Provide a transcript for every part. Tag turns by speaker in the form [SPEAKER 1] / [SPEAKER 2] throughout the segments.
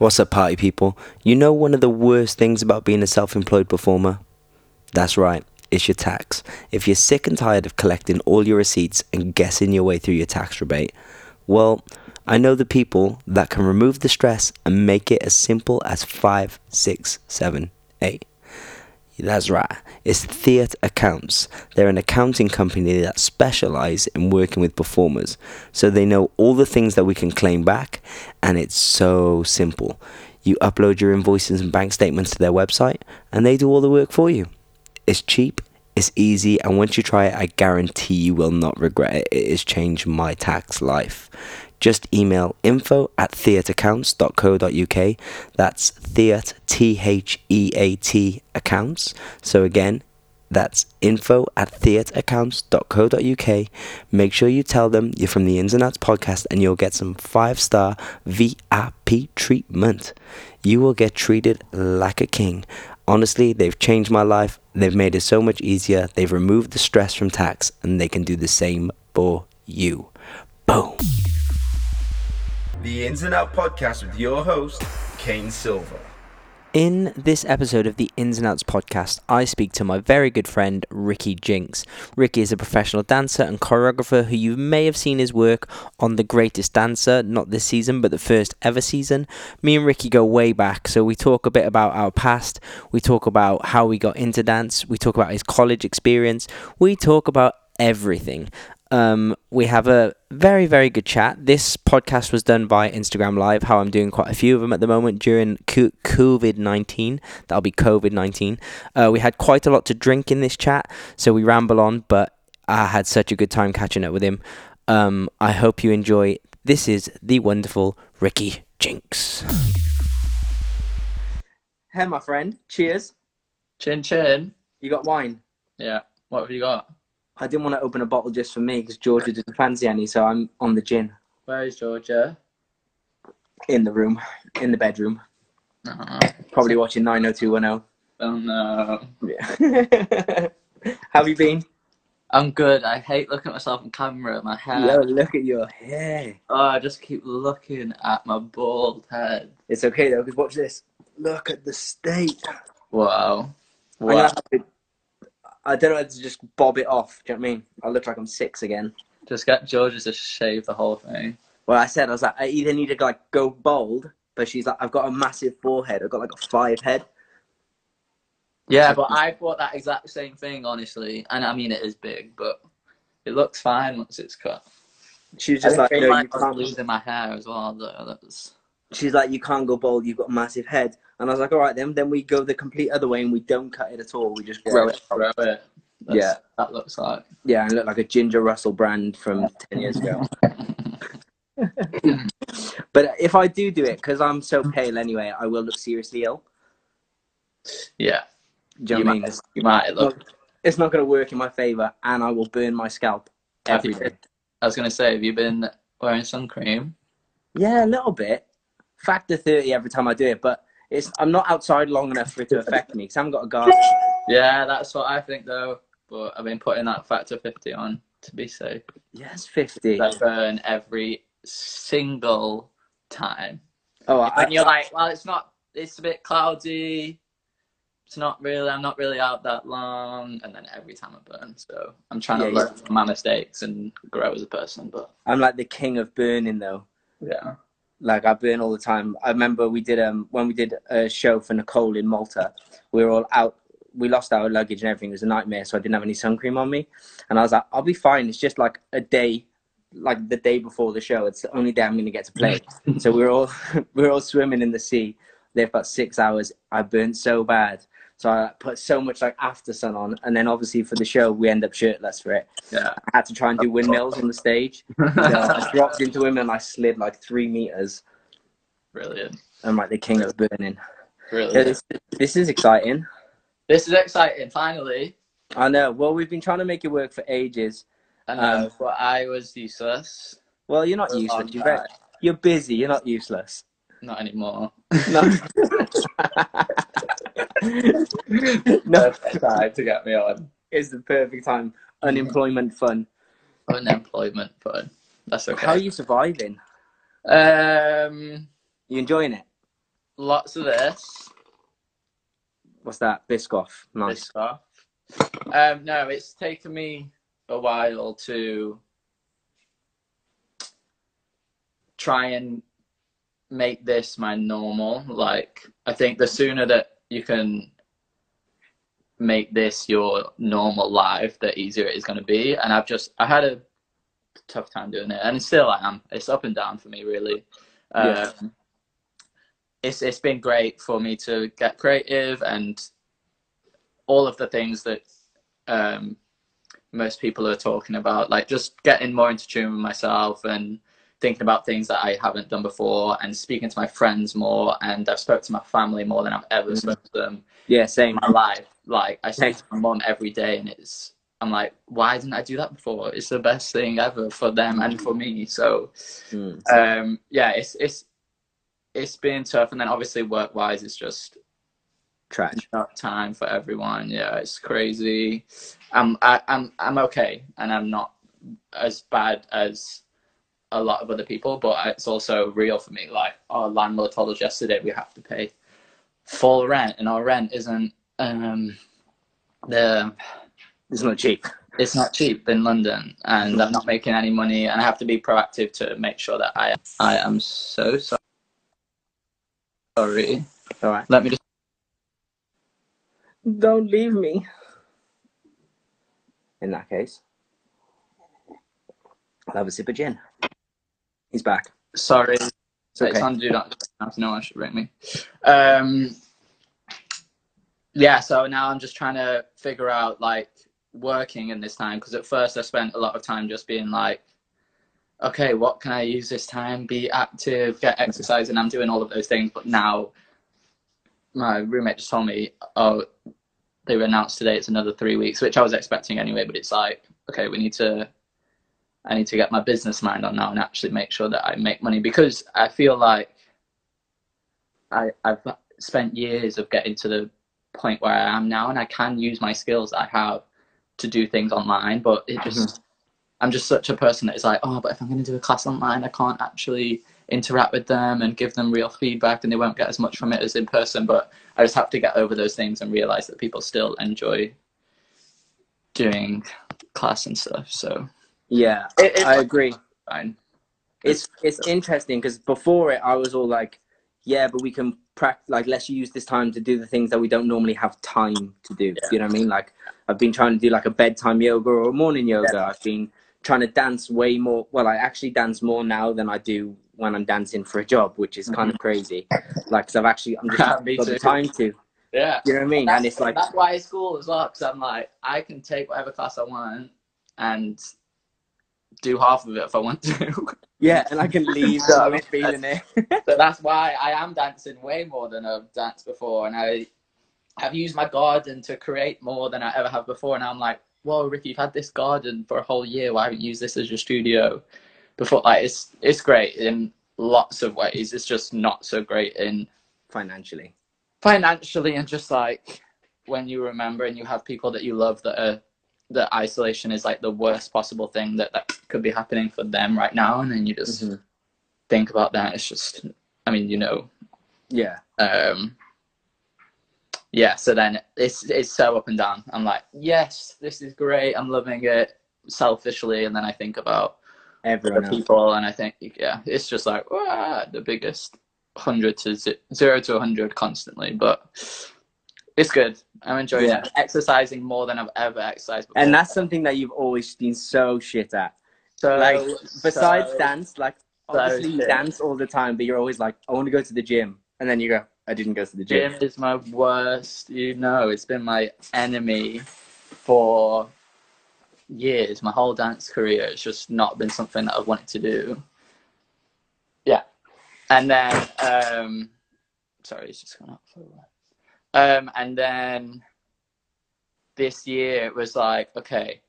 [SPEAKER 1] What's up, party people? You know one of the worst things about being a self employed performer? That's right, it's your tax. If you're sick and tired of collecting all your receipts and guessing your way through your tax rebate, well, I know the people that can remove the stress and make it as simple as 5, 6, 7, 8. That's right. It's Theatre Accounts. They're an accounting company that specialize in working with performers. So they know all the things that we can claim back, and it's so simple. You upload your invoices and bank statements to their website, and they do all the work for you. It's cheap, it's easy, and once you try it, I guarantee you will not regret it. It has changed my tax life just email info at theatreaccounts.co.uk. That's theat, T H E A T accounts. So again, that's info at theatreaccounts.co.uk. Make sure you tell them you're from the Ins and Outs podcast and you'll get some five star VIP treatment. You will get treated like a king. Honestly, they've changed my life. They've made it so much easier. They've removed the stress from tax and they can do the same for you. Boom.
[SPEAKER 2] The Ins and Out podcast with your host, Kane Silver.
[SPEAKER 1] In this episode of the Ins and Outs podcast, I speak to my very good friend Ricky Jinks. Ricky is a professional dancer and choreographer who you may have seen his work on The Greatest Dancer, not this season, but the first ever season. Me and Ricky go way back, so we talk a bit about our past, we talk about how we got into dance, we talk about his college experience, we talk about everything. Um, we have a very, very good chat. This podcast was done by Instagram Live, how I'm doing quite a few of them at the moment during COVID 19. That'll be COVID 19. Uh, we had quite a lot to drink in this chat, so we ramble on, but I had such a good time catching up with him. Um, I hope you enjoy. This is the wonderful Ricky Jinks. Hey, my friend. Cheers.
[SPEAKER 3] Chin chin.
[SPEAKER 1] You got wine?
[SPEAKER 3] Yeah. What have you got?
[SPEAKER 1] I didn't want to open a bottle just for me because Georgia didn't fancy any, so I'm on the gin.
[SPEAKER 3] Where is Georgia?
[SPEAKER 1] In the room, in the bedroom.
[SPEAKER 3] Uh-huh.
[SPEAKER 1] Probably watching 90210.
[SPEAKER 3] Oh no.
[SPEAKER 1] Yeah. How have you been?
[SPEAKER 3] I'm good. I hate looking at myself in camera. At my hair.
[SPEAKER 1] Yo, look at your hair.
[SPEAKER 3] Oh, I just keep looking at my bald head.
[SPEAKER 1] It's okay though, because watch this. Look at the state.
[SPEAKER 3] Wow. Wow.
[SPEAKER 1] I don't know how to just bob it off. Do you know what I mean? I look like I'm six again.
[SPEAKER 3] Just get Georgia to shave the whole thing.
[SPEAKER 1] Well, I said I was like, I either need to like go bald, but she's like, I've got a massive forehead. I've got like a five head.
[SPEAKER 3] Yeah, but I bought that exact same thing, honestly. And I mean, it is big, but it looks fine once it's cut.
[SPEAKER 1] She's just
[SPEAKER 3] I
[SPEAKER 1] like, no, you can't.
[SPEAKER 3] losing my hair as well, though. That was...
[SPEAKER 1] She's like, you can't go bald. You've got a massive head. And I was like, all right, then. Then we go the complete other way and we don't cut it at all. We just grow it.
[SPEAKER 3] Grow it.
[SPEAKER 1] Yeah.
[SPEAKER 3] That looks like.
[SPEAKER 1] Yeah, and look like a Ginger Russell brand from ten years ago. but if I do do it, because I'm so pale anyway, I will look seriously ill.
[SPEAKER 3] Yeah.
[SPEAKER 1] Do you know
[SPEAKER 3] you,
[SPEAKER 1] what I mean?
[SPEAKER 3] You might look.
[SPEAKER 1] it's not going to work in my favor, and I will burn my scalp every day.
[SPEAKER 3] I was going to say, have you been wearing sun cream?
[SPEAKER 1] Yeah, a little bit. Factor thirty every time I do it, but it's I'm not outside long enough for it to affect me because I haven't got a garden.
[SPEAKER 3] Yeah, that's what I think, though. But I've been putting that factor 50 on to be safe.
[SPEAKER 1] Yes, fifty.
[SPEAKER 3] I burn every single time.
[SPEAKER 1] Oh, I,
[SPEAKER 3] And you're like, well, it's not, it's a bit cloudy. It's not really, I'm not really out that long. And then every time I burn. So I'm trying
[SPEAKER 1] Yeah,
[SPEAKER 3] to learn from my mistakes and grow as a person. But
[SPEAKER 1] I'm like the king of burning though.
[SPEAKER 3] yeah.
[SPEAKER 1] Like I burn all the time. I remember we did um when we did a show for Nicole in Malta. We were all out. We lost our luggage and everything. It was a nightmare, so I didn't have any sun cream on me. And I was like, I'll be fine. It's just like a day, like the day before the show. It's the only day I'm going to get to play. so we were all we were all swimming in the sea. There for about six hours. I burned so bad. So I put so much like after sun on, and then obviously for the show we end up shirtless for it.
[SPEAKER 3] Yeah.
[SPEAKER 1] I had to try and do windmills on the stage. So I dropped into him and I slid like three meters.
[SPEAKER 3] Brilliant.
[SPEAKER 1] I'm like the king of burning. Yeah,
[SPEAKER 3] Brilliant.
[SPEAKER 1] this, this is exciting.
[SPEAKER 3] This is exciting. Finally.
[SPEAKER 1] I know. Well, we've been trying to make it work for ages.
[SPEAKER 3] I know,
[SPEAKER 1] Um,
[SPEAKER 3] but I was useless.
[SPEAKER 1] Well, you're not
[SPEAKER 3] for a long
[SPEAKER 1] useless. You're, very, you're busy. You're not useless.
[SPEAKER 3] Not anymore.
[SPEAKER 1] No. no,
[SPEAKER 3] Perfect time to get me on.
[SPEAKER 1] it's the perfect time. Unemployment fun.
[SPEAKER 3] Unemployment fun. That's okay.
[SPEAKER 1] How are you surviving?
[SPEAKER 3] Um,
[SPEAKER 1] You enjoying it?
[SPEAKER 3] lots of this.
[SPEAKER 4] What's that? Biscoff. Nice.
[SPEAKER 3] Stuff. Um, no, it's taken me a while to try and make this my normal. Like, I think the sooner that you can make this your normal life, the easier it is going to be. And I've just, I had a tough time doing it, and still I am. It's up and down for me, really.
[SPEAKER 4] Yeah.
[SPEAKER 3] Um, it's it's been great for me to get creative and all of the things that um, most people are talking about, like just getting more into tune with myself and thinking about things that I haven't done before and speaking to my friends more. And I've spoke to my family more than I've ever
[SPEAKER 4] Mhm.
[SPEAKER 3] spoken to them
[SPEAKER 4] Yeah, same.
[SPEAKER 3] in my life. Like I speak to my mom every day, and it's I'm like, why didn't I do that before? It's the best thing ever for them and for me. So
[SPEAKER 4] Mm.
[SPEAKER 3] um, yeah, it's it's it's been tough, and then obviously work wise, it's just
[SPEAKER 4] Trash.
[SPEAKER 3] time for everyone. Yeah, it's crazy. I'm I, I'm I'm okay, and I'm not as bad as a lot of other people, but it's also real for me. Like our landlord told us yesterday, we have to pay full rent, and our rent isn't um the
[SPEAKER 4] It's not cheap.
[SPEAKER 3] it's not cheap in London, and I'm not making any money, and I have to be proactive to make sure that I I am so sorry. sorry.
[SPEAKER 4] All right.
[SPEAKER 3] Let me just
[SPEAKER 4] Don't leave me. In that case, I'll have a sip of gin. He's back.
[SPEAKER 3] sorry.
[SPEAKER 4] It's
[SPEAKER 3] So
[SPEAKER 4] okay.
[SPEAKER 3] It's on do not disturb. No one should ring me. Um, yeah, so now I'm just trying to figure out like working in this time because at first I spent a lot of time just being like, okay, what can I use this time? Be active, get exercise, and I'm doing all of those things. But now my roommate just told me, oh, they were announced today it's another three weeks, which I was expecting anyway. But it's like, okay, we need to I need to get my business mind on now and actually make sure that I make money because I feel like I, I've spent years of getting to the point where I am now and I can use my skills I have to do things online, but it just, mm-hmm. I'm just such a person that is like, oh, but if I'm going to do a class online, I can't actually interact with them and give them real feedback and they won't get as much from it as in person. But I just have to get over those things and realize that people still enjoy doing class and stuff. So
[SPEAKER 4] Yeah,
[SPEAKER 3] it, it's
[SPEAKER 4] I agree.
[SPEAKER 3] fine.
[SPEAKER 4] It's it's interesting because before it, I was all like, yeah, but we can practice. Like, let's use this time to do the things that we don't normally have time to do. You know what I mean? Like, I've been trying to do like a bedtime yoga or a morning yoga. I've been trying to dance way more. Well, I actually dance more now than I do when I'm dancing for a job, which is kind of mm-hmm. crazy. Like, because I've actually I'm just got the time to.
[SPEAKER 3] Yeah.
[SPEAKER 4] You know what I mean?
[SPEAKER 3] That's,
[SPEAKER 4] And it's like,
[SPEAKER 3] that's why it's cool as well because I'm like I can take whatever class I want and do half of it if I want to.
[SPEAKER 4] yeah, and I can leave.
[SPEAKER 3] So,
[SPEAKER 4] I'm feeling it.
[SPEAKER 3] so that's why I am dancing way more than I've danced before, and I have used my garden to create more than I ever have before. And I'm like, whoa, Ricky, you've had this garden for a whole year. Why haven't you used this as your studio before? Like it's it's great in lots of ways. It's just not so great in
[SPEAKER 4] Financially.
[SPEAKER 3] financially and just like when you remember and you have people that you love that are that isolation is like the worst possible thing that that could be happening for them right now and then you just
[SPEAKER 4] Mhm.
[SPEAKER 3] think about that it's just i mean you know
[SPEAKER 4] Yeah.
[SPEAKER 3] um yeah so then it's it's so up and down i'm like yes this is great i'm loving it selfishly and then i think about
[SPEAKER 4] Everyone
[SPEAKER 3] people and i think yeah it's just like the biggest 100 to ze- 0 to 100 constantly but it's good i'm enjoying
[SPEAKER 4] Yeah.
[SPEAKER 3] it exercising more than i've ever exercised before.
[SPEAKER 4] And that's something that you've always been so shit at.
[SPEAKER 3] so
[SPEAKER 4] like, Besides
[SPEAKER 3] so-
[SPEAKER 4] dance, like
[SPEAKER 3] so
[SPEAKER 4] obviously you dance all the time, but you're always like, I want to go to the gym, and then you go, I didn't go to the gym.
[SPEAKER 3] gym is my worst you know it's been my enemy for years my whole dance career it's just not been something that i've wanted to do yeah and then um sorry it's just gone up for a while um and then this year it was like okay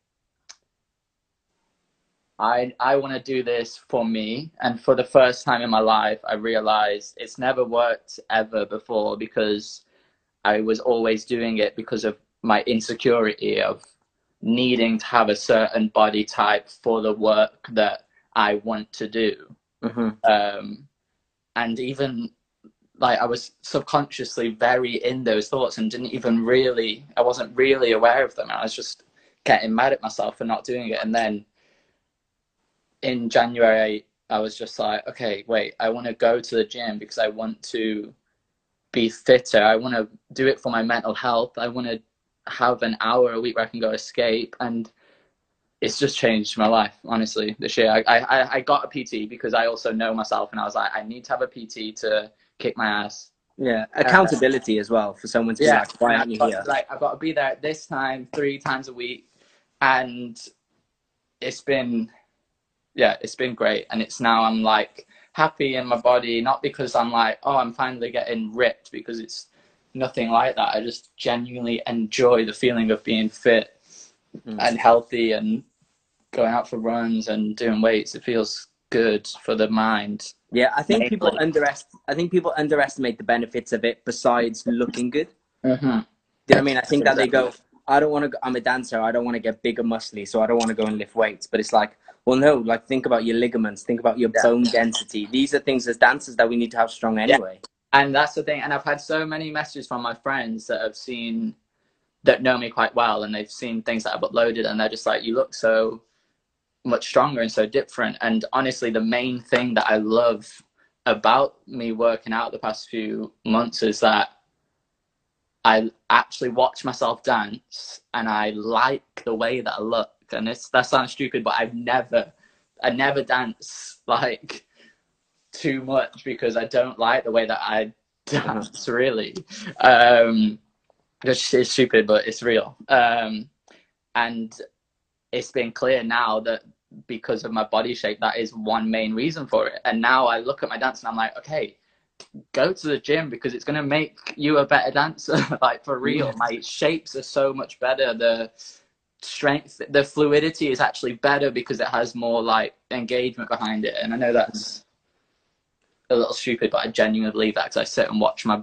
[SPEAKER 3] I I want to do this for me, and for the first time in my life, I realized it's never worked ever before because I was always doing it because of my insecurity of needing to have a certain body type for the work that I want to do.
[SPEAKER 4] hmm
[SPEAKER 3] Um, and even like I was subconsciously very in those thoughts and didn't even really I wasn't really aware of them. I was just getting mad at myself for not doing it. And then in January I was just like, okay, wait, I want to go to the gym because I want to be fitter. I want to do it for my mental health. I want to have an hour a week where I can go escape and it's just changed my life honestly this year I, I i got a pt because i also know myself and i was like i need to have a pt to kick my ass.
[SPEAKER 4] Yeah accountability uh, as well for someone to yeah, be like why aren't you here?
[SPEAKER 3] like i've got to be there at this time three times a week and it's been yeah it's been great. And it's now i'm like happy in my body not because i'm like oh i'm finally getting ripped because it's nothing like that. I just genuinely enjoy the feeling of being fit mm-hmm. and healthy and going out for runs and doing weights. It feels good for the mind.
[SPEAKER 4] Yeah i think people underestimate i think people underestimate the benefits of it besides looking good.
[SPEAKER 3] Mm-hmm. you know
[SPEAKER 4] what i mean? I think that they go i don't want to i'm a dancer i don't want to get big and muscly so i don't want to go and lift weights. But it's like well no like think about your ligaments think about your yeah. bone density. These are things as dancers that we need to have strong anyway. Yeah.
[SPEAKER 3] and that's the thing and i've had so many messages from my friends that have seen that know me quite well and they've seen things that i've uploaded and they're just like you look so much stronger and so different. And honestly, the main thing that I love about me working out the past few months is that I actually watch myself dance and I like the way that I look. And it's that sounds stupid, but I've never I never dance like too much because I don't like the way that I dance really. Um it's, it's stupid but it's real. Um and it's been clear now that because of my body shape, that is one main reason for it. And now I look at my dance and I'm like, okay, go to the gym because it's going to make you a better dancer. like for real, yes. my shapes are so much better. The strength, the fluidity is actually better because it has more like engagement behind it. And I know that's a little stupid, but I genuinely believe that because I sit and watch my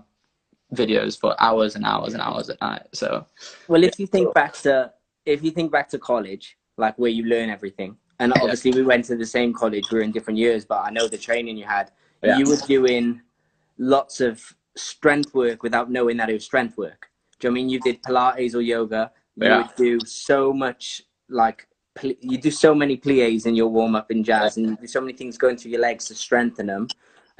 [SPEAKER 3] videos for hours and hours and hours at night. So,
[SPEAKER 4] well, if you think back to if you think back to college, like where you learn everything, and obviously we went to the same college, we were in different years, but I know the training you had. Yeah. You were doing lots of strength work without knowing that it was strength work. Do you know I mean you did Pilates or yoga? You yeah. would do so much like you do so many plies in your warm up in jazz, and there's so many things going through your legs to strengthen them.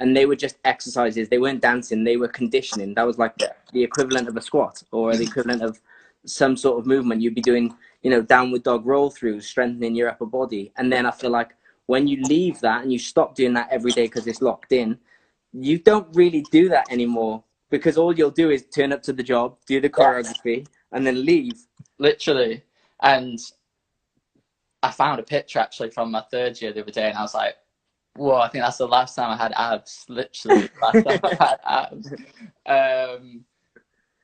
[SPEAKER 4] And they were just exercises. They weren't dancing. They were conditioning. That was like the equivalent of a squat or the equivalent of some sort of movement. You'd be doing you know, downward dog roll through, strengthening your upper body. And then I feel like when you leave that and you stop doing that every day because it's locked in, you don't really do that anymore because all you'll do is turn up to the job, do the choreography, and then leave.
[SPEAKER 3] Literally. And I found a picture actually from my third year the other day, and I was like, whoa, I think that's the last time I had abs. Literally, last time I had abs. Um,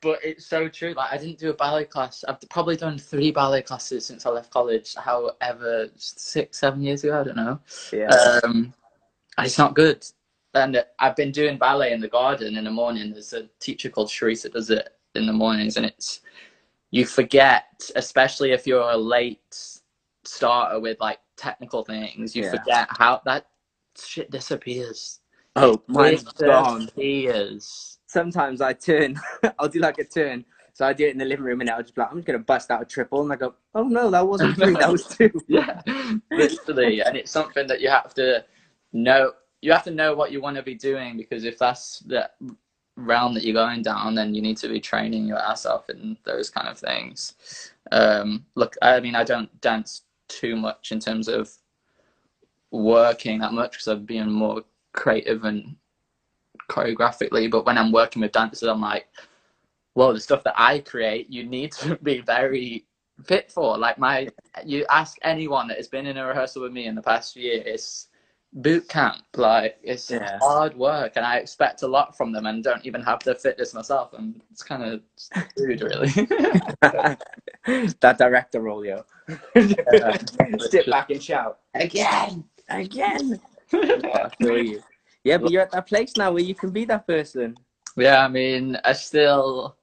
[SPEAKER 3] but it's so true. Like I didn't do a ballet class. I've probably done three ballet classes since I left college. However, six, seven years ago, I don't know.
[SPEAKER 4] Yeah.
[SPEAKER 3] Um, it's not good. And I've been doing ballet in the garden in the morning. There's a teacher called Sharissa does it in the mornings, and it's you forget, especially if you're a late starter with like technical things. You yeah. forget how that shit disappears.
[SPEAKER 4] Oh, mine's gone.
[SPEAKER 3] Disappears
[SPEAKER 4] sometimes I turn, I'll do like a turn. So I do it in the living room and I'll just be like, I'm just going to bust out a triple. And I go, oh no, that wasn't three, that was two.
[SPEAKER 3] yeah, literally. and it's something that you have to know. You have to know what you want to be doing because if that's the realm that you're going down, then you need to be training your ass off in those kind of things. Um, look, I mean, I don't dance too much in terms of working that much because I've been more creative and choreographically, but when I'm working with dancers, I'm like, well, the stuff that I create, you need to be very fit for. Like my, you ask anyone that has been in a rehearsal with me in the past year, it's boot camp. Like it's yeah. hard work, and I expect a lot from them, and don't even have the fitness myself. And it's kind of rude, really.
[SPEAKER 4] that director role, yo. Sit back and shout again, again. You. Yeah, but you're at that place now where you can be that person.
[SPEAKER 3] Yeah, I mean, I still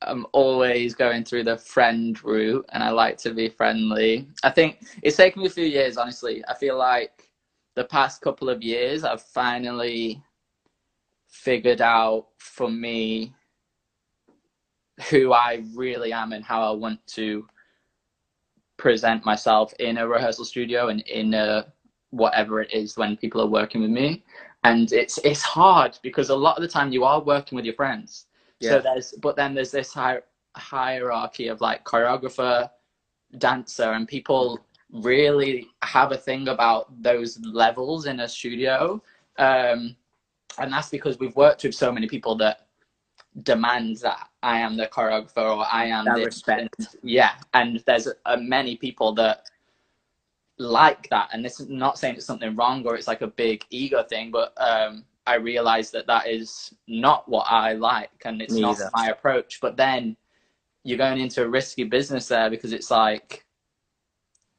[SPEAKER 3] I'm always going through the friend route and I like to be friendly. I think it's taken me a few years, honestly. I feel like the past couple of years I've finally figured out for me who I really am and how I want to present myself in a rehearsal studio and in a whatever it is when people are working with me and it's it's hard because a lot of the time you are working with your friends yeah. so there's but then there's this hi- hierarchy of like choreographer dancer and people really have a thing about those levels in a studio um, and that's because we've worked with so many people that demand that I am the choreographer or I am
[SPEAKER 4] that respect.
[SPEAKER 3] Yeah, and there's uh, many people that like that, and this is not saying it's something wrong or it's like a big ego thing, but um, I realize that that is not what I like, and it's not my approach. But then you're going into a risky business there because it's like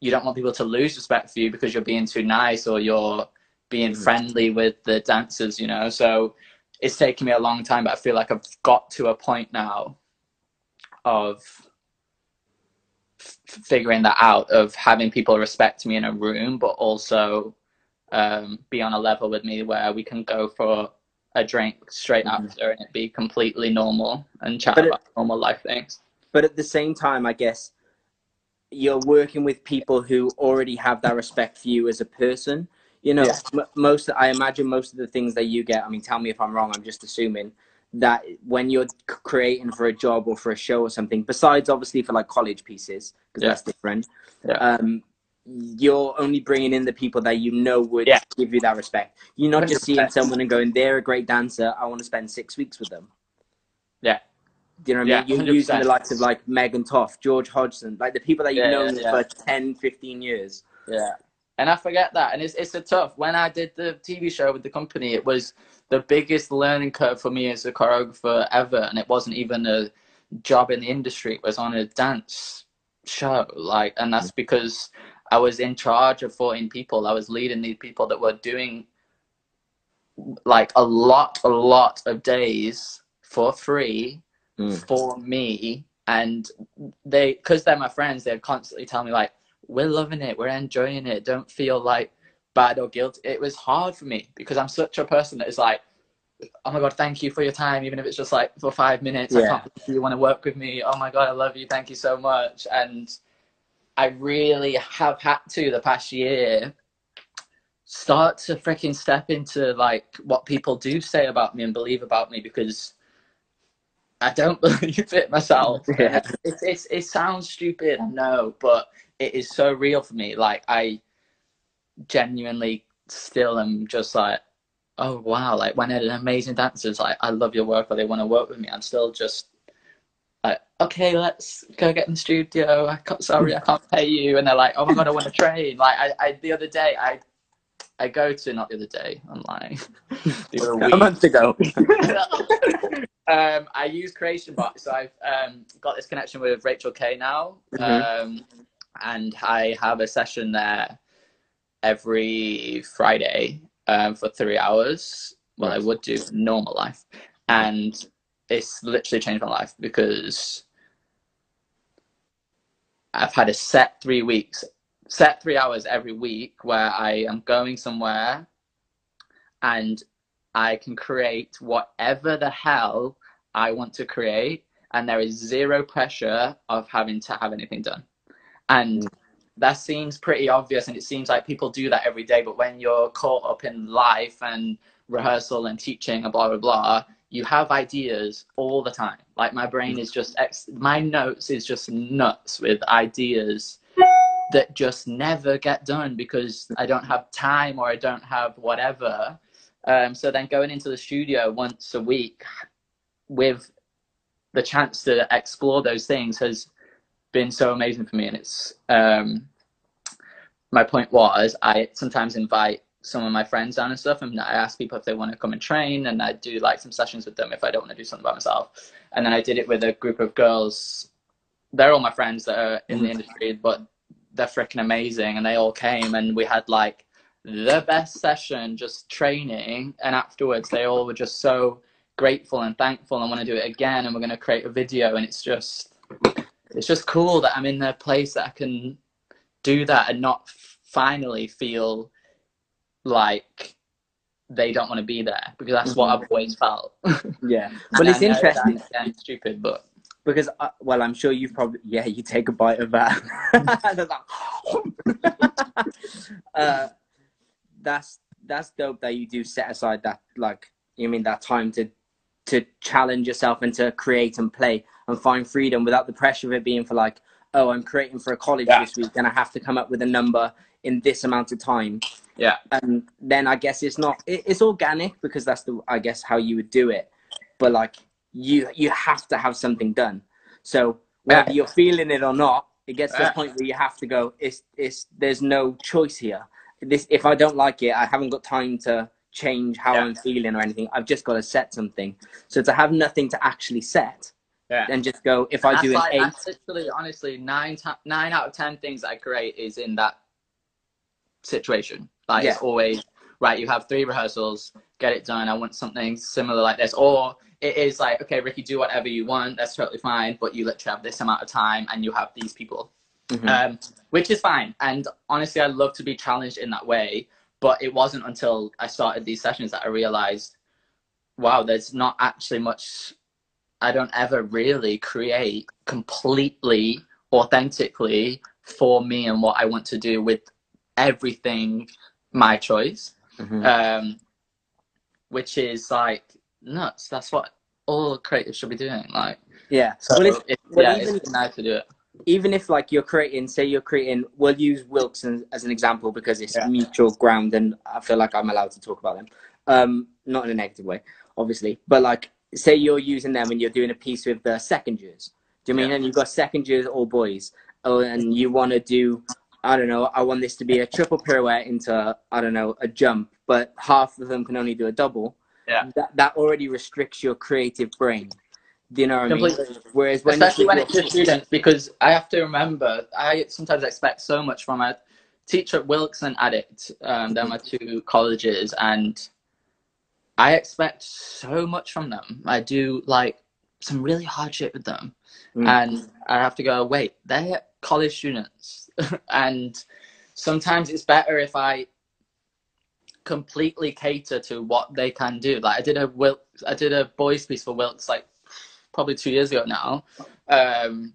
[SPEAKER 3] you don't want people to lose respect for you because you're being too nice or you're being mm. friendly with the dancers, you know. So it's taken me a long time, but I feel like I've got to a point now of f- figuring that out of having people respect me in a room, but also um, be on a level with me where we can go for a drink straight mm-hmm. after and it be completely normal and chat but about it, normal life things.
[SPEAKER 4] But at the same time, I guess you're working with people who already have that respect for you as a person you know yeah. m- most i imagine most of the things that you get i mean tell me if i'm wrong i'm just assuming that when you're creating for a job or for a show or something besides obviously for like college pieces because yeah. that's different yeah. um you're only bringing in the people that you know would yeah. give you that respect you're not 100%. just seeing someone and going they're a great dancer i want to spend six weeks with them
[SPEAKER 3] yeah
[SPEAKER 4] do you know what I mean? You're 100%. using the likes of like Megan Toft, George Hodgson, like the people that you've known for 10, 15 years.
[SPEAKER 3] Yeah and I forget that. And it's it's a tough. When I did the TV show with the company, it was the biggest learning curve for me as a choreographer ever, and it wasn't even a job in the industry. It was on a dance show, like, and that's because I was in charge of 14 people. I was leading these people that were doing like a lot, a lot of days for free mm. for me, and they, because they're my friends, they'd constantly tell me like we're loving it, we're enjoying it. Don't feel like bad or guilty. It was hard for me because I'm such a person that is like, oh my god, thank you for your time, even if it's just like for five minutes. Yeah. I can't believe you want to work with me. Oh my god, I love you. Thank you so much. And I really have had to the past year start to freaking step into like what people do say about me and believe about me because I don't believe it myself. Yeah. It, it, it sounds stupid, I know, but it is so real for me. Like I genuinely still am just like, oh wow, like when an amazing dancer dancers like I love your work or they want to work with me, I'm still just like, okay, let's go get in the studio. I can't, sorry, I can't pay you. And they're like, oh my god, I want to train. Like I, I the other day I I go to not the other day, I'm lying.
[SPEAKER 4] the other week. A month ago.
[SPEAKER 3] um, I use Creation Box, so I've um, got this connection with Rachel K now. Mm-hmm. Um, and I have a session there every Friday um, for three hours. Well, I would do normal life, and it's literally changed my life because I've had a set three weeks, set three hours every week where I am going somewhere and I can create whatever the hell I want to create, and there is zero pressure of having to have anything done. And mm. That seems pretty obvious and it seems like people do that every day. But when you're caught up in life and rehearsal and teaching and blah, blah, blah, you have ideas all the time. Like my brain is just, ex- my notes is just nuts with ideas that just never get done because I don't have time or I don't have whatever. Um, so then going into the studio once a week with the chance to explore those things has been so amazing for me. And it's um, my point was I sometimes invite some of my friends down and stuff, and I ask people if they want to come and train, and I do like some sessions with them if I don't want to do something by myself. And then I did it with a group of girls. They're all my friends that are in the mm-hmm. industry, but they're freaking amazing, and they all came, and we had like the best session just training, and afterwards they all were just so grateful and thankful and want to do it again, and we're going to create a video, and it's just it's just cool that I'm in a place that I can do that and not finally feel like they don't want to be there because that's what
[SPEAKER 4] Mhm.
[SPEAKER 3] I've always felt.
[SPEAKER 4] Yeah. Well, it's
[SPEAKER 3] I
[SPEAKER 4] interesting
[SPEAKER 3] that stupid, but
[SPEAKER 4] because, uh, well, I'm sure you've probably, yeah, you take a bite of that. Uh, that's that's dope that you do set aside that like you mean that time to to challenge yourself and to create and play and find freedom without the pressure of it being for like oh i'm creating for a college
[SPEAKER 3] Yeah.
[SPEAKER 4] this week and i have to come up with a number in this amount of time
[SPEAKER 3] yeah,
[SPEAKER 4] and then I guess it's not it, it's organic because that's the I guess how you would do it, but like you you have to have something done. So whether
[SPEAKER 3] Yeah.
[SPEAKER 4] you're feeling it or not, it gets to the point where you have to go. It's it's there's no choice here. This if I don't like it, I haven't got time to change how
[SPEAKER 3] Yeah.
[SPEAKER 4] I'm feeling or anything. I've just got to set something. So to have nothing to actually set
[SPEAKER 3] yeah.
[SPEAKER 4] and just go if I do an
[SPEAKER 3] like,
[SPEAKER 4] eight,
[SPEAKER 3] that's literally, honestly, nine nine out of ten things I create is in that situation. Like
[SPEAKER 4] Yeah.
[SPEAKER 3] it's always right. You have three rehearsals, get it done. I want something similar like this, or it is like, okay, Ricky, do whatever you want. That's totally fine. But you literally have this amount of time, and you have these people,
[SPEAKER 4] Mhm.
[SPEAKER 3] um, which is fine. And honestly, I love to be challenged in that way. But it wasn't until I started these sessions that I realized, wow, there's not actually much I don't ever really create completely authentically for me and what I want to do with everything my choice.
[SPEAKER 4] Mhm.
[SPEAKER 3] Um, which is like nuts. That's what all creatives should be doing. Like,
[SPEAKER 4] yeah.
[SPEAKER 3] so
[SPEAKER 4] well, it's,
[SPEAKER 3] it's,
[SPEAKER 4] well,
[SPEAKER 3] yeah,
[SPEAKER 4] even-
[SPEAKER 3] it's nice to do it.
[SPEAKER 4] Even if like you're creating say you're creating we'll use wilson as an example because it's
[SPEAKER 3] Yeah.
[SPEAKER 4] mutual ground and i feel like i'm allowed to talk about them um not in a negative way obviously but like say you're using them and you're doing a piece with the second years do you mean
[SPEAKER 3] Yeah.
[SPEAKER 4] and you've got second years all boys oh and you want to do i don't know i want this to be a triple pirouette into i don't know a jump but half of them can only do a double
[SPEAKER 3] Yeah.
[SPEAKER 4] that, that already restricts your creative brain do you know what i mean? Whereas when
[SPEAKER 3] especially when it's your students because i have to remember i sometimes expect so much from a teacher at wilkes and addict um, they're my two colleges and i expect so much from them. I do like some really hard shit with them.
[SPEAKER 4] Mm.
[SPEAKER 3] and i have to go wait they're college students. And sometimes it's better if i completely cater to what they can do. Like i did a wilkes i did a boys piece for wilkes like probably two years ago now. Um,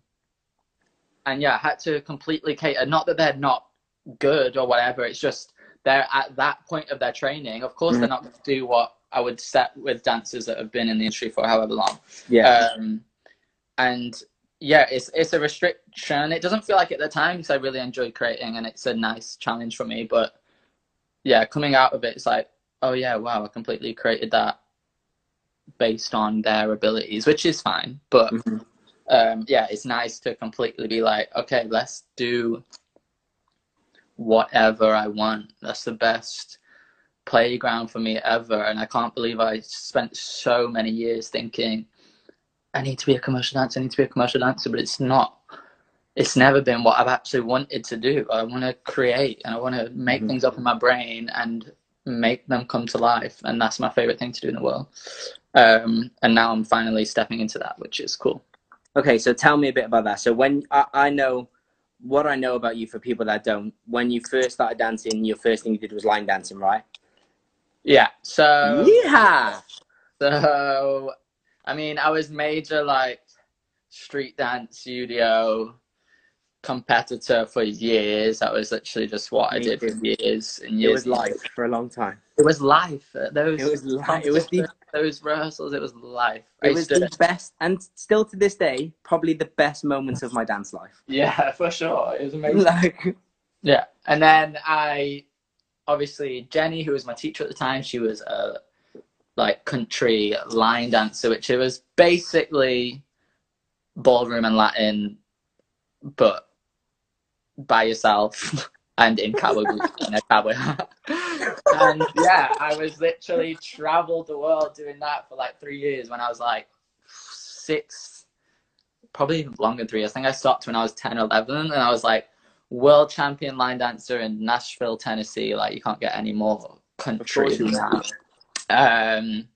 [SPEAKER 3] and yeah, I had to completely cater. Not that they're not good or whatever. It's just they're at that point of their training. Of course,
[SPEAKER 4] Mhm.
[SPEAKER 3] they're not going to do what I would set with dancers that have been in the industry for however long.
[SPEAKER 4] yeah
[SPEAKER 3] Um, and yeah, it's it's a restriction. It doesn't feel like at the time because I really enjoy creating and it's a nice challenge for me. But yeah, coming out of it, it's like, oh yeah, wow, I completely created that based on their abilities, which is fine. But
[SPEAKER 4] Mhm.
[SPEAKER 3] um, yeah, it's nice to completely be like, okay, let's do whatever I want. That's the best playground for me ever. And I can't believe I spent so many years thinking, I need to be a commercial dancer, I need to be a commercial dancer, but it's not. It's never been what I've actually wanted to do. I want to create and I want to make
[SPEAKER 4] Mhm.
[SPEAKER 3] things up in my brain and make them come to life. And that's my favorite thing to do in the world. Um, and now I'm finally stepping into that, which is cool.
[SPEAKER 4] Okay, so tell me a bit about that. So when I, I know what I know about you for people that don't, when you first started dancing, your first thing you did was line dancing, right?
[SPEAKER 3] Yeah. So
[SPEAKER 4] yeah.
[SPEAKER 3] So, I mean, I was major like street dance studio competitor for years. That was literally just what I did for years and years.
[SPEAKER 4] It
[SPEAKER 3] was
[SPEAKER 4] life for a long time.
[SPEAKER 3] It was life. Those
[SPEAKER 4] It was life. It was the
[SPEAKER 3] those rehearsals. It was life.
[SPEAKER 4] It
[SPEAKER 3] used
[SPEAKER 4] was the best, and still to this day, probably the best moments of my dance life.
[SPEAKER 3] yeah, for sure. It was amazing.
[SPEAKER 4] like,
[SPEAKER 3] Yeah, and then I obviously Jenny, who was my teacher at the time, she was a like country line dancer, which it was basically ballroom and Latin, but by yourself and in cowboy boots and a cowboy hat. And yeah, I was literally traveled the world doing that for like three years when I was like six, probably even longer than three. years. I think I stopped when I was 10 or 11, and I was like world champion line dancer in Nashville, Tennessee. Like you can't get any more country than that. Um,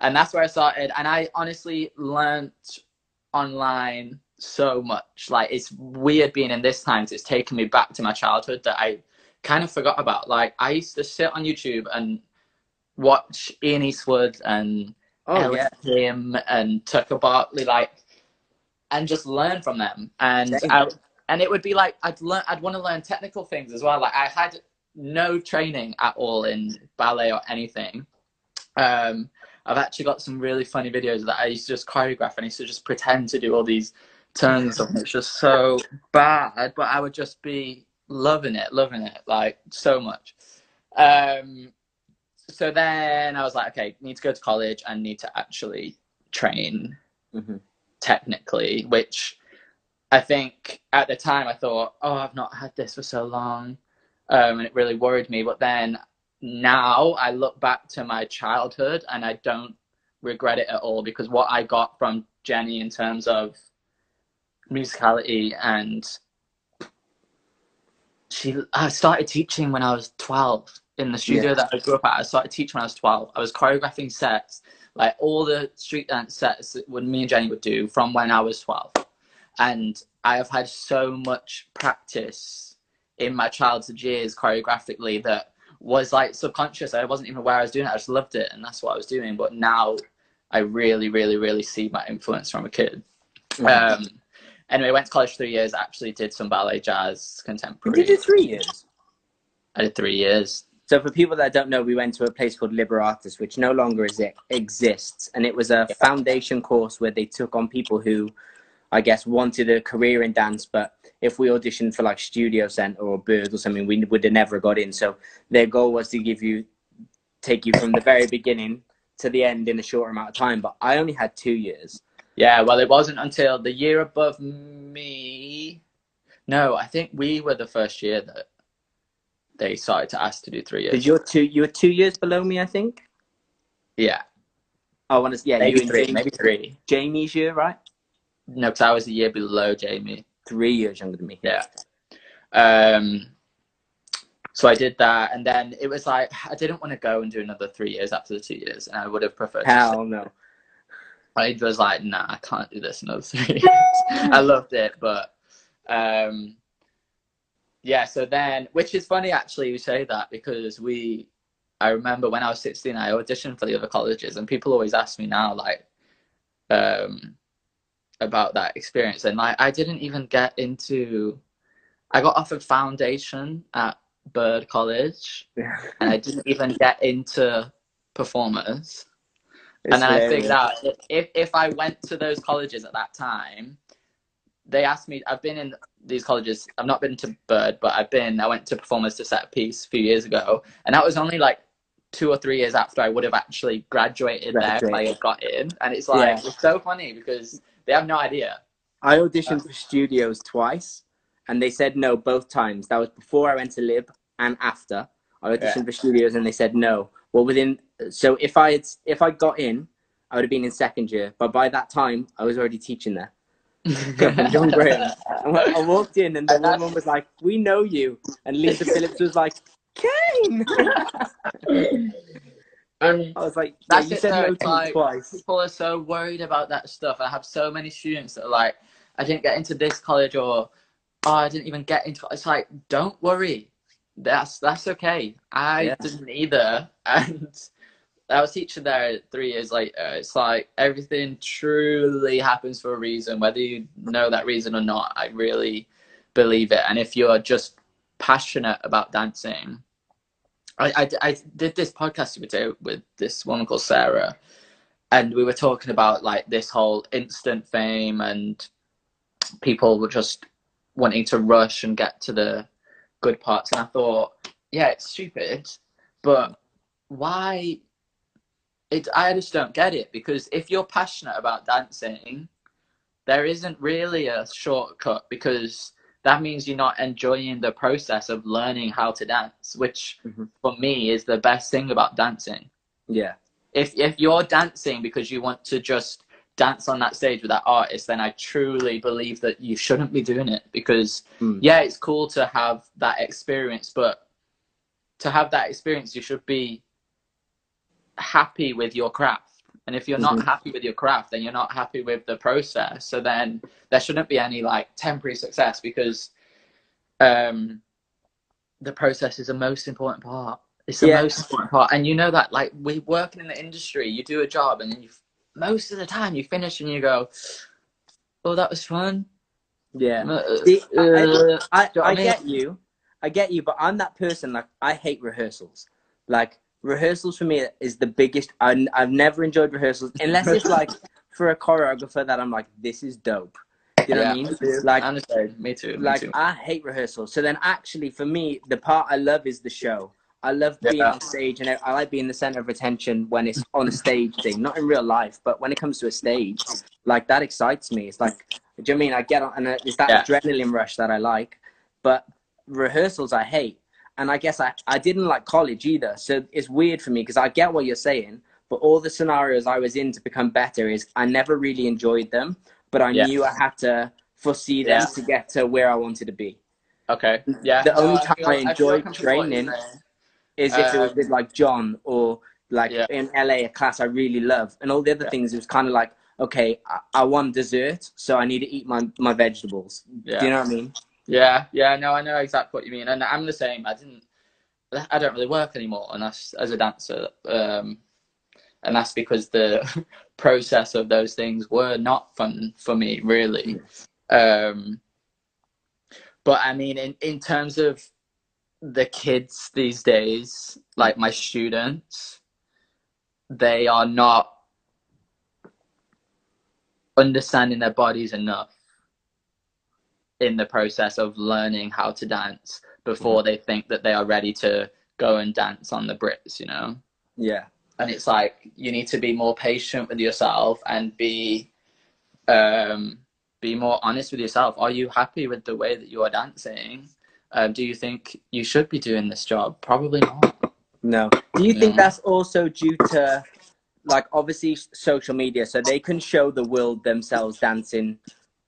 [SPEAKER 3] and that's where I started. And I honestly learned online so much. Like it's weird being in this times. It's taken me back to my childhood that I kind of forgot about. Like I used to sit on YouTube and watch Ian Eastwood and
[SPEAKER 4] Oh
[SPEAKER 3] Ellis
[SPEAKER 4] yeah.
[SPEAKER 3] Kim and Tucker Barkley, like, and just learn from them. And I, and it would be like I'd learn, I'd want to learn technical things as well. Like I had no training at all in ballet or anything. Um, I've actually got some really funny videos that I used to just choreograph and I used to just pretend to do all these turns and stuff. And it's just so bad, but I would just be loving it, loving it, like so much. Um, so then I was like, okay, need to go to college and need to actually train
[SPEAKER 4] Mhm.
[SPEAKER 3] technically, which I think at the time I thought, oh, I've not had this for so long. Um, and it really worried me. But then now I look back to my childhood and I don't regret it at all because what I got from Jenny in terms of musicality and she I started teaching when I was 12 in the studio
[SPEAKER 4] Yeah.
[SPEAKER 3] that I grew up at. I started teaching when I was 12. I was choreographing sets, like all the street dance sets that when me and Jenny would do from when I was 12. And I have had so much practice in my childhood years choreographically that was like subconscious. I wasn't even aware I was doing it. I just loved it and that's what I was doing. But now I really, really, really see my influence from a kid.
[SPEAKER 4] Mhm.
[SPEAKER 3] Um, anyway, went to college three years. Actually, did some ballet, jazz,
[SPEAKER 4] You
[SPEAKER 3] contemporary.
[SPEAKER 4] did it three years.
[SPEAKER 3] I did three years.
[SPEAKER 4] So for people that don't know, we went to a place called Liberatus, which no longer is, it exists, and it was a foundation course where they took on people who, I guess, wanted a career in dance, but if we auditioned for like Studio Center or Bird or something, we would have never got in. So their goal was to give you, take you from the very beginning to the end in a short amount of time. But I only had two years.
[SPEAKER 3] Yeah, well, it wasn't until the year above me. No, I think we were the first year that they started to ask to do three years.
[SPEAKER 4] Because you're two, you were two years below me, I think.
[SPEAKER 3] Yeah,
[SPEAKER 4] I want to, yeah,
[SPEAKER 3] maybe
[SPEAKER 4] you and
[SPEAKER 3] three.
[SPEAKER 4] Jamie-
[SPEAKER 3] Maybe three.
[SPEAKER 4] Jamie's year, right?
[SPEAKER 3] No, because I was a year below Jamie.
[SPEAKER 4] Three years younger than me.
[SPEAKER 3] Yeah. Um. So I did that, and then it was like I didn't want to go and do another three years after the two years, and I would have preferred. to
[SPEAKER 4] Hell no.
[SPEAKER 3] I was like, nah, I can't do this another three years. I loved it, but um, yeah. So then, which is funny actually, you say that because we, I remember when I was sixteen, I auditioned for the other colleges, and people always ask me now, like, um, about that experience, and like, I didn't even get into. I got offered foundation at Bird College, and I didn't even get into performers and then I figured out that if if I went to those colleges at that time, they asked me. I've been in these colleges. I've not been to Bird, but I've been. I went to Performers to Set a Piece a few years ago, and that was only like two or three years after I would have actually graduated, there if I had got in. And it's like
[SPEAKER 4] Yeah.
[SPEAKER 3] it's so funny because they have no idea.
[SPEAKER 4] I auditioned for studios twice, and they said no both times. That was before I went to Lib and after. I auditioned
[SPEAKER 3] Yeah.
[SPEAKER 4] for studios, and they said no. Well, within so if I had if I got in, I would have been in second year. But by that time, I was already teaching there. John Graham. I I walked in, and the
[SPEAKER 3] And
[SPEAKER 4] woman was like, "We know you," and Lisa Phillips was like, "Kane."
[SPEAKER 3] And
[SPEAKER 4] I was like, yeah,
[SPEAKER 3] That's
[SPEAKER 4] "You
[SPEAKER 3] it
[SPEAKER 4] said no to
[SPEAKER 3] like-
[SPEAKER 4] twice."
[SPEAKER 3] people are so worried about that stuff. I have so many students that are like, I didn't get into this college or oh, I didn't even get into it's like, don't worry. That's that's okay. I
[SPEAKER 4] Yeah.
[SPEAKER 3] didn't either. And I was teaching there three years later. It's like everything truly happens for a reason, whether you know that reason or not. I really believe it. And if you're just passionate about dancing, I, I, I did this podcast other with this woman called Sarah, and we were talking about like this whole instant fame and people were just wanting to rush and get to the good parts. And I thought, yeah, it's stupid, but why? It I just don't get it because if you're passionate about dancing, there isn't really a shortcut because that means you're not enjoying the process of learning how to dance, which
[SPEAKER 4] Mhm.
[SPEAKER 3] for me is the best thing about dancing.
[SPEAKER 4] Yeah,
[SPEAKER 3] If if you're dancing because you want to just dance on that stage with that artist, then I truly believe that you shouldn't be doing it because
[SPEAKER 4] Mm.
[SPEAKER 3] yeah, it's cool to have that experience, but to have that experience, you should be happy with your craft. And if you're not
[SPEAKER 4] Mhm.
[SPEAKER 3] happy with your craft, then you're not happy with the process. So then there shouldn't be any like temporary success because um, the process is the most important part. It's the
[SPEAKER 4] Yeah.
[SPEAKER 3] most important part. And you know that, like, we working in the industry, you do a job, and then you, most of the time, you finish and you go, "Oh, that was fun."
[SPEAKER 4] Yeah.
[SPEAKER 3] Uh,
[SPEAKER 4] See, I,
[SPEAKER 3] uh,
[SPEAKER 4] I,
[SPEAKER 3] know
[SPEAKER 4] I,
[SPEAKER 3] I
[SPEAKER 4] I
[SPEAKER 3] mean?
[SPEAKER 4] get you. I get you, but I'm that person. Like, I hate rehearsals. Like, rehearsals for me is the biggest. I, I've never enjoyed rehearsals unless it's like for a choreographer that I'm like, this is dope. You know
[SPEAKER 3] yeah,
[SPEAKER 4] what I
[SPEAKER 3] me
[SPEAKER 4] mean?
[SPEAKER 3] too.
[SPEAKER 4] Like,
[SPEAKER 3] I understand. Me too. Me
[SPEAKER 4] like
[SPEAKER 3] too.
[SPEAKER 4] I hate rehearsals. So then, actually, for me, the part I love is the show. I love being
[SPEAKER 3] Yeah.
[SPEAKER 4] on stage, and I, I like being the center of attention when it's on a stage thing, not in real life, but when it comes to a stage, like that excites me. It's like, do you know what I mean? I get on, and it's that
[SPEAKER 3] Yeah.
[SPEAKER 4] adrenaline rush that I like. But rehearsals, I hate, and I guess I I didn't like college either. So it's weird for me because I get what you're saying, but all the scenarios I was in to become better is I never really enjoyed them, but I
[SPEAKER 3] Yeah.
[SPEAKER 4] knew I had to foresee them
[SPEAKER 3] Yeah.
[SPEAKER 4] to get to where I wanted to be.
[SPEAKER 3] Okay. Yeah.
[SPEAKER 4] The only
[SPEAKER 3] I
[SPEAKER 4] time
[SPEAKER 3] feel-
[SPEAKER 4] I
[SPEAKER 3] feel
[SPEAKER 4] enjoyed
[SPEAKER 3] completely
[SPEAKER 4] training-
[SPEAKER 3] saying.
[SPEAKER 4] Is if it was
[SPEAKER 3] Um,
[SPEAKER 4] with like John or like
[SPEAKER 3] Yeah.
[SPEAKER 4] in LA, a class I really love, and all the other
[SPEAKER 3] Yeah.
[SPEAKER 4] things. It was kind of like, okay, I, I want dessert, so I need to eat my my vegetables.
[SPEAKER 3] Yeah.
[SPEAKER 4] Do you know what I mean?
[SPEAKER 3] Yeah, yeah, no, I know exactly what you mean, and I'm the same. I didn't, I don't really work anymore, and that's as a dancer, um, and that's because the process of those things were not fun for me, really. Um, but I mean, in in terms of the kids these days, like my students, they are not understanding their bodies enough in the process of learning how to dance before they think that they are ready to go and dance on the Brits, you know?
[SPEAKER 4] Yeah.
[SPEAKER 3] And it's like you need to be more patient with yourself and be um be more honest with yourself. Are you happy with the way that you are dancing? Um, do you think you should be doing this job? Probably not.
[SPEAKER 4] No. Do you think that's also due to like obviously social media, so they can show the world themselves dancing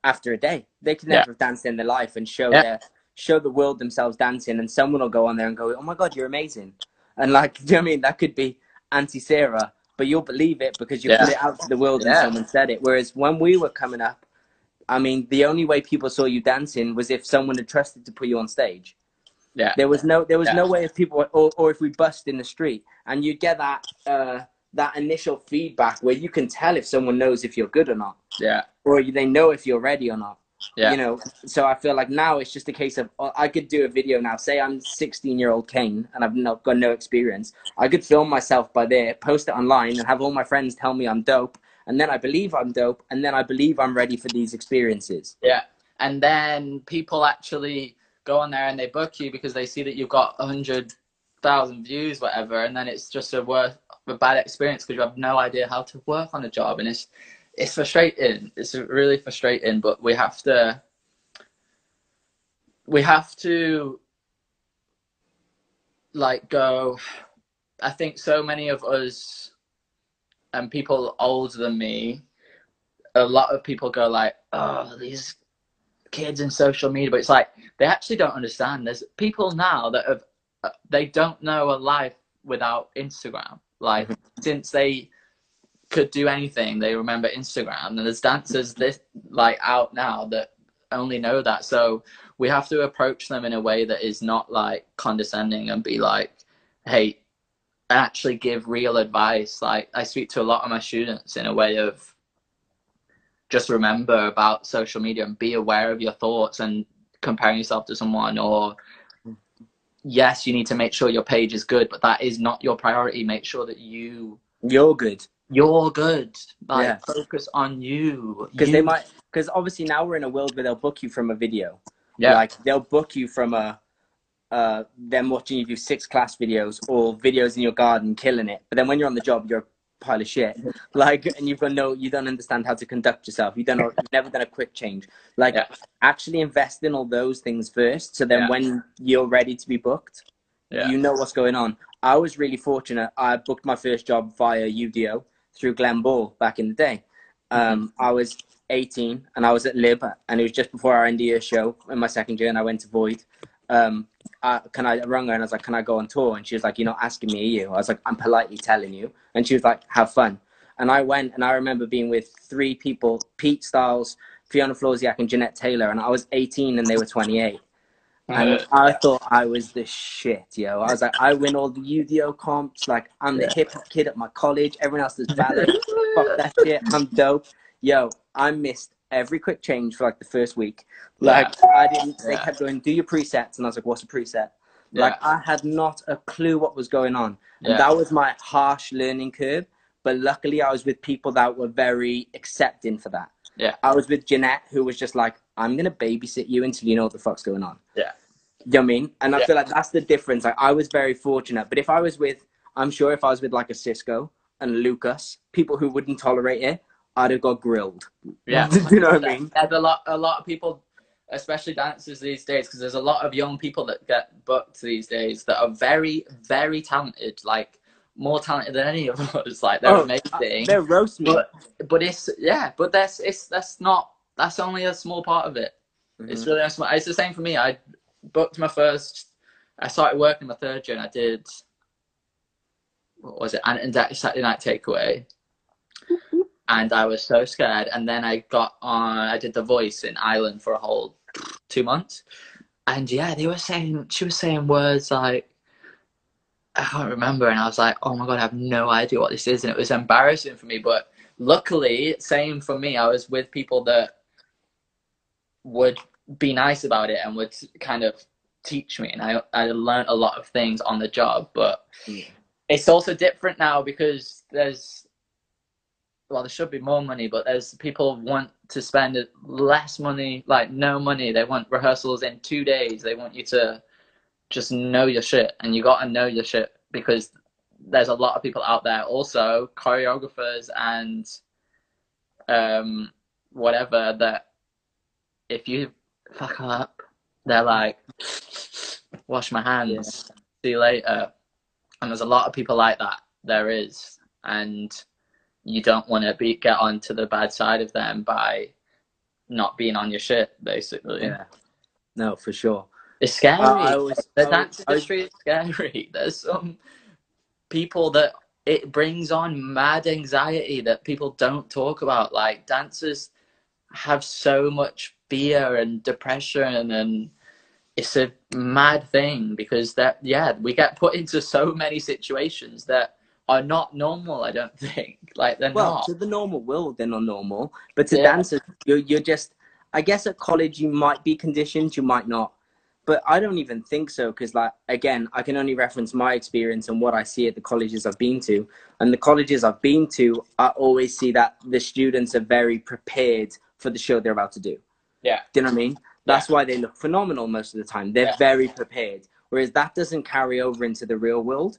[SPEAKER 4] after a day. They can
[SPEAKER 3] Yeah.
[SPEAKER 4] never have danced in their life and show
[SPEAKER 3] Yeah.
[SPEAKER 4] their show the world themselves dancing, and someone will go on there and go, "Oh my god, you're amazing," and like, do you know what I mean? That could be anti Sarah, but you'll believe it because you
[SPEAKER 3] Yeah.
[SPEAKER 4] put it out to the world and someone said it. Whereas when we were coming up, I mean, the only way people saw you dancing was if someone had trusted to put you on stage.
[SPEAKER 3] Yeah.
[SPEAKER 4] There was no there was
[SPEAKER 3] Yeah.
[SPEAKER 4] no way if people or, or if we bust in the street and you get that uh that initial feedback where you can tell if someone knows if you're good or not
[SPEAKER 3] Yeah.
[SPEAKER 4] or they know if you're ready or not.
[SPEAKER 3] Yeah.
[SPEAKER 4] You know, so I feel like now it's just a case of uh, I could do a video now. Say I'm 16 year old Kane and I've not got no experience. I could film myself by there, post it online, and have all my friends tell me I'm dope, and then I believe I'm dope, and then I believe I'm ready for these experiences.
[SPEAKER 3] Yeah. And then people actually go on there and they book you because they see that you've got a hundred thousand views, whatever, and then it's just a worth a bad experience because you have no idea how to work on a job and it's it's frustrating. It's really frustrating, but we have to we have to like go I think so many of us and people older than me a lot of people go like, "Oh, these kids in social media," but it's like they actually don't understand. There's people now that have uh, they don't know a life without Instagram. Like since they could do anything, they remember Instagram. And there's dancers this like out now that only know that. So we have to approach them in a way that is not like condescending and be like, "Hey." Actually give real advice like i speak to a lot of my students in a way of just remember about social media and be aware of your thoughts and comparing yourself to someone or yes you need to make sure your page is good but that is not your priority. Make sure that you
[SPEAKER 4] You're good.
[SPEAKER 3] you're good. Like
[SPEAKER 4] Yeah.
[SPEAKER 3] focus on you.
[SPEAKER 4] Because they might because obviously now we're in a world where they'll book you from a video.
[SPEAKER 3] Yeah.
[SPEAKER 4] Like they'll book you from a uh them watching you do six class videos or videos in your garden killing it but then when you're on the job you're a pile of shit like and you've got no you don't understand how to conduct yourself you don't know you've never done a quick change like
[SPEAKER 3] Yeah.
[SPEAKER 4] actually invest in all those things first so then
[SPEAKER 3] Yeah.
[SPEAKER 4] when you're ready to be booked
[SPEAKER 3] yeah
[SPEAKER 4] you know what's going on. I was really fortunate. I booked my first job via UDO through Glen Ball back in the day. Um, I was 18 and I was at Lib, and it was just before our end of year show in my second year, and I went to Void. Um, I, can I rung her and I was like, "Can I go on tour?" And she was like, "You're not asking me, are you?" I was like, "I'm politely telling you." And she was like, "Have fun." And I went, and I remember being with three people: Pete Styles, Fiona Florziak, and Jeanette Taylor. And I was 18, and they were 28 and uh, I thought I was the shit, yo. I was like, I win all the UDO comps. Like, I'm the hip hop kid at my college. Everyone else is ballet. Fuck that shit. I'm dope. Yo, I missed every quick change for like the first week. Like, I didn't. They
[SPEAKER 3] Yeah.
[SPEAKER 4] kept going, do your presets, and I was like, what's a preset?
[SPEAKER 3] Yeah.
[SPEAKER 4] Like, I had not a clue what was going on, and that was my harsh learning curve. But luckily, I was with people that were very accepting for that.
[SPEAKER 3] Yeah.
[SPEAKER 4] I was with Jeanette, who was just like, I'm gonna babysit you until you know what the fuck's going on.
[SPEAKER 3] Yeah.
[SPEAKER 4] You know what I mean? And I feel like that's the difference. Like I was very fortunate. But if I was with I'm sure if I was with like a Cisco and Lucas, people who wouldn't tolerate it, I'd have got grilled.
[SPEAKER 3] Yeah.
[SPEAKER 4] Do you know what I mean?
[SPEAKER 3] There's a lot, a lot of people, especially dancers these days, because there's a lot of young people that get booked these days that are very, very talented, like more talented than any of us. Like they're
[SPEAKER 4] Oh,
[SPEAKER 3] amazing.
[SPEAKER 4] They're roast me.
[SPEAKER 3] but but it's yeah, but that's it's that's not that's only a small part of it. It's
[SPEAKER 4] Mhm.
[SPEAKER 3] really a small. It's the same for me. I booked my first. I started working my third year, and I did. What was it? And Dec Saturday Night Takeaway. And I was so scared. And then I got on. I did The Voice in Ireland for a whole two months. And yeah, they were saying she was saying words like I can't remember, and I was like, oh my god, I have no idea what this is, and it was embarrassing for me. But luckily, same for me. I was with people that would be nice about it and would kind of teach me, and I I learned a lot of things on the job. But
[SPEAKER 4] Yeah.
[SPEAKER 3] it's also different now because there's well, there should be more money, but there's people want to spend less money, like no money. They want rehearsals in two days. They want you to just know your shit, and you got to know your shit because there's a lot of people out there, also choreographers and um whatever that if you fuck up, they're like, wash my hands, see you later. And there's a lot of people like that. There is, and you don't want to be get onto the bad side of them by not being on your shit, basically.
[SPEAKER 4] Yeah. No, for sure.
[SPEAKER 3] It's scary.
[SPEAKER 4] I always-
[SPEAKER 3] the
[SPEAKER 4] I
[SPEAKER 3] dance
[SPEAKER 4] I
[SPEAKER 3] industry is scary. There's some people that it brings on mad anxiety that people don't talk about. Like dancers have so much fear and depression and it's a mad thing because that yeah, we get put into so many situations that are not normal, I don't think. Like they're
[SPEAKER 4] Well,
[SPEAKER 3] not.
[SPEAKER 4] to the normal world, they're not normal. But to
[SPEAKER 3] Yeah.
[SPEAKER 4] dancers, you're, you're just, I guess at college, you might be conditioned, you might not. But I don't even think so because, like, again, I can only reference my experience and what I see at the colleges I've been to. And the colleges I've been to, I always see that the students are very prepared for the show they're about to do.
[SPEAKER 3] Yeah.
[SPEAKER 4] Do you know what I mean? That's why they look phenomenal most of the time. They're
[SPEAKER 3] Yeah.
[SPEAKER 4] very prepared. Whereas that doesn't carry over into the real world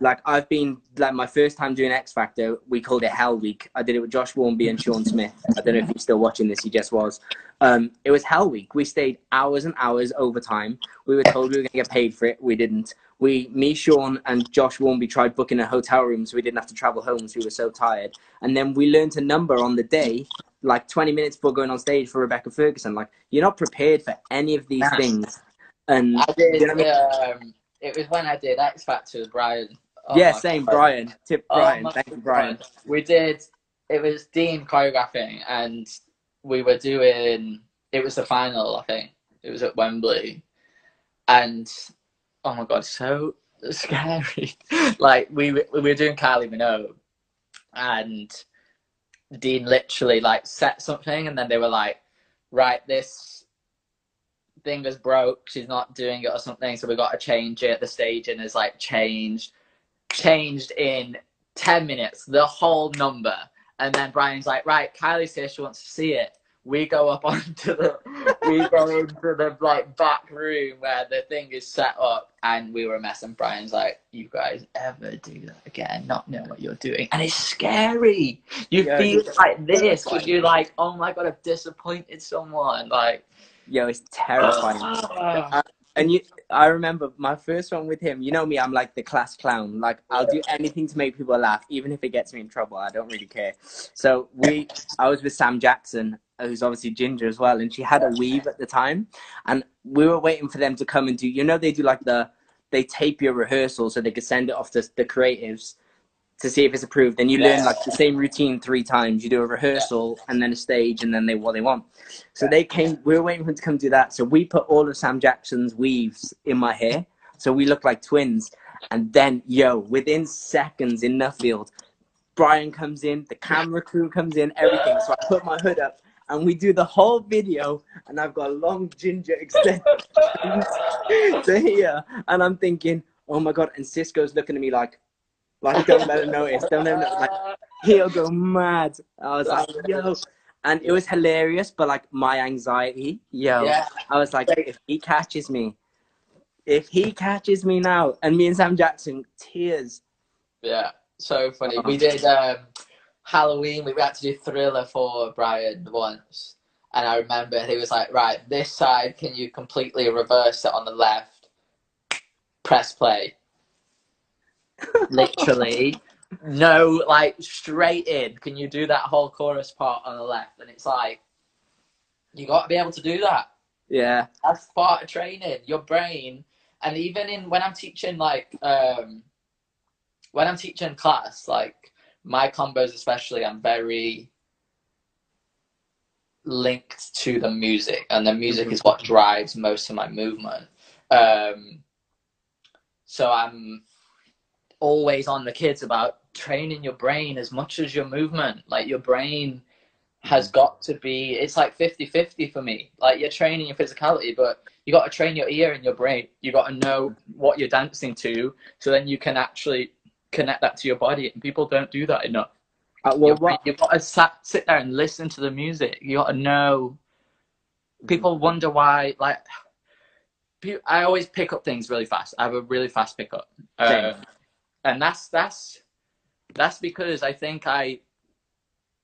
[SPEAKER 4] like I've been like my first time doing X Factor, we called it Hell Week. I did it with Josh Warmby and Sean Smith. I don't know if you're still watching this, he just was. Um, it was Hell Week. We stayed hours and hours overtime. We were told we were gonna get paid for it. We didn't. We me, Sean and Josh Warmby tried booking a hotel room so we didn't have to travel home because we were so tired. And then we learned a number on the day, like 20 minutes before going on stage for Rebecca Ferguson. Like you're not prepared for any of these
[SPEAKER 3] Nah.
[SPEAKER 4] things. And
[SPEAKER 3] I did
[SPEAKER 4] you know I mean?
[SPEAKER 3] um, it was when I did X Factor with Brian. Oh
[SPEAKER 4] yeah, same,
[SPEAKER 3] God.
[SPEAKER 4] Brian. Tip
[SPEAKER 3] Oh
[SPEAKER 4] Brian.
[SPEAKER 3] my
[SPEAKER 4] Thank you, Brian.
[SPEAKER 3] God. We did. It was Dean choreographing, and we were doing. It was the final, I think. It was at Wembley, and oh my god, so scary. like we were- we were doing Kylie Minogue, and Dean literally like set something, and then they were like, "Right, this thing is broke. She's not doing it or something, so we got to change it." At the staging is like changed changed in 10 minutes, the whole number. And then Brian's like, right, Kylie's here, she wants to see it. We go up onto the, we go into the like back room where the thing is set up and we were a mess. And Brian's like, you guys ever do that again, not know what you're doing. And it's scary. You
[SPEAKER 4] Yeah,
[SPEAKER 3] feel like this because you're like, oh my God, I've disappointed someone. Like,
[SPEAKER 4] Yo, it's terrifying.
[SPEAKER 3] ah.
[SPEAKER 4] And you, I remember my first one with him. You know me, I'm like the class clown. Like I'll do anything to make people laugh, even if it gets me in trouble. I don't really care. So we, I was with Sam Jackson, who's obviously ginger as well, and she had a weave at the time, and we were waiting for them to come and do. You know, they do like the, they tape your rehearsal so they could send it off to the creatives. To see if it's approved. And you learn like the same routine three times. You do a rehearsal and then a stage, and then they what they want. So they came. We were waiting for them to come do that. So we put all of Sam Jackson's weaves in my hair, so we look like twins. And then, yo, within seconds in Nuffield, Brian comes in, the camera crew comes in, everything. So I put my hood up and we do the whole video and I've got a long ginger extension to here. And I'm thinking, oh my God. And Cisco's looking at me like, like, don't let him notice. Don't let him know. Like, he'll go mad. I was like, yo. And it was hilarious, but like my anxiety, yo.
[SPEAKER 3] Yeah.
[SPEAKER 4] I was like, if he catches me, if he catches me now, and me and Sam Jackson, tears.
[SPEAKER 3] Yeah, so funny. We did um, Halloween. We had to do Thriller for Brian once, and I remember he was like, "Right, this side, can you completely reverse it on the left? Press play." Literally, no, like straight in. Can you do that whole chorus part on the left? And it's like, you got to be able to do that.
[SPEAKER 4] Yeah.
[SPEAKER 3] That's part of training. Your brain, and even in when I'm teaching, like um, when I'm teaching class, like my combos especially, I'm very linked to the music, and the music is what drives most of my movement. Um, so I'm always on the kids about training your brain as much as your movement. Like your brain has got to be it's like 50-50 for me. Like you're training your physicality, but you got to train your ear and your brain. You got to know what you're dancing to, so then you can actually connect that to your body. And people don't do that enough.
[SPEAKER 4] Uh, well,
[SPEAKER 3] You've got to sat, sit there and listen to the music. You got to know. People wonder why, like, I always pick up things really fast. I have a really fast pickup, um, and that's that's that's because I think I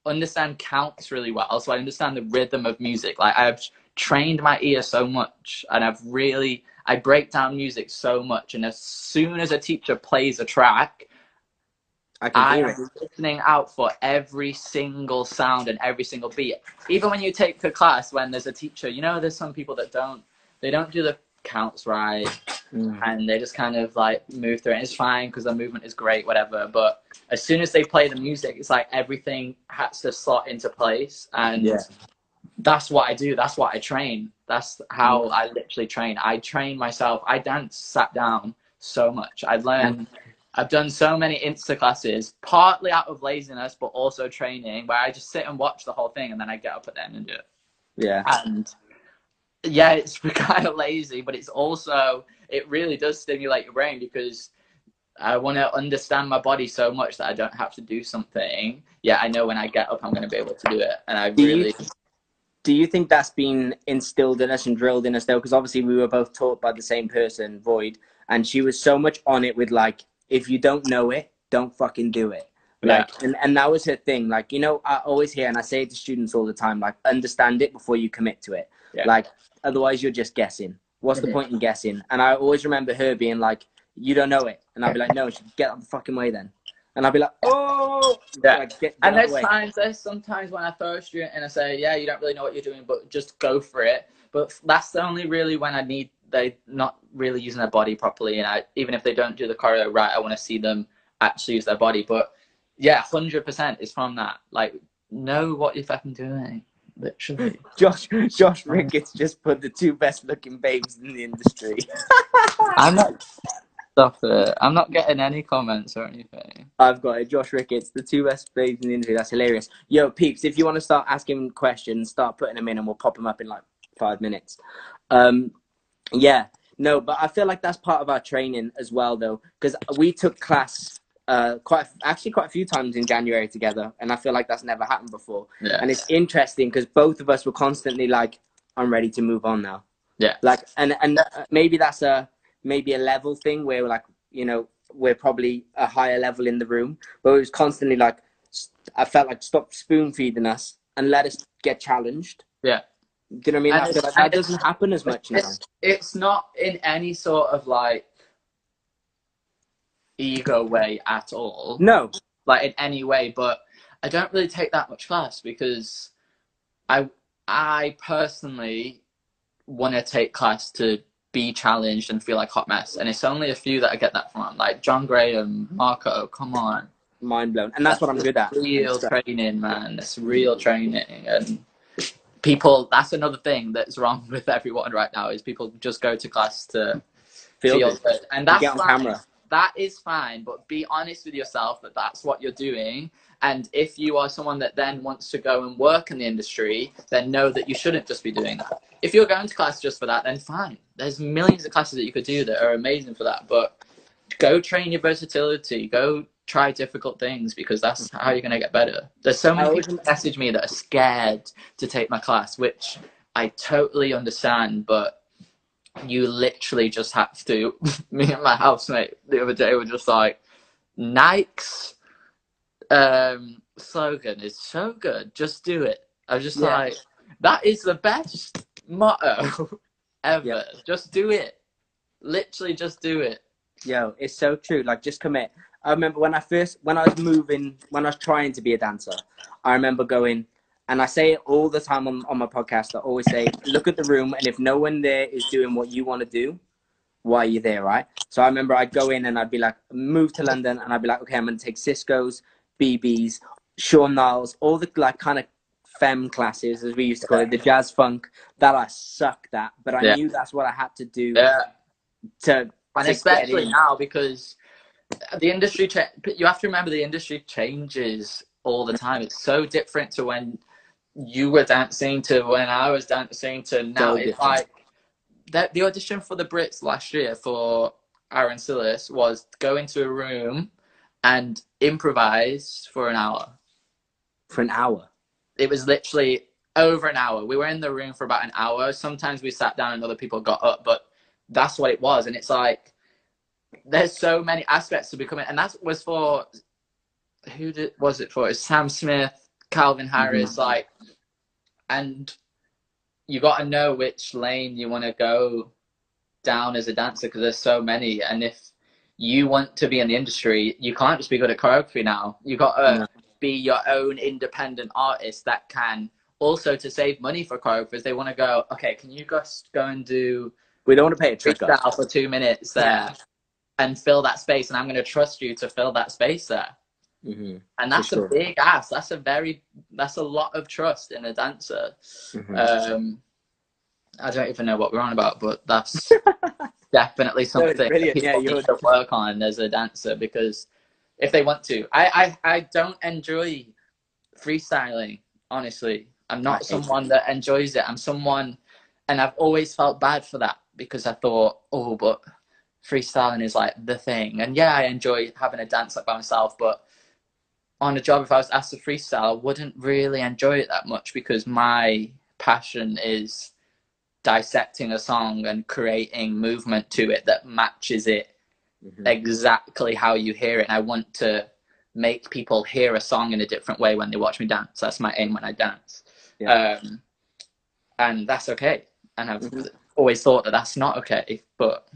[SPEAKER 3] understand counts really well. So I understand the rhythm of music. Like I've trained my ear so much, and I've really I break down music so much. And as soon as a teacher plays a track,
[SPEAKER 4] I can
[SPEAKER 3] I
[SPEAKER 4] hear
[SPEAKER 3] am
[SPEAKER 4] it.
[SPEAKER 3] listening out for every single sound and every single beat. Even when you take a class when there's a teacher, you know, there's some people that don't, they don't do the counts right,
[SPEAKER 4] Mm.
[SPEAKER 3] and they just kind of like move through it. It's fine because the movement is great, whatever. But as soon as they play the music, it's like everything has to slot into place, and
[SPEAKER 4] Yeah.
[SPEAKER 3] that's what I do. That's what I train. That's how I literally train. I train myself. I dance sat down so much. I learned. I've done so many Insta classes, partly out of laziness, but also training, where I just sit and watch the whole thing, and then I get up at the end and do it.
[SPEAKER 4] Yeah.
[SPEAKER 3] And yeah, it's kind of lazy, but it's also it really does stimulate your brain because I want to understand my body so much that I don't have to do something. Yeah, I know when I get up, I'm going to be able to do it, and I
[SPEAKER 4] Do you-
[SPEAKER 3] really
[SPEAKER 4] Do you think that's been instilled in us and drilled in us though? Because obviously we were both taught by the same person, Void, and she was so much on it with like, if you don't know it, don't fucking do it. Like, and, and that was her thing. Like, you know, I always hear and I say it to students all the time, like, understand it before you commit to it.
[SPEAKER 3] Yeah.
[SPEAKER 4] Like, otherwise you're just guessing. What's the mm-hmm. point in guessing? And I always remember her being like, you don't know it. And I'd be like, no, get out the fucking way then. And I'd be like, oh,
[SPEAKER 3] Yeah.
[SPEAKER 4] like, get, get
[SPEAKER 3] And
[SPEAKER 4] out
[SPEAKER 3] there's
[SPEAKER 4] the way.
[SPEAKER 3] times, there's sometimes when I throw a student and I say, yeah, you don't really know what you're doing, but just go for it. But that's the only really when I need they not really using their body properly, and I even if they don't do the choreo right, I want to see them actually use their body. But yeah, hundred percent is from that. Like, know what you're fucking doing, literally.
[SPEAKER 4] Josh Josh Ricketts just put the two best looking babes in the industry.
[SPEAKER 3] I'm not. Stop it! I'm not getting any comments or anything.
[SPEAKER 4] I've got it. Josh Ricketts, the two best babes in the industry. That's hilarious. Yo, peeps, if you want to start asking questions, start putting them in, and we'll pop them up in like five minutes. Um, yeah, no, but I feel like that's part of our training as well, though, because we took class uh quite actually quite a few times in January together, and I feel like that's never happened before.
[SPEAKER 3] Yeah.
[SPEAKER 4] And it's interesting because both of us were constantly like, "I'm ready to move on now."
[SPEAKER 3] Yeah.
[SPEAKER 4] Like, and and uh, maybe that's a maybe a level thing where like, you know, we're probably a higher level in the room, but it was constantly like, I felt like stop spoon feeding us and let us get challenged.
[SPEAKER 3] Yeah.
[SPEAKER 4] Do you know what I mean? I feel like that doesn't happen as much now.
[SPEAKER 3] It's, it's not in any sort of like ego way at all.
[SPEAKER 4] No.
[SPEAKER 3] like in any way but i don't really take that much class because i i personally want to take class to be challenged and feel like hot mess and it's only a few that i get that from like john graham marco come on
[SPEAKER 4] mind blown, and that's what I'm good at.
[SPEAKER 3] Real training, man. It's real training, and people. That's another thing that's wrong with everyone right now is people just go to class to
[SPEAKER 4] Feel
[SPEAKER 3] feel,
[SPEAKER 4] good.
[SPEAKER 3] and that's
[SPEAKER 4] Get on
[SPEAKER 3] fine.
[SPEAKER 4] camera.
[SPEAKER 3] That is fine, but be honest with yourself that that's what you're doing. And if you are someone that then wants to go and work in the industry, then know that you shouldn't just be doing that. If you're going to class just for that, then fine. There's millions of classes that you could do that are amazing for that. But go train your versatility. Go try difficult things because that's how you're going to get better. There's so many people message me that are scared to take my class, which I totally understand, but you literally just have to. Me and my housemate the other day were just like, Nike's um, slogan is so good, just do it. I was just
[SPEAKER 4] Yeah.
[SPEAKER 3] like, that is the best motto ever.
[SPEAKER 4] Yeah.
[SPEAKER 3] Just do it. Literally, just do it.
[SPEAKER 4] Yo, it's so true. Like, just commit. I remember when I first, when I was moving, when I was trying to be a dancer, I remember going, and I say it all the time on, on my podcast. I always say, look at the room, and if no one there is doing what you want to do, why are you there, right? So I remember I'd go in and I'd be like, move to London, and I'd be like, okay, I'm going to take Cisco's, BB's, Sean Niles, all the like kind of fem classes, as we used to call it, the jazz funk that I sucked at, but I
[SPEAKER 3] Yeah.
[SPEAKER 4] knew that's what I had to do
[SPEAKER 3] Yeah.
[SPEAKER 4] to,
[SPEAKER 3] And
[SPEAKER 4] to
[SPEAKER 3] especially now because the industry, cha- you have to remember the industry changes all the time. It's so different to when you were dancing to when I was dancing to now. It's like that. The audition for the Brits last year for Aaron Sillis was go into a room and improvise for an hour.
[SPEAKER 4] for an hour.
[SPEAKER 3] It was literally over an hour. We were in the room for about an hour. Sometimes we sat down and other people got up, but that's what it was. And it's like there's so many aspects to becoming, and that was for who did was it for? It's Sam Smith, Calvin mm-hmm. Harris, like, and you got to know which lane you want to go down as a dancer because there's so many, and if you want to be in the industry, you can't just be good at choreography now. You got to
[SPEAKER 4] No.
[SPEAKER 3] be your own independent artist that can also to save money for choreographers. They want to go, okay, can you just go and do
[SPEAKER 4] We don't want to pay a trick
[SPEAKER 3] for two minutes there
[SPEAKER 4] Yeah.
[SPEAKER 3] and fill that space, and I'm going to trust you to fill that space there.
[SPEAKER 4] Hmm
[SPEAKER 3] And that's
[SPEAKER 4] sure.
[SPEAKER 3] a big ask. That's a very that's a lot of trust in a dancer.
[SPEAKER 4] hmm
[SPEAKER 3] Um, I don't even know what we're on about, but that's definitely something that people
[SPEAKER 4] Yeah,
[SPEAKER 3] need to work on as a dancer because if they want to, I I, I don't enjoy freestyling. Honestly, I'm not someone that enjoys it. I'm someone, and I've always felt bad for that because I thought, oh, but freestyling is like the thing. And yeah, I enjoy having a dance like by myself, but on a job, if I was asked to freestyle, I wouldn't really enjoy it that much because my passion is dissecting a song and creating movement to it that matches it
[SPEAKER 4] hmm
[SPEAKER 3] exactly how you hear it. And I want to make people hear a song in a different way when they watch me dance. That's my aim when I dance.
[SPEAKER 4] Yeah.
[SPEAKER 3] Um, and that's okay. And I've
[SPEAKER 4] Mhm.
[SPEAKER 3] always thought that that's not okay, but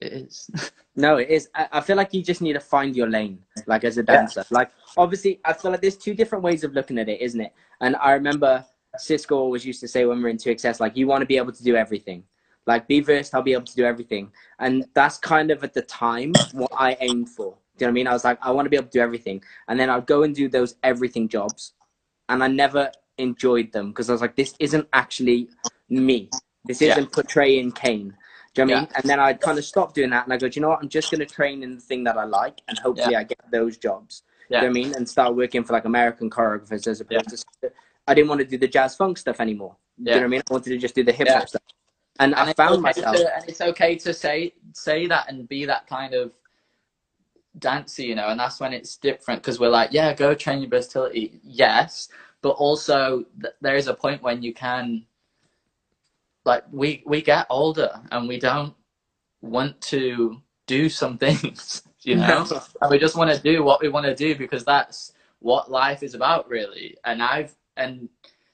[SPEAKER 3] it is.
[SPEAKER 4] No, it is. I, I feel like you just need to find your lane, like as a dancer. Like, obviously, I feel like there's two different ways of looking at it, isn't it? And I remember Cisco always used to say when we were in 2XS, like, you want to be able to do everything. Like, be versed, I'll be able to do everything. And that's kind of at the time what I aimed for. Do you know what I mean? I was like, I want to be able to do everything. And then I'd go and do those everything jobs. And I never enjoyed them because I was like, this isn't actually me. This isn't portraying Kane. Do you know what I mean? And then I kind of stopped doing that and I go, do you know what? I'm just going to train in the thing that I like and hopefully I get those jobs.
[SPEAKER 3] Yeah.
[SPEAKER 4] You know what I mean? And start working for like American choreographers as opposed to. I didn't want to do the jazz funk stuff anymore. Do you know what I mean? I wanted to just do the hip hop
[SPEAKER 3] Yeah.
[SPEAKER 4] stuff. And,
[SPEAKER 3] and
[SPEAKER 4] I found
[SPEAKER 3] okay
[SPEAKER 4] myself.
[SPEAKER 3] to, and it's okay to say say that and be that kind of dancer you know and that's when it's different because we're like yeah go train your versatility yes but also th- there is a point when you can like we we get older and we don't want to do some things you know? And we just want to do what we want to do because that's what life is about really. And i've and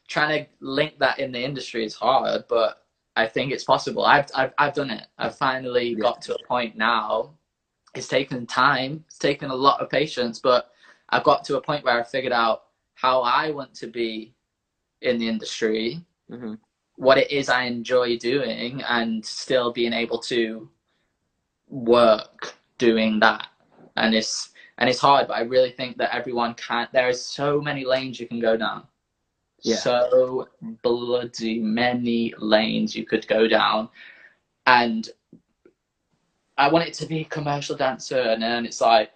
[SPEAKER 3] trying to link that in the industry is hard but i think it's possible. I've i've, I've done it. I've finally
[SPEAKER 4] Yeah.
[SPEAKER 3] got to a point now. It's taken time. It's taken a lot of patience but i've got to a point where i figured out how i want to be in the industry.
[SPEAKER 4] Hmm
[SPEAKER 3] what it is I enjoy doing and still being able to work doing that. And it's and it's hard. But I really think that everyone can. There is so many lanes you can go down.
[SPEAKER 4] Yeah.
[SPEAKER 3] So bloody many lanes you could go down, and I want it to be a commercial dancer, and then it's like,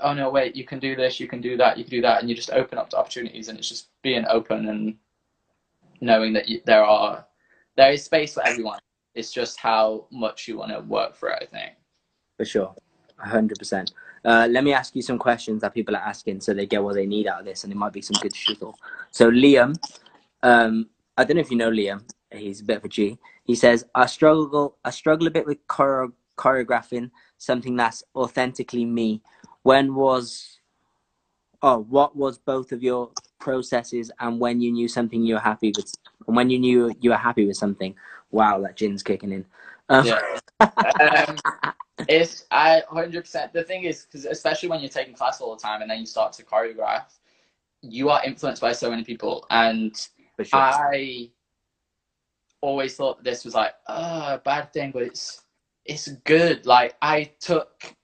[SPEAKER 3] oh no, wait, you can do this, you can do that, you can do that, and you just open up to opportunities, and it's just being open and knowing that you, there are there is space for everyone. It's just how much you want to work for it. I think.
[SPEAKER 4] For sure, hundred percent. Uh, let me ask you some questions that people are asking, so they get what they need out of this, and it might be some good shizzle. So Liam, um, I don't know if you know Liam. He's a bit of a G. He says, "I struggle. I struggle a bit with chore- choreographing something that's authentically me. When was, oh, what was both of your processes, and when you knew something you were happy with, and when you knew you were happy with something? Wow, that gin's kicking in. Um,
[SPEAKER 3] Yeah. um, it's I hundred percent. The thing is, because especially when you're taking class all the time and then you start to choreograph, you are influenced by so many people, and
[SPEAKER 4] sure.
[SPEAKER 3] I always thought this was like oh, a bad thing, but it's it's good. Like I took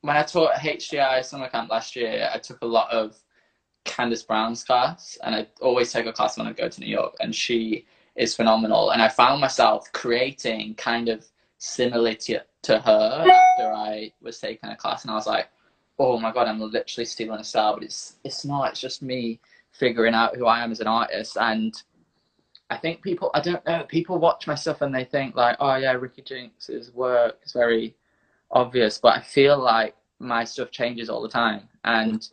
[SPEAKER 3] when I taught HDI summer camp last year, I took a lot of Candace Brown's class, and I always take a class when I go to New York, and she is phenomenal. And I found myself creating kind of similar to, to her after I was taking a class, and I was like, oh my god, I'm literally stealing a style, but it's it's not. It's just me figuring out who I am as an artist, and I think people, I don't know, people watch my stuff and they think like, oh yeah, Ricky Jinks's work is very obvious, but I feel like my stuff changes all the time, and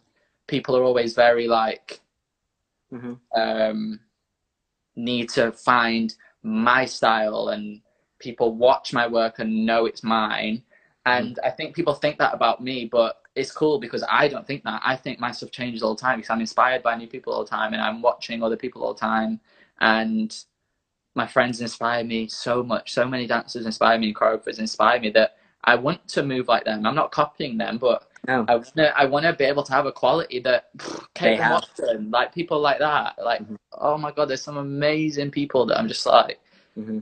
[SPEAKER 3] people are always very like,
[SPEAKER 4] Mhm.
[SPEAKER 3] um, need to find my style, and people watch my work and know it's mine, and I think people think that about me, but it's cool because I don't think that. I think my stuff changes all the time because I'm inspired by new people all the time, and I'm watching other people all the time, and my friends inspire me so much. So many dancers inspire me, and choreographers inspire me that I want to move like them. I'm not copying them, but
[SPEAKER 4] No.
[SPEAKER 3] I want to. I be able to have a quality that pff, Kate. Watson, like people like that. Like,
[SPEAKER 4] Mhm.
[SPEAKER 3] oh my god, there's some amazing people that I'm just like
[SPEAKER 4] hmm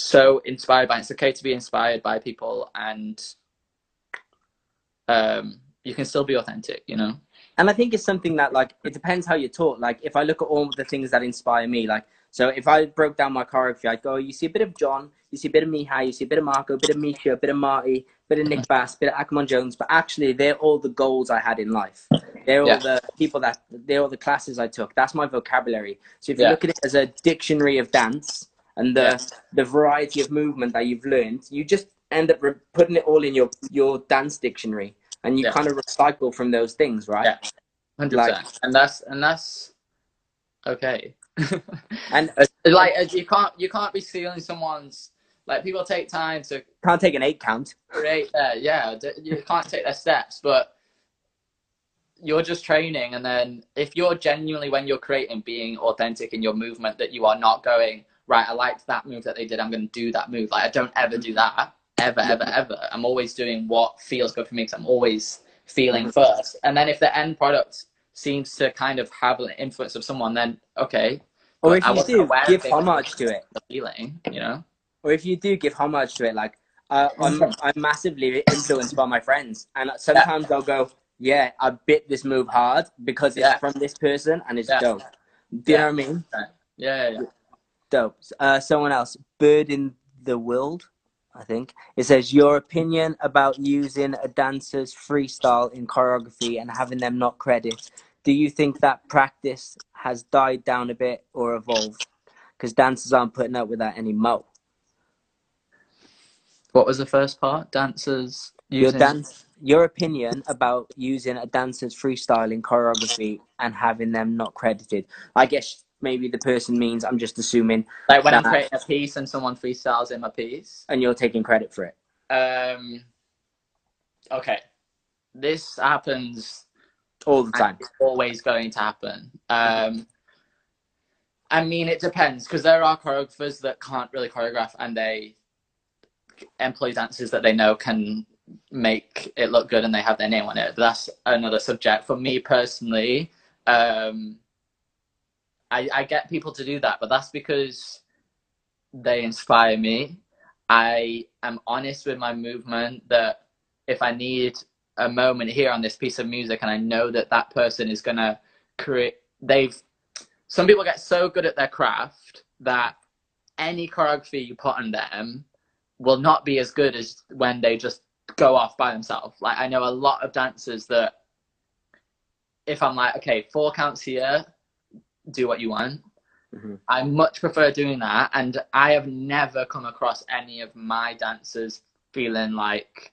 [SPEAKER 3] so inspired by. It's okay to be inspired by people, and um, you can still be authentic. You know.
[SPEAKER 4] and I think it's something that like it depends how you're taught. Like if I look at all the things that inspire me, like so if I broke down my choreography, I'd go, you see a bit of John, you see a bit of Mihai, you see a bit of Marco, a bit of Misha, a bit of Marty, bit of Nick Bass, bit of Akmon Jones, but actually they're all the goals I had in life. They're all the people that they're all the classes I took. That's my vocabulary. So if you
[SPEAKER 3] Yeah.
[SPEAKER 4] look at it as a dictionary of dance and the
[SPEAKER 3] Yeah.
[SPEAKER 4] the variety of movement that you've learned, you just end up re- putting it all in your your dance dictionary, and you
[SPEAKER 3] Yeah.
[SPEAKER 4] kind of recycle from those things, right?
[SPEAKER 3] Yeah. Hundred
[SPEAKER 4] Like-
[SPEAKER 3] percent, and that's and that's okay.
[SPEAKER 4] And
[SPEAKER 3] like as you can't you can't be stealing someone's like people take time to
[SPEAKER 4] can't take an eight count.
[SPEAKER 3] create their yeah you can't take their steps, but you're just training, and then if you're genuinely when you're creating being authentic in your movement, that you are not going right. I liked that move that they did. I'm going to do that move. Like I don't ever do that ever ever ever. I'm always doing what feels good for me because I'm always feeling mm-hmm. first, and then if the end product seems to kind of have an influence of someone, then okay.
[SPEAKER 4] Or if
[SPEAKER 3] I
[SPEAKER 4] you do, give homage to it.
[SPEAKER 3] The feeling, you know.
[SPEAKER 4] Or if you do give homage to it, like uh, I'm, I'm massively influenced by my friends, and sometimes I'll go, "Yeah, I bit this move hard because it's
[SPEAKER 3] Yeah.
[SPEAKER 4] from this person and it's
[SPEAKER 3] Yeah.
[SPEAKER 4] dope." Do you
[SPEAKER 3] Yeah.
[SPEAKER 4] know what I mean?
[SPEAKER 3] Yeah, yeah, yeah.
[SPEAKER 4] Dope. Uh, someone else, Bird in the World, I think. It says your opinion about using a dancer's freestyle in choreography and having them not credit. Do you think that practice has died down a bit or evolved? Because dancers aren't putting up with that anymore.
[SPEAKER 3] What was the first part? Dancers
[SPEAKER 4] Your dance, your opinion about using a dancer's freestyle in choreography and having them not credited. I guess maybe the person means I'm just assuming,
[SPEAKER 3] like when I'm creating a piece and someone freestyles in my piece.
[SPEAKER 4] and you're taking credit for it.
[SPEAKER 3] Um, okay, this happens.
[SPEAKER 4] all the time.
[SPEAKER 3] It's always going to happen. Um, I mean, it depends because there are choreographers that can't really choreograph and they employ dancers that they know can make it look good and they have their name on it. But that's another subject. For me personally, um, I, I get people to do that, but that's because they inspire me. I am honest with my movement that if I need a moment here on this piece of music and I know that that person is going to create they've some people get so good at their craft that any choreography you put on them will not be as good as when they just go off by themselves. Like I know a lot of dancers that if I'm like, okay, four counts here, do what you want.
[SPEAKER 4] Mm-hmm.
[SPEAKER 3] I much prefer doing that, and I have never come across any of my dancers feeling like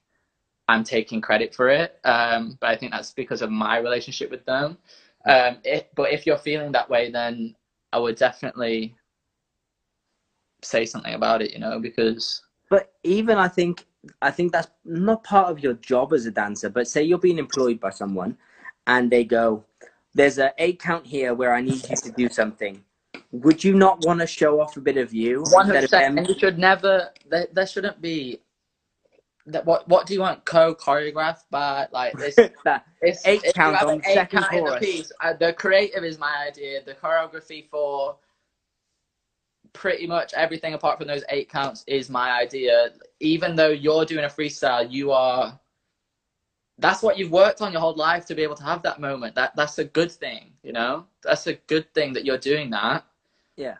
[SPEAKER 3] I'm taking credit for it. Um, but I think that's because of my relationship with them. Um, it, but if you're feeling that way, then I would definitely say something about it, you know, because
[SPEAKER 4] But even I think I think that's not part of your job as a dancer. But say you're being employed by someone, and they go, "There's a eight count here where I need you to do something." Would you not want to show off a bit of you
[SPEAKER 3] One hundred percent. and you should never. There, there shouldn't be. That what what do you want co choreographed by like this?
[SPEAKER 4] That-
[SPEAKER 3] It's
[SPEAKER 4] Eight count on
[SPEAKER 3] an eight
[SPEAKER 4] second
[SPEAKER 3] count in the
[SPEAKER 4] chorus.
[SPEAKER 3] piece. Uh, the creative is my idea. The choreography for pretty much everything apart from those eight counts is my idea. Even though you're doing a freestyle, you are. That's what you've worked on your whole life to be able to have that moment. That that's a good thing, you know. That's a good thing that you're doing that.
[SPEAKER 4] Yeah.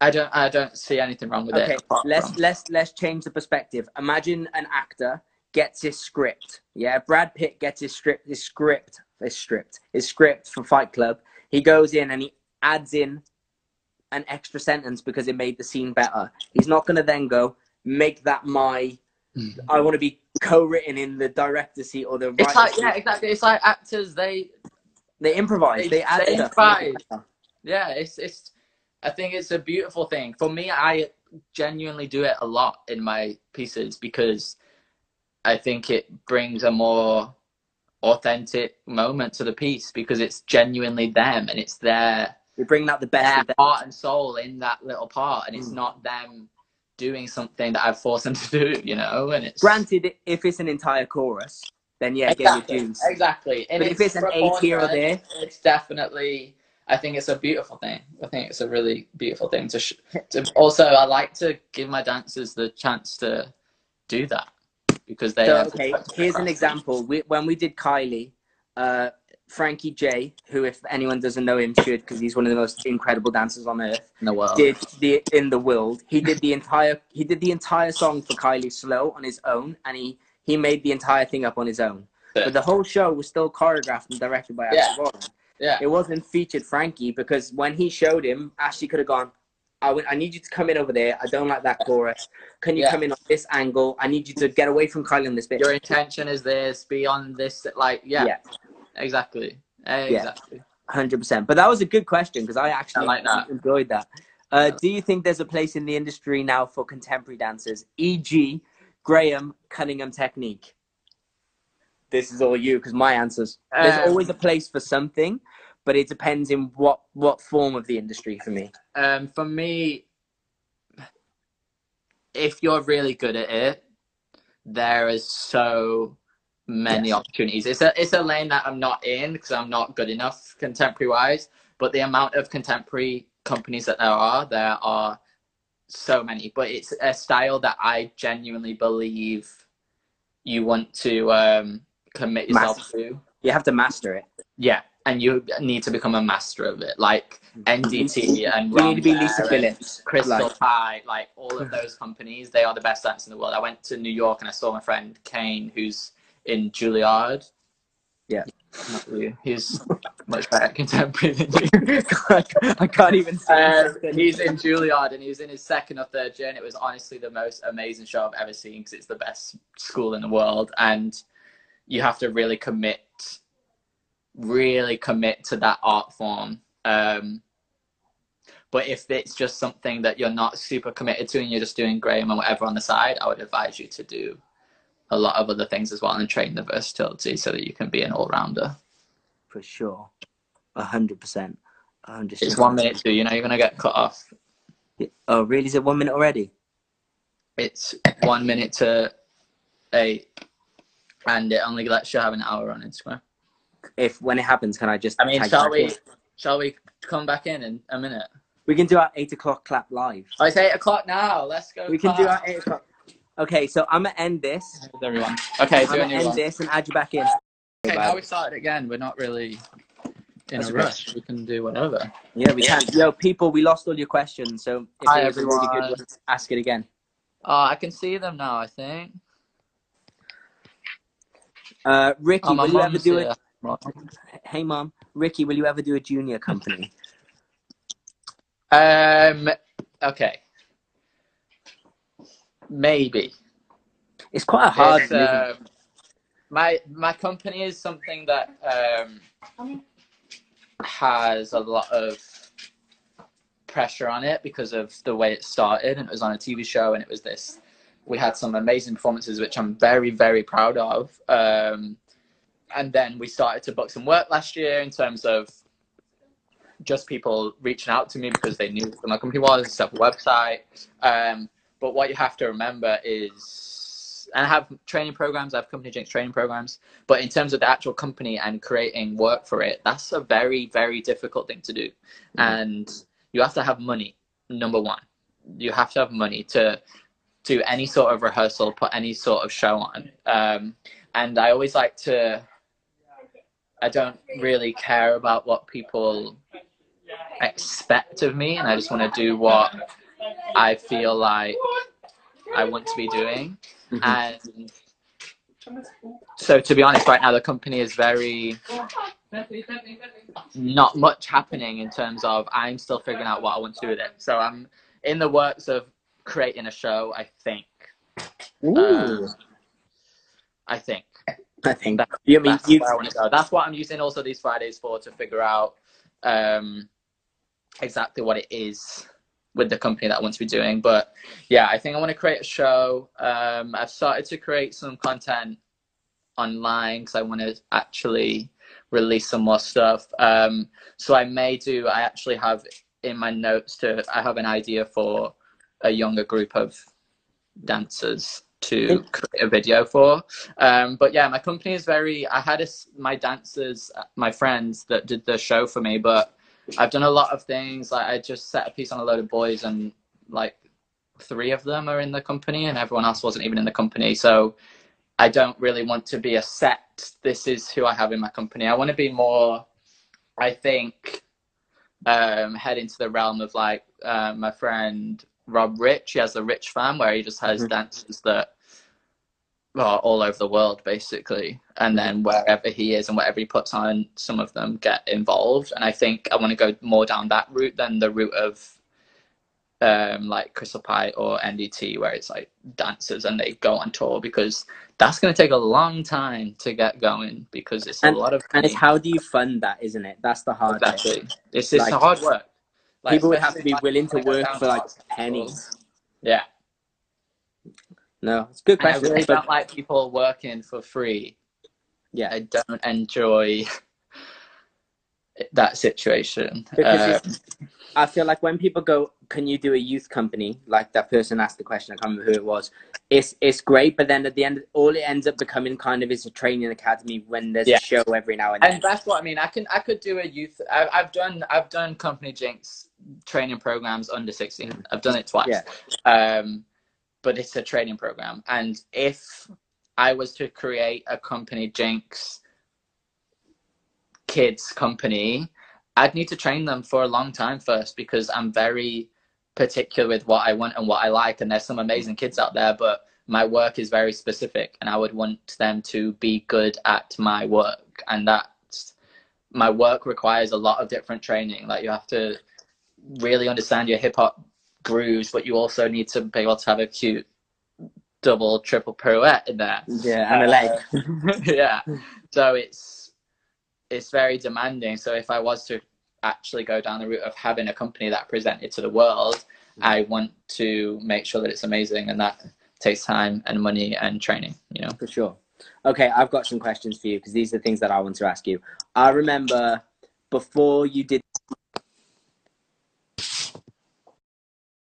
[SPEAKER 3] I don't. I don't see anything wrong with
[SPEAKER 4] Okay,
[SPEAKER 3] it. apart
[SPEAKER 4] let's
[SPEAKER 3] from-
[SPEAKER 4] let's let's change the perspective. Imagine an actor gets his script. Yeah, Brad Pitt gets his script. His script. His script. His script for Fight Club. He goes in and he adds in an extra sentence because it made the scene better. He's not going to then go make that my.
[SPEAKER 3] Mm.
[SPEAKER 4] I want to be co-written in the director's seat or the.
[SPEAKER 3] It's
[SPEAKER 4] writer's
[SPEAKER 3] like
[SPEAKER 4] seat.
[SPEAKER 3] yeah, exactly. It's like actors. They
[SPEAKER 4] They improvise.
[SPEAKER 3] They-
[SPEAKER 4] They, add
[SPEAKER 3] they
[SPEAKER 4] stuff.
[SPEAKER 3] improvise. yeah it's it's i think it's a beautiful thing for me i genuinely do it a lot in my pieces because i think it brings a more authentic moment to the piece because it's genuinely them and it's their
[SPEAKER 4] We bring out the best.
[SPEAKER 3] their
[SPEAKER 4] of
[SPEAKER 3] heart and soul in that little part and it's
[SPEAKER 4] Mm.
[SPEAKER 3] not them doing something that i've forced them to do you know and it's
[SPEAKER 4] Granted, if it's an entire chorus, then yeah, get
[SPEAKER 3] exactly,
[SPEAKER 4] your dues.
[SPEAKER 3] exactly and
[SPEAKER 4] But if it's an eight here or there,
[SPEAKER 3] it's definitely i think it's a beautiful thing i think it's a really beautiful thing to, sh- to also i like to give my dancers the chance to do that because they
[SPEAKER 4] So, okay, here's an example. We, when we did Kylie, uh, Frankie J, who, if anyone doesn't know him, should because he's one of the most incredible dancers on earth,
[SPEAKER 3] in the world
[SPEAKER 4] did the in the world. He did the entire he did the entire song for Kylie slow on his own, and he he made the entire thing up on his own.
[SPEAKER 3] Yeah.
[SPEAKER 4] But the whole show was still choreographed and directed by
[SPEAKER 3] Yeah.
[SPEAKER 4] Ashley Wallen.
[SPEAKER 3] yeah
[SPEAKER 4] It wasn't featured Frankie because when he showed him, Ashley could have gone. I I need you to come in over there. I don't like that chorus. Can you
[SPEAKER 3] Yeah.
[SPEAKER 4] come in on this angle? I need you to get away from Kylie on this bit.
[SPEAKER 3] your intention is this be on this like yeah,
[SPEAKER 4] Yeah.
[SPEAKER 3] Exactly exactly
[SPEAKER 4] Hundred percent. But that was a good question because I actually
[SPEAKER 3] I like that.
[SPEAKER 4] enjoyed that. Uh, do you think there's a place in the industry now for contemporary dancers, e.g., Graham Cunningham technique? This is all you because my answers. There's
[SPEAKER 3] Um,
[SPEAKER 4] always a place for something, but it depends in what what form of the industry for me.
[SPEAKER 3] um for me if you're really good at it there is so many opportunities it's a it's a lane that i'm not in because i'm not good enough contemporary wise but the amount of contemporary companies that there are there are so many but it's a style that i genuinely believe you want to um commit yourself
[SPEAKER 4] Master.
[SPEAKER 3] to
[SPEAKER 4] You have to master it.
[SPEAKER 3] yeah and you need to become a master of it like ndt and
[SPEAKER 4] You need to be Lisa Phillips.
[SPEAKER 3] Crystal
[SPEAKER 4] Like,
[SPEAKER 3] Pite, like all of those companies, they are the best dancers in the world. I went to New York and I saw my friend Kane, who's in Juilliard.
[SPEAKER 4] Yeah.
[SPEAKER 3] He's much better contemporary than you.
[SPEAKER 4] I can't even say.
[SPEAKER 3] Um, he's in Juilliard and he was in his second or third year, and it was honestly the most amazing show I've ever seen because it's the best school in the world, and you have to really commit, really commit to that art form. Um, but if it's just something that you're not super committed to and you're just doing Graham and whatever on the side, I would advise you to do a lot of other things as well and train the versatility so that you can be an all rounder.
[SPEAKER 4] for sure. A hundred percent. Hundred.
[SPEAKER 3] It's one minute two, you know, you're gonna get cut off.
[SPEAKER 4] Oh, really? Is it one minute already?
[SPEAKER 3] It's one minute to eight, and it only lets you have an hour on Instagram.
[SPEAKER 4] If when it happens, can I just?
[SPEAKER 3] I mean, shall we?
[SPEAKER 4] in?
[SPEAKER 3] Shall we come back in in a minute?
[SPEAKER 4] We can do our eight o'clock clap live.
[SPEAKER 3] Oh, it's eight o'clock now. Let's go.
[SPEAKER 4] We can do our eight o'clock. Okay, so I'm gonna end this.
[SPEAKER 3] Everyone. Okay,
[SPEAKER 4] I'm
[SPEAKER 3] do
[SPEAKER 4] gonna end
[SPEAKER 3] one.
[SPEAKER 4] this and add you back in.
[SPEAKER 3] Okay,
[SPEAKER 4] about
[SPEAKER 3] now
[SPEAKER 4] it.
[SPEAKER 3] we started again. We're not really in
[SPEAKER 4] That's
[SPEAKER 3] a
[SPEAKER 4] okay.
[SPEAKER 3] rush. We can do whatever.
[SPEAKER 4] Yeah, we
[SPEAKER 3] Yeah.
[SPEAKER 4] can. Yo, people, we lost all your questions, so if
[SPEAKER 3] Hi,
[SPEAKER 4] it is a really good
[SPEAKER 3] everyone.
[SPEAKER 4] one, ask it again.
[SPEAKER 3] Oh, I can see them now. I think.
[SPEAKER 4] Uh, Ricky,
[SPEAKER 3] Oh,
[SPEAKER 4] will you ever do
[SPEAKER 3] here.
[SPEAKER 4] it? Hey, mom. Ricky, will you ever do a junior company?
[SPEAKER 3] Um. Okay. Maybe.
[SPEAKER 4] It's quite a hard.
[SPEAKER 3] It's,
[SPEAKER 4] one, isn't it?
[SPEAKER 3] um, my my company is something that um, has a lot of pressure on it because of the way it started and it was on a TV show and it was this we had some amazing performances which I'm very very proud of um, and then we started to book some work last year in terms of just people reaching out to me because they knew who my company was set up a website um, but what you have to remember is and I have training programs, I have company Jinks training programs, but in terms of the actual company and creating work for it, that's a very, very difficult thing to do. And you have to have money, number one. You have to have money to do any sort of rehearsal, put any sort of show on. Um, and I always like to, I don't really care about what people expect of me, and I just want to do what I feel like I want to be doing.
[SPEAKER 4] Mhm.
[SPEAKER 3] And so, to be honest, right now the company is very not much happening in terms of I'm still figuring out what I want to do with it. So I'm in the works of creating a show. I think.
[SPEAKER 4] Ooh,
[SPEAKER 3] Um, I think
[SPEAKER 4] I think.
[SPEAKER 3] that-
[SPEAKER 4] You mean
[SPEAKER 3] that's
[SPEAKER 4] you?
[SPEAKER 3] where I want to go. That's what I'm using also these Fridays for to figure out um, exactly what it is with the company that I want to be doing. But yeah, I think I want to create a show. Um, I've started to create some content online because I want to actually release some more stuff. Um, so I may do. I actually have in my notes to. I have an idea for a younger group of dancers to create a video for. Um, but yeah, my company is very. I had a my dancers, my friends that did the show for me, but I've done a lot of things. Like I just set a piece on a load of boys, and like three of them are in the company, and everyone else wasn't even in the company. So I don't really want to be a set. This is who I have in my company. I want to be more. I think um, head into the realm of like uh, my friend Rob Rich. He has the Rich Fam where he just has
[SPEAKER 4] Mhm.
[SPEAKER 3] dancers that are all over the world basically, and then wherever he is and whatever he puts on, some of them get involved. And I think I want to go more down that route than the route of um, like Crystal Pite or NDT, where it's like dancers and they go on tour because that's going to take a long time to get going because it's a lot of
[SPEAKER 4] And it's how do you fund that, isn't it? That's the hard thing.
[SPEAKER 3] It's it's
[SPEAKER 4] Like,
[SPEAKER 3] hard work. Like,
[SPEAKER 4] People would have to be
[SPEAKER 3] like,
[SPEAKER 4] willing to
[SPEAKER 3] when I go
[SPEAKER 4] work for like pennies.
[SPEAKER 3] Yeah.
[SPEAKER 4] No, it's a good
[SPEAKER 3] And I
[SPEAKER 4] question.
[SPEAKER 3] really
[SPEAKER 4] but-
[SPEAKER 3] don't like people working for free.
[SPEAKER 4] Yeah.
[SPEAKER 3] I don't enjoy that situation. Um,
[SPEAKER 4] I feel like when people go, "Can you do a youth company?" Like that person asked the question. I can't remember who it was. It's it's great, but then at the end, all it ends up becoming kind of is a training academy when there's
[SPEAKER 3] Yeah.
[SPEAKER 4] a show every now and then.
[SPEAKER 3] and that's what I mean. I can I could do a youth. I, I've done I've done company Jinks training programs under sixteen. I've done it twice.
[SPEAKER 4] Yeah.
[SPEAKER 3] Um, but it's a training program, and if I was to create a company Jinks kids company, I'd need to train them for a long time first because I'm very particular with what I want and what I like. And there's some amazing kids out there, but my work is very specific, and I would want them to be good at my work, and that's my work requires a lot of different training. Like you have to really understand your hip hop grooves, but you also need to be able to have a cute double, triple pirouette in there.
[SPEAKER 4] yeah, and a leg.
[SPEAKER 3] Uh, yeah. So it's it's very demanding. So if I was to actually go down the route of having a company that presented to the world, I want to make sure that it's amazing and that takes time and money and training, you know.
[SPEAKER 4] For sure. Okay, I've got some questions for you because these are things that I want to ask you. I remember before you did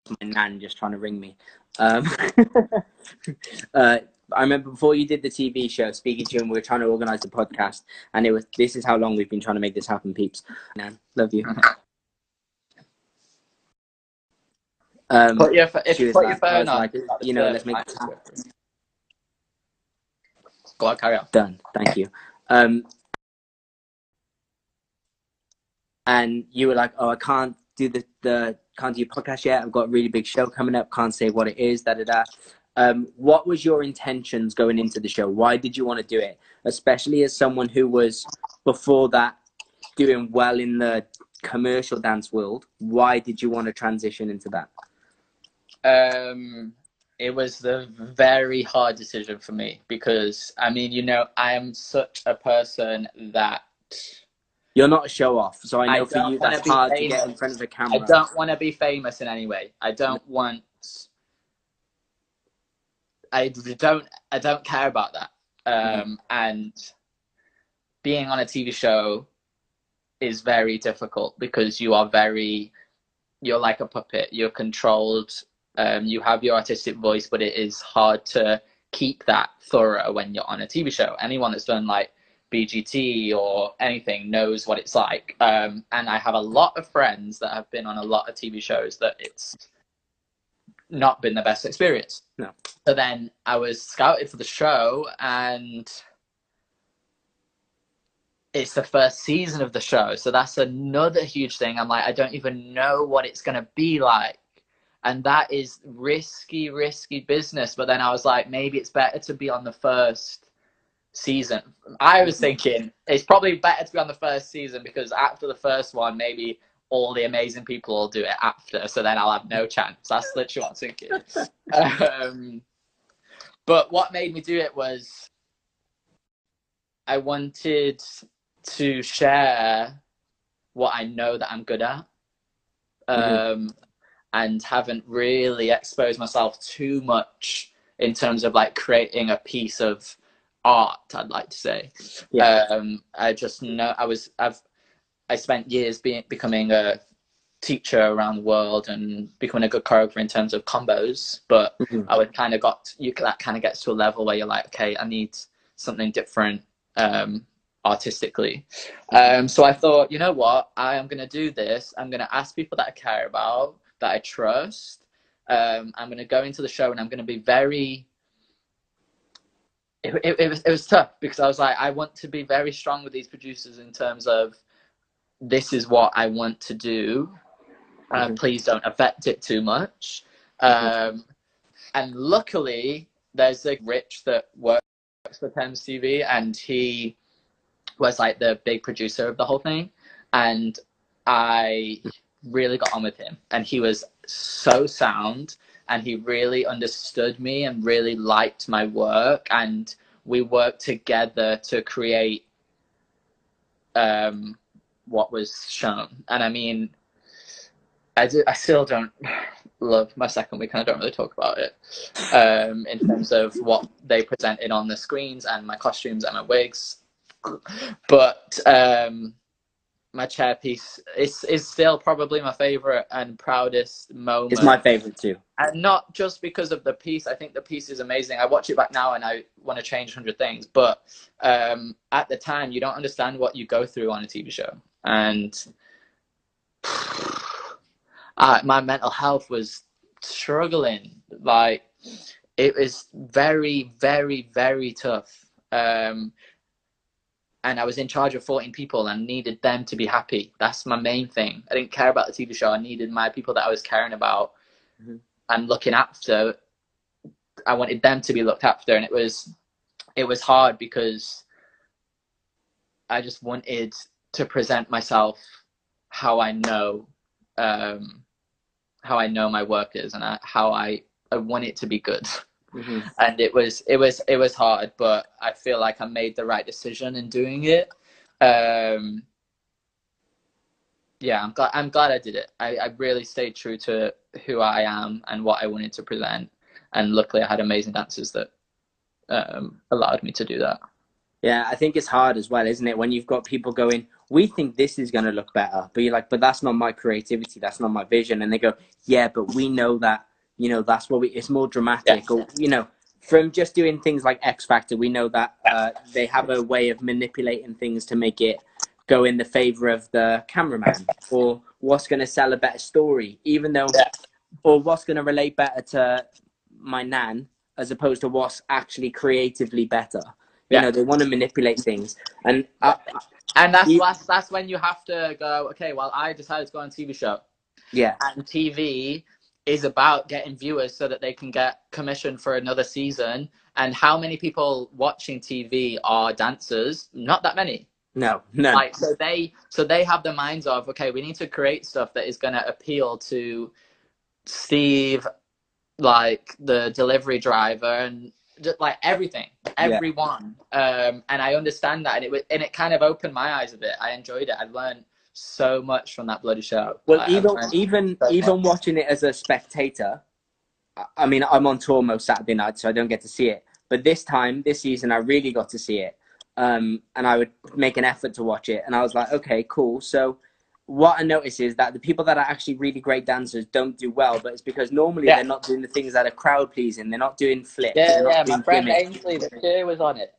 [SPEAKER 4] my nan just trying to ring me. Um, uh, I remember before you did the TV show, speaking to you, and we were trying to organize the podcast, and it was this is how long we've been trying to make this happen, peeps. Nan, love you. Um,
[SPEAKER 3] Put your, if you put your phone on,
[SPEAKER 4] like, you know, let's make
[SPEAKER 3] Go on, carry on.
[SPEAKER 4] Done. Thank you. Um, and you were like, "Oh, I can't do the the can't do your podcast yet. I've got a really big show coming up. Can't say what it is." Da da da. Um, what was your intentions going into the show? Why did you want to do it? Especially as someone who was before that doing well in the commercial dance world. Why did you want to transition into that?
[SPEAKER 3] Um, it was the very hard decision for me because I mean, you know, I am such a person that
[SPEAKER 4] You're not a show off, so I know
[SPEAKER 3] I
[SPEAKER 4] for you that's hard to get in front of a camera.
[SPEAKER 3] I don't want to be famous in any way. I don't want. I don't. I don't care about that. Um, And being on a TV show is very difficult because you are very. You're like a puppet. You're controlled. Um, you have your artistic voice, but it is hard to keep that thorough when you're on a TV show. Anyone that's done like BGT or anything knows what it's like. Um, and I have a lot of friends that have been on a lot of TV shows that it's not been the best experience.
[SPEAKER 4] No.
[SPEAKER 3] So then I was scouted for the show and it's the first season of the show. So that's another huge thing. I'm like, I don't even know what it's going to be like. And that is risky, risky business. But then I was like, maybe it's better to be on the first season. I was thinking it's probably better to be on the first season because after the first one, maybe all the amazing people will do it after. So then I'll have no chance. That's literally what I'm thinking. um, but what made me do it was I wanted to share what I know that I'm good at. Um, and haven't really exposed myself too much in terms of like creating a piece of art i'd like to say.
[SPEAKER 4] Yeah.
[SPEAKER 3] um i just know i was i've i spent years being becoming a teacher around the world and becoming a good choreographer in terms of combos but
[SPEAKER 4] Mhm.
[SPEAKER 3] i would kind of got you that kind of gets to a level where you're like okay i need something different um artistically. Um so i thought you know what? I am going to do this. I'm going to ask people that i care about that i trust. Um i'm going to go into the show and i'm going to be very it, it, it, was, it was tough because I was like, I want to be very strong with these producers in terms of this is what I want to do. Uh,
[SPEAKER 4] Mhm.
[SPEAKER 3] Please don't affect it too much. Um, and luckily, there's a Rich that works for Thames TV, and he was like the big producer of the whole thing. And I really got on with him, and he was so sound and he really understood me and really liked my work and we worked together to create um, what was shown. And i mean I, do, I still don't love my second week and i don't really talk about it um, in terms of what they presented on the screens and my costumes and my wigs. But um, my chair piece is, is still probably my favorite and proudest moment.
[SPEAKER 4] It's my favorite too.
[SPEAKER 3] and not just because of the piece. I think the piece is amazing. I watch it back now and i want to change 100 things but um, at the time you don't understand what you go through on a tv show. And uh, my mental health was struggling. Like it was very very very tough. Um, and I was in charge of 14 people and needed them to be happy. That's my main thing. I didn't care about the TV show. I needed my people that I was caring about
[SPEAKER 4] Mhm.
[SPEAKER 3] and looking after. I wanted them to be looked after, and it was it was hard because I just wanted to present myself how I know um, how I know my work is and I, how I I want it to be good.
[SPEAKER 4] Mhm.
[SPEAKER 3] and it was it was it was hard but i feel like i made the right decision in doing it. Um yeah i'm glad i'm glad i did it. I, I really stayed true to who i am and what i wanted to present. And luckily i had amazing dancers that um allowed me to do that.
[SPEAKER 4] Yeah, I think it's hard as well, isn't it? When you've got people going, we think this is going to look better, but you're like, but that's not my creativity, that's not my vision, and they go, yeah, but we know that, you know, that's what we. It's more dramatic, or you know, from just doing things like X Factor, we know that uh, they have a way of manipulating things to make it go in the favor of the cameraman, or what's going to sell a better story, even though,
[SPEAKER 3] Yeah.
[SPEAKER 4] or what's going to relate better to my nan as opposed to what's actually creatively better You
[SPEAKER 3] Yeah.
[SPEAKER 4] know, they want to manipulate things, and uh,
[SPEAKER 3] And that's,
[SPEAKER 4] You-
[SPEAKER 3] that's that's when you have to go. Okay, well, I decided to go on a TV show,
[SPEAKER 4] yeah,
[SPEAKER 3] and TV is about getting viewers so that they can get commission for another season. And how many people watching TV are dancers? Not that many.
[SPEAKER 4] no, no,
[SPEAKER 3] Like so they so they have the minds of okay, we need to create stuff that is going to appeal to Steve, like the delivery driver and just like everything, everyone. Um, and I understand that, and it was, and it kind of opened my eyes a bit. I enjoyed it. I learned so much from that bloody show.
[SPEAKER 4] Well,
[SPEAKER 3] I
[SPEAKER 4] even
[SPEAKER 3] learned-
[SPEAKER 4] even
[SPEAKER 3] so
[SPEAKER 4] even
[SPEAKER 3] much.
[SPEAKER 4] watching it as a spectator, I- I mean, I'm on tour most Saturday nights, so I don't get to see it. But this time, this season, I really got to see it, um, and I would make an effort to watch it. And I was like, okay, cool. So, what I notice is that the people that are actually really great dancers don't do well, but it's because normally
[SPEAKER 3] Yeah.
[SPEAKER 4] they're not doing the things that are crowd pleasing. They're not doing flips.
[SPEAKER 3] yeah,
[SPEAKER 4] they're not
[SPEAKER 3] yeah.
[SPEAKER 4] doing
[SPEAKER 3] My friend
[SPEAKER 4] gimmicks.
[SPEAKER 3] Ainsley, the cheer was on it.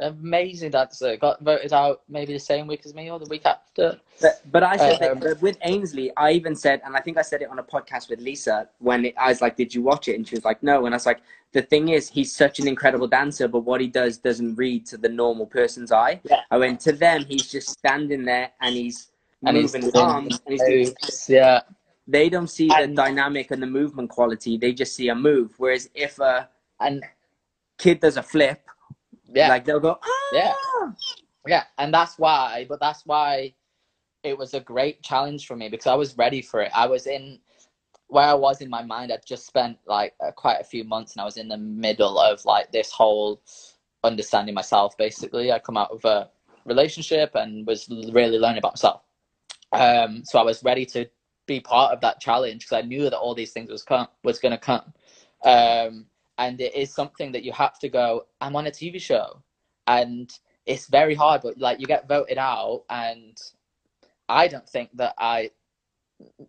[SPEAKER 3] Amazing dancer. Got voted out maybe the same week as me or the week after.
[SPEAKER 4] But, but I said
[SPEAKER 3] Um,
[SPEAKER 4] that with Ainsley, I even said, and I think I said it on a podcast with Lisa when it, I was like, "Did you watch it?" And she was like, "No." And I was like, "The thing is, he's such an incredible dancer, but what he does doesn't read to the normal person's eye."
[SPEAKER 3] Yeah.
[SPEAKER 4] I went to them. He's just standing there and he's
[SPEAKER 3] And he's
[SPEAKER 4] moving his arms. And he's doing,
[SPEAKER 3] Yeah.
[SPEAKER 4] they don't see the
[SPEAKER 3] And-
[SPEAKER 4] dynamic and the movement quality. They just see a move. Whereas if a
[SPEAKER 3] And
[SPEAKER 4] kid does a flip,
[SPEAKER 3] yeah.
[SPEAKER 4] like they'll go, "Ah!"
[SPEAKER 3] Yeah. Yeah, and that's why, but that's why it was a great challenge for me because I was ready for it. I was in where I was in my mind. I'd just spent like uh, quite a few months and I was in the middle of like this whole understanding myself basically. I come out of a relationship and was really learning about myself. Um, so I was ready to be part of that challenge because I knew that all these things was come was going to come. Um, and it is something that you have to go. I'm on a TV show, and it's very hard. But like you get voted out, and I don't think that I,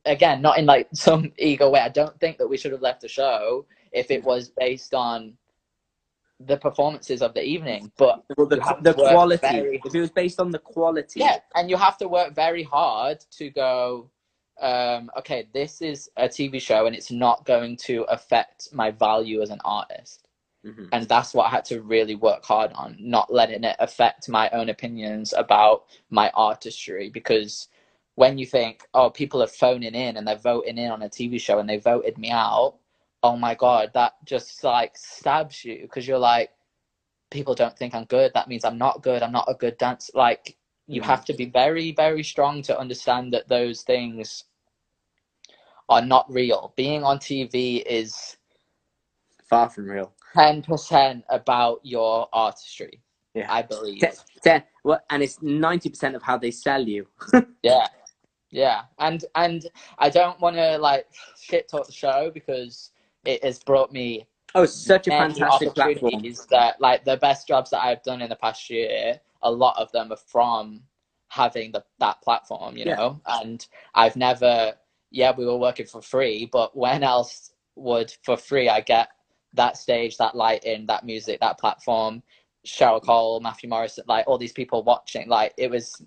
[SPEAKER 3] again, not in like some ego way. I don't think that we should have left the show if it was based on the performances of the evening. But
[SPEAKER 4] Well, the, the quality.
[SPEAKER 3] very-
[SPEAKER 4] If it was based on the quality,
[SPEAKER 3] yeah, and you have to work very hard to go. Um, okay, this is a TV show, and it's not going to affect my value as an artist.
[SPEAKER 4] Mhm.
[SPEAKER 3] and that's what I had to really work hard on, not letting it affect my own opinions about my artistry. Because when you think, oh, people are phoning in and they're voting in on a TV show and they voted me out, oh my god, that just like stabs you because you're like, people don't think I'm good. That means I'm not good. I'm not a good dancer. Like you
[SPEAKER 4] Mhm.
[SPEAKER 3] have to be very, very strong to understand that those things are not real. Being on TV is
[SPEAKER 4] far from real.
[SPEAKER 3] ten percent about your artistry.
[SPEAKER 4] Yeah.
[SPEAKER 3] I believe.
[SPEAKER 4] Ten, ten, well, and it's ninety percent of how they sell you.
[SPEAKER 3] Yeah, yeah, and and I don't want to like shit talk the show because it has brought me
[SPEAKER 4] Oh, such a fantastic platform.
[SPEAKER 3] that like the best jobs that I've done in the past year. A lot of them are from having the that platform, you
[SPEAKER 4] Yeah.
[SPEAKER 3] know. And I've never, yeah, we were working for free, but when else would for free I get that stage, that lighting, that music, that platform, Cheryl Cole, Matthew Morrison, like all these people watching, like it was,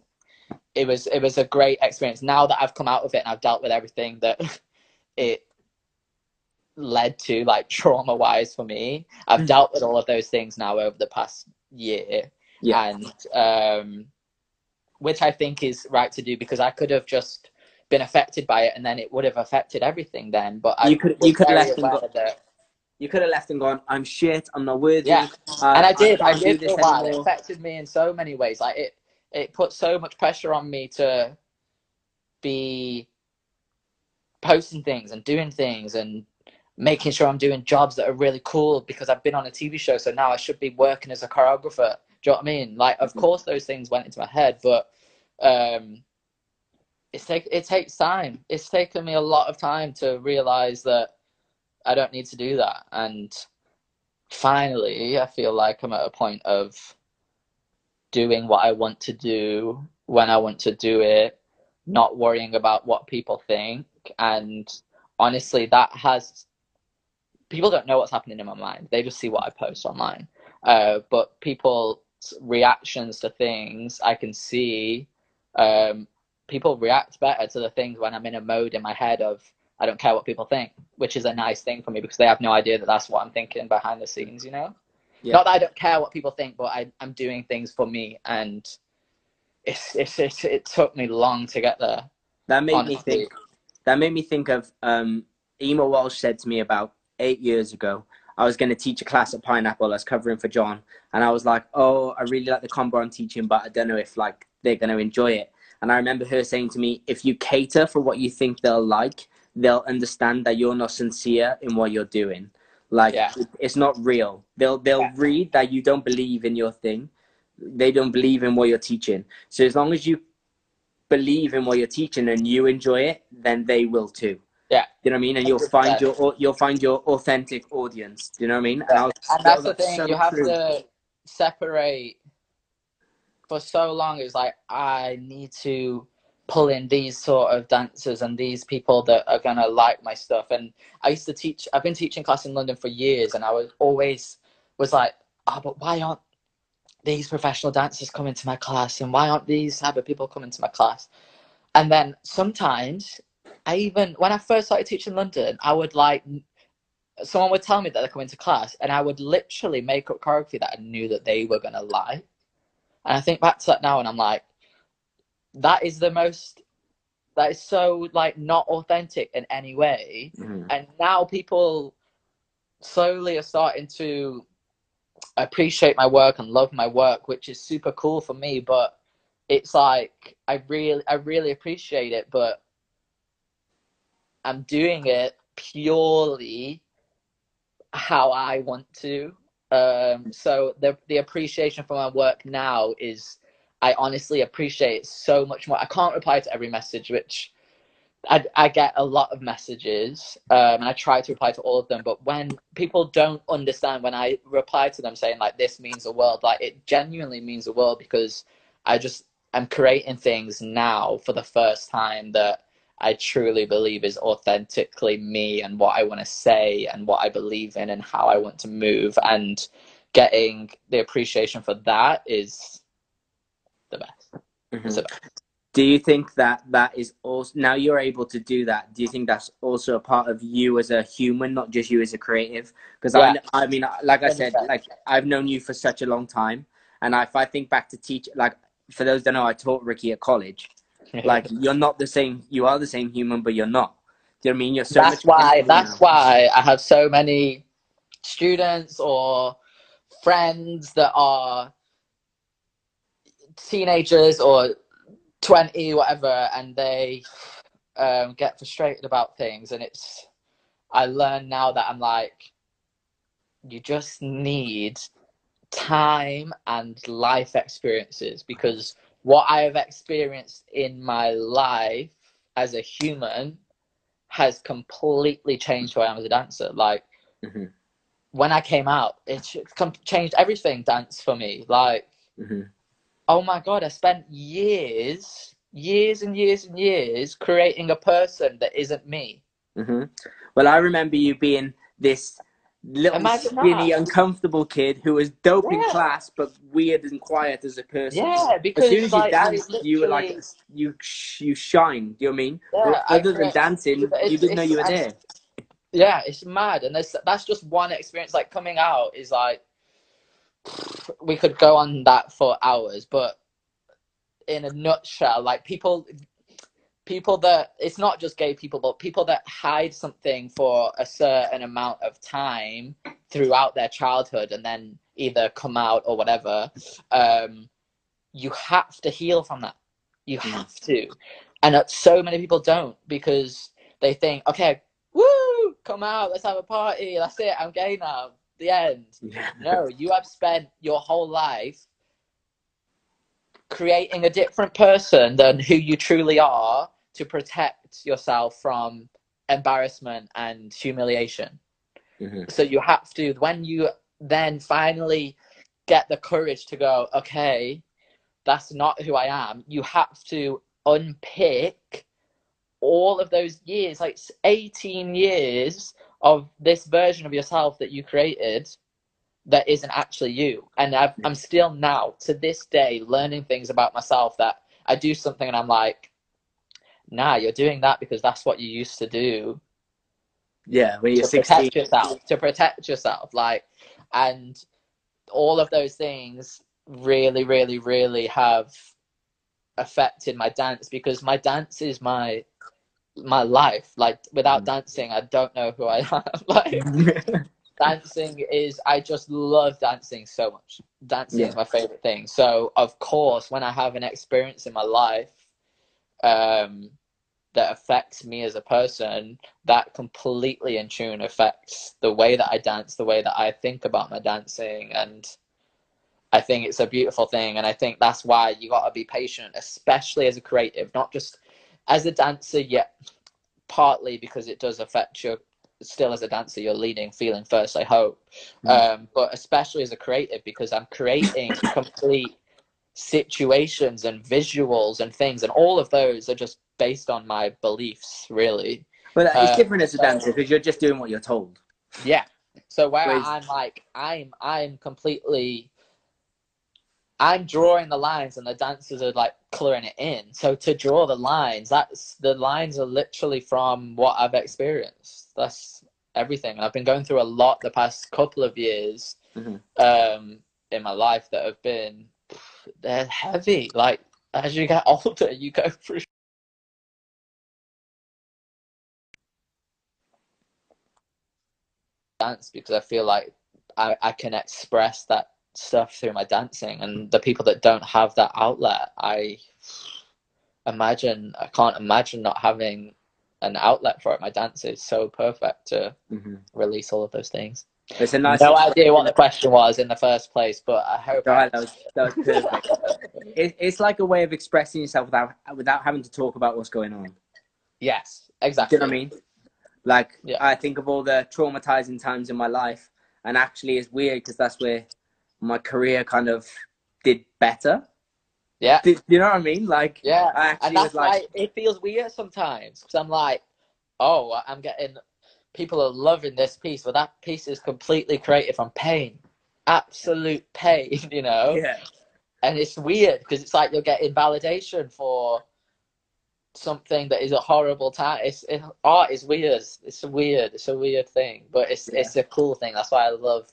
[SPEAKER 3] it was, it was a great experience. Now that I've come out of it and I've dealt with everything that it led to, like trauma wise for me, I've
[SPEAKER 4] Mm.
[SPEAKER 3] dealt with all of those things now over the past year,
[SPEAKER 4] Yeah.
[SPEAKER 3] and um, which I think is right to do because I could have just been affected by it and then it would have affected everything then. But I
[SPEAKER 4] You could- you could have left and
[SPEAKER 3] that-
[SPEAKER 4] You could have left and gone, I'm shit, I'm not worthy.
[SPEAKER 3] Yeah.
[SPEAKER 4] uh,
[SPEAKER 3] and I did. I,
[SPEAKER 4] can't
[SPEAKER 3] did
[SPEAKER 4] this
[SPEAKER 3] for a while. It affected me in so many ways. Like it, it put so much pressure on me to be posting things and doing things and making sure I'm doing jobs that are really cool because I've been on a TV show. So now I should be working as a choreographer. Do you know what I mean? Like, of
[SPEAKER 4] Mhm.
[SPEAKER 3] course, those things went into my head, but um, it's take it takes time. It's taken me a lot of time to realize that I don't need to do that. And finally, I feel like I'm at a point of doing what I want to do when I want to do it, not worrying about what people think. And honestly, that has people don't know what's happening in my mind. They just see what I post online. Uh, but people's reactions to things, I can see um, people react better to the things when I'm in a mode in my head of I don't care what people think, which is a nice thing for me because they have no idea that that's what I'm thinking behind the scenes, you know.
[SPEAKER 4] Yeah.
[SPEAKER 3] Not that I don't care what people think, but I, I'm doing things for me, and it's, it's, it's it took me long to get there.
[SPEAKER 4] That made me think. That made me think of um, Ema Walsh said to me about eight years ago. I was going to teach a class at Pineapple. I was covering for John, and I was like, "Oh, I really like the combo I'm teaching, but I don't know if like they're going to enjoy it." And I remember her saying to me, "If you cater for what you think they'll like, they'll understand that you're not sincere in what you're doing. Like
[SPEAKER 3] Yeah.
[SPEAKER 4] it's not real. They'll they'll
[SPEAKER 3] Yeah.
[SPEAKER 4] read that you don't believe in your thing. They don't believe in what you're teaching. So as long as you believe in what you're teaching and you enjoy it, then they will too.
[SPEAKER 3] Yeah.
[SPEAKER 4] You know what I mean? And you'll find your you'll find your authentic audience. Do you know what I mean? Was-
[SPEAKER 3] And that's the thing,
[SPEAKER 4] so
[SPEAKER 3] you have
[SPEAKER 4] true.
[SPEAKER 3] to separate for so long. It's like, I need to pull in these sort of dancers and these people that are going to like my stuff. And I used to teach, I've been teaching class in London for years, and I was always was like, oh, but why aren't these professional dancers coming to my class? And why aren't these type of people coming to my class? And then sometimes I even, when I first started teaching in London, I would like, someone would tell me that they're coming to class, and I would literally make up choreography that I knew that they were going to like. And I think back to that now, and I'm like, that is the most, that is so like not authentic in any way
[SPEAKER 4] Mhm.
[SPEAKER 3] and now people slowly are starting to appreciate my work and love my work which is super cool for me but it's like i really i really appreciate it but i'm doing it purely how i want to um so the the appreciation for my work now is i honestly appreciate so much more i can't reply to every message which I, I get a lot of messages um, and I try to reply to all of them. But when people don't understand, when I reply to them saying, like, this means the world, like, it genuinely means the world because I just am creating things now for the first time that I truly believe is authentically me and what I want to say and what I believe in and how I want to move. And getting the appreciation for that is the best.
[SPEAKER 4] Mhm.
[SPEAKER 3] The best.
[SPEAKER 4] Do you think that that is also now you're able to do that? Do you think that's also a part of you as a human, not just you as a creative? Because
[SPEAKER 3] Yeah.
[SPEAKER 4] I, I mean, like I said, like I've known you for such a long time, and if I think back to teach, like for those that know, I taught Ricky at college. Like you're not the same. You are the same human, but you're not. Do you know what I mean? You're so
[SPEAKER 3] that's
[SPEAKER 4] much.
[SPEAKER 3] why that's
[SPEAKER 4] now.
[SPEAKER 3] why I have so many students or friends that are teenagers or 20 whatever and they um, get frustrated about things and it's i learn now that i'm like you just need time and life experiences because what i have experienced in my life as a human has completely changed who I am as a dancer. Like
[SPEAKER 4] Mhm.
[SPEAKER 3] when I came out, it changed everything dance for me. Like
[SPEAKER 4] Mhm.
[SPEAKER 3] oh my god, I spent years, years and years and years creating a person that isn't me.
[SPEAKER 4] hmm Well, I remember you being this little
[SPEAKER 3] Imagine
[SPEAKER 4] skinny,
[SPEAKER 3] that.
[SPEAKER 4] uncomfortable kid who was dope in class but weird and quiet as a person.
[SPEAKER 3] Yeah, because As
[SPEAKER 4] soon as you
[SPEAKER 3] dance,
[SPEAKER 4] danced, you were like you you shine. Do you know I mean?
[SPEAKER 3] Yeah,
[SPEAKER 4] other than dancing,
[SPEAKER 3] it's-
[SPEAKER 4] you didn't know you were there.
[SPEAKER 3] yeah it's mad and that's that's just one experience like coming out is like we could go on that for hours but in a nutshell like people people that it's not just gay people but people that hide something for a certain amount of time throughout their childhood and then either come out or whatever um you have to heal from that you
[SPEAKER 4] Mm.
[SPEAKER 3] have to and uh, so many people don't because they think okay woo, come out, let's have a party, that's it, I'm gay now. The end.
[SPEAKER 4] Yeah.
[SPEAKER 3] No, you have spent your whole life creating a different person than who you truly are to protect yourself from embarrassment and humiliation.
[SPEAKER 4] Mhm.
[SPEAKER 3] So you have to, when you then finally get the courage to go, okay, that's not who I am, you have to unpick all of those years, like 18 years of this version of yourself that you created that isn't actually you. And I've, I'm still now, to this day, learning things about myself that I do something and I'm like, nah, you're doing that because that's what you used to do
[SPEAKER 4] Yeah, when you're
[SPEAKER 3] to
[SPEAKER 4] 16.
[SPEAKER 3] protect yourself to protect yourself like and all of those things really, really, really have affected my dance because my dance is my my life. Like without
[SPEAKER 4] Mm.
[SPEAKER 3] dancing, I don't know who I am. like dancing is I just love dancing so much. Dancing is my favorite thing. So of course, when I have an experience in my life um, that affects me as a person, that completely in tune affects the way that I dance, the way that I think about my dancing, and I think it's a beautiful thing. And I think that's why you got to be patient, especially as a creative, not just as a dancer. Yet, partly because it does affect your still as a dancer you're leading feeling first i hope
[SPEAKER 4] Mm.
[SPEAKER 3] um, but especially as a creative because i'm creating complete situations and visuals and things and all of those are just based on my beliefs really.
[SPEAKER 4] But it's
[SPEAKER 3] Uh,
[SPEAKER 4] different as a dancer because you're just doing what you're told.
[SPEAKER 3] yeah. So where
[SPEAKER 4] Whereas-
[SPEAKER 3] i'm like i'm i'm completely i'm drawing the lines and the dancers are like coloring it in. So to draw the lines that's the lines are literally from what i've experienced. That's everything. And i've been going through a lot the past couple of years
[SPEAKER 4] Mhm.
[SPEAKER 3] um in my life that have been they're heavy. Like as you get older you go through dance because I feel like I, I can express that stuff through my dancing and the people that don't have that outlet I imagine I can't imagine not having an outlet for it. My dance is so perfect to
[SPEAKER 4] hmm
[SPEAKER 3] release all of those things.
[SPEAKER 4] It's a nice.
[SPEAKER 3] no idea what the question was in the first place, but I hope
[SPEAKER 4] Right, that was that was perfect. it, it's like a way of expressing yourself without without having to talk about what's going on.
[SPEAKER 3] yes, exactly Do
[SPEAKER 4] you know what I mean? Like
[SPEAKER 3] Yeah.
[SPEAKER 4] I think of all the traumatizing times in my life, and actually it's weird because that's where my career kind of did better.
[SPEAKER 3] Yeah.
[SPEAKER 4] Did, you know what I mean? Like
[SPEAKER 3] Yeah,
[SPEAKER 4] I actually
[SPEAKER 3] and that's
[SPEAKER 4] was like,
[SPEAKER 3] why it feels weird sometimes because I'm like, oh, I'm getting people are loving this piece, but that piece is completely created from pain, absolute pain, you know.
[SPEAKER 4] yeah,
[SPEAKER 3] And it's weird because it's like you're getting validation for something that is a horrible time. It's it, art is weird. It's weird. It's a weird thing, but it's
[SPEAKER 4] Yeah.
[SPEAKER 3] it's a cool thing. That's why I love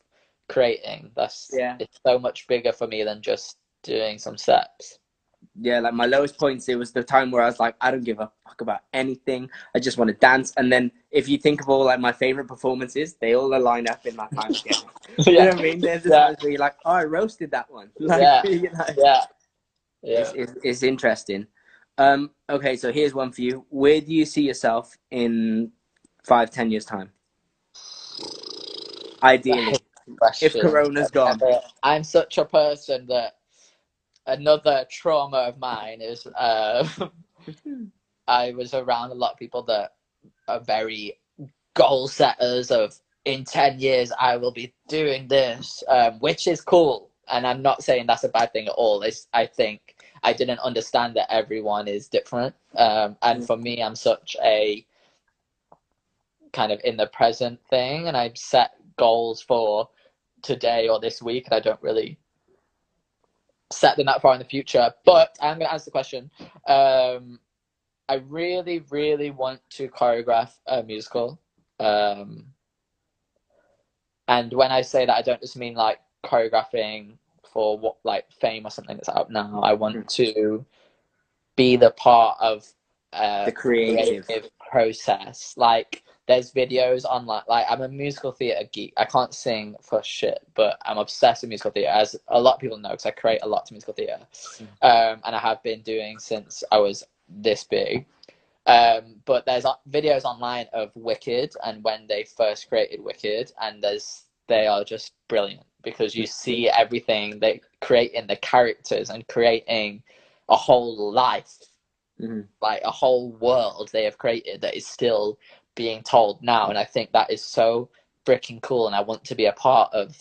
[SPEAKER 3] creating. That's
[SPEAKER 4] Yeah.
[SPEAKER 3] It's so much bigger for me than just doing some steps.
[SPEAKER 4] yeah. Like my lowest points, it was the time where I was like, I don't give a fuck about anything. I just want to dance. And then if you think of all like my favorite performances, they all align up in that time Yeah, You know what I mean? There's the
[SPEAKER 3] Yeah.
[SPEAKER 4] times where you're like, oh, I roasted that one. Like,
[SPEAKER 3] Yeah.
[SPEAKER 4] you know,
[SPEAKER 3] yeah. Yeah.
[SPEAKER 4] It's, it's, it's interesting. Um, okay, so here's one for you. Where do you see yourself in five, ten years time? Ideally, if Corona's gone.
[SPEAKER 3] I'm such a person that another trauma of mine is uh, I was around a lot of people that are very goal setters of in 10 years I will be doing this, um, which is cool. And I'm not saying that's a bad thing at all. It's, I think I didn't understand that everyone is different. Um, and
[SPEAKER 4] Mm.
[SPEAKER 3] for me, I'm such a kind of in the present thing, and I set goals for today or this week, and I don't really set them that far in the future. But I'm going to answer the question. Um, I really, really want to choreograph a musical. Um, and when I say that, I don't just mean like choreographing for what like fame or something that's out now. I want to be the part of uh,
[SPEAKER 4] The creative.
[SPEAKER 3] process. Like there's videos on like like I'm a musical theatre geek. I can't sing for shit, but I'm obsessed with musical theatre, as a lot of people know, because I create a lot to musical theatre, um, and I have been doing since I was this big. Um, but there's uh, videos online of Wicked and when they first created Wicked, and there's they are just brilliant because you see everything they create in the characters and creating a whole life
[SPEAKER 4] Mhm.
[SPEAKER 3] like a whole world they have created that is still being told now. And i think that is so freaking cool and i want to be a part of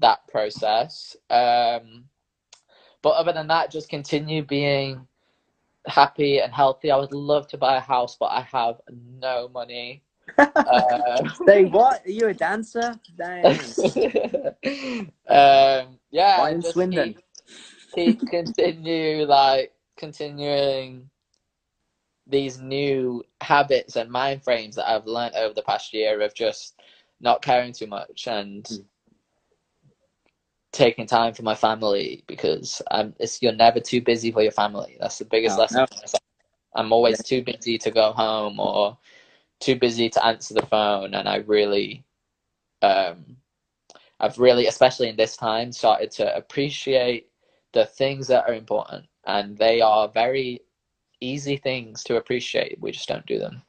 [SPEAKER 3] that process. Um but other than that just continue being happy and healthy. I would love to buy a house but i have no money uh,
[SPEAKER 4] Say what? Are you a dancer?
[SPEAKER 3] Um yeah
[SPEAKER 4] Why in Swindon?
[SPEAKER 3] keep, keep continue like continuing these new habits and mind frames that I've learned over the past year of just not caring too much and
[SPEAKER 4] Mm.
[SPEAKER 3] taking time for my family because I'm, it's you're never too busy for your family. That's the biggest
[SPEAKER 4] No,
[SPEAKER 3] lesson.
[SPEAKER 4] no.
[SPEAKER 3] I'm always too busy to go home or too busy to answer the phone, and I really, um, I've really, especially in this time, started to appreciate the things that are important, and they are very easy things to appreciate. We just don't do them.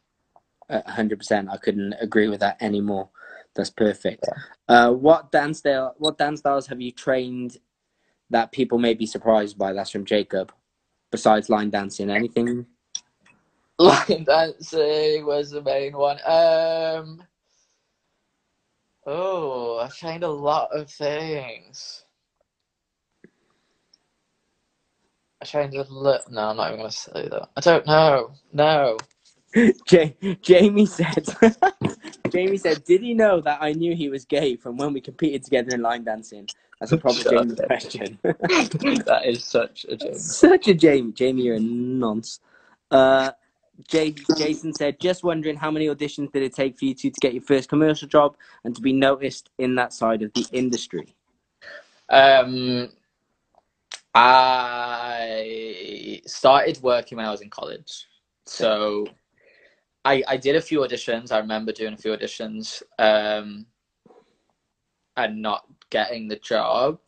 [SPEAKER 4] A hundred percent. I couldn't agree with that anymore. That's perfect. Uh, what dance style? What dance styles have you trained that people may be surprised by? That's from Jacob. Besides line dancing, anything?
[SPEAKER 3] Line dancing was the main one. Um, oh, I've trained a lot of things. I trained a little. No, I'm not even gonna say that. I don't know. No.
[SPEAKER 4] Ja- Jamie said. Jamie said, "Did he know that I knew he was gay from when we competed together in line dancing?" That's a proper
[SPEAKER 3] Shut up.
[SPEAKER 4] Jamie question.
[SPEAKER 3] that is such a joke.
[SPEAKER 4] Such a Jamie. Jamie, you're a nonce. Uh, Jay, Jason said, just wondering how many auditions did it take for you two to get your first commercial job and to be noticed in that side of the industry?
[SPEAKER 3] Um, I started working when I was in college, so I I did a few auditions. I remember doing a few auditions, um, and not getting the job.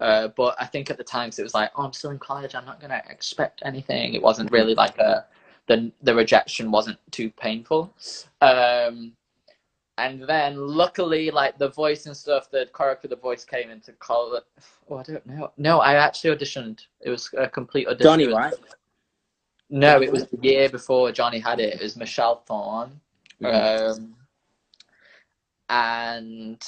[SPEAKER 3] Uh, but I think at the time, it was like, oh, I'm still in college. I'm not gonna expect anything. It wasn't really like a the the rejection wasn't too painful. Um, and then luckily, like the voice and stuff, the choreo for the voice came into college. Oh, I don't know. No, I actually auditioned. It was a complete audition.
[SPEAKER 4] Johnny, right?
[SPEAKER 3] No, it was the year before Johnny had it. It was Michelle Thorne. Um, and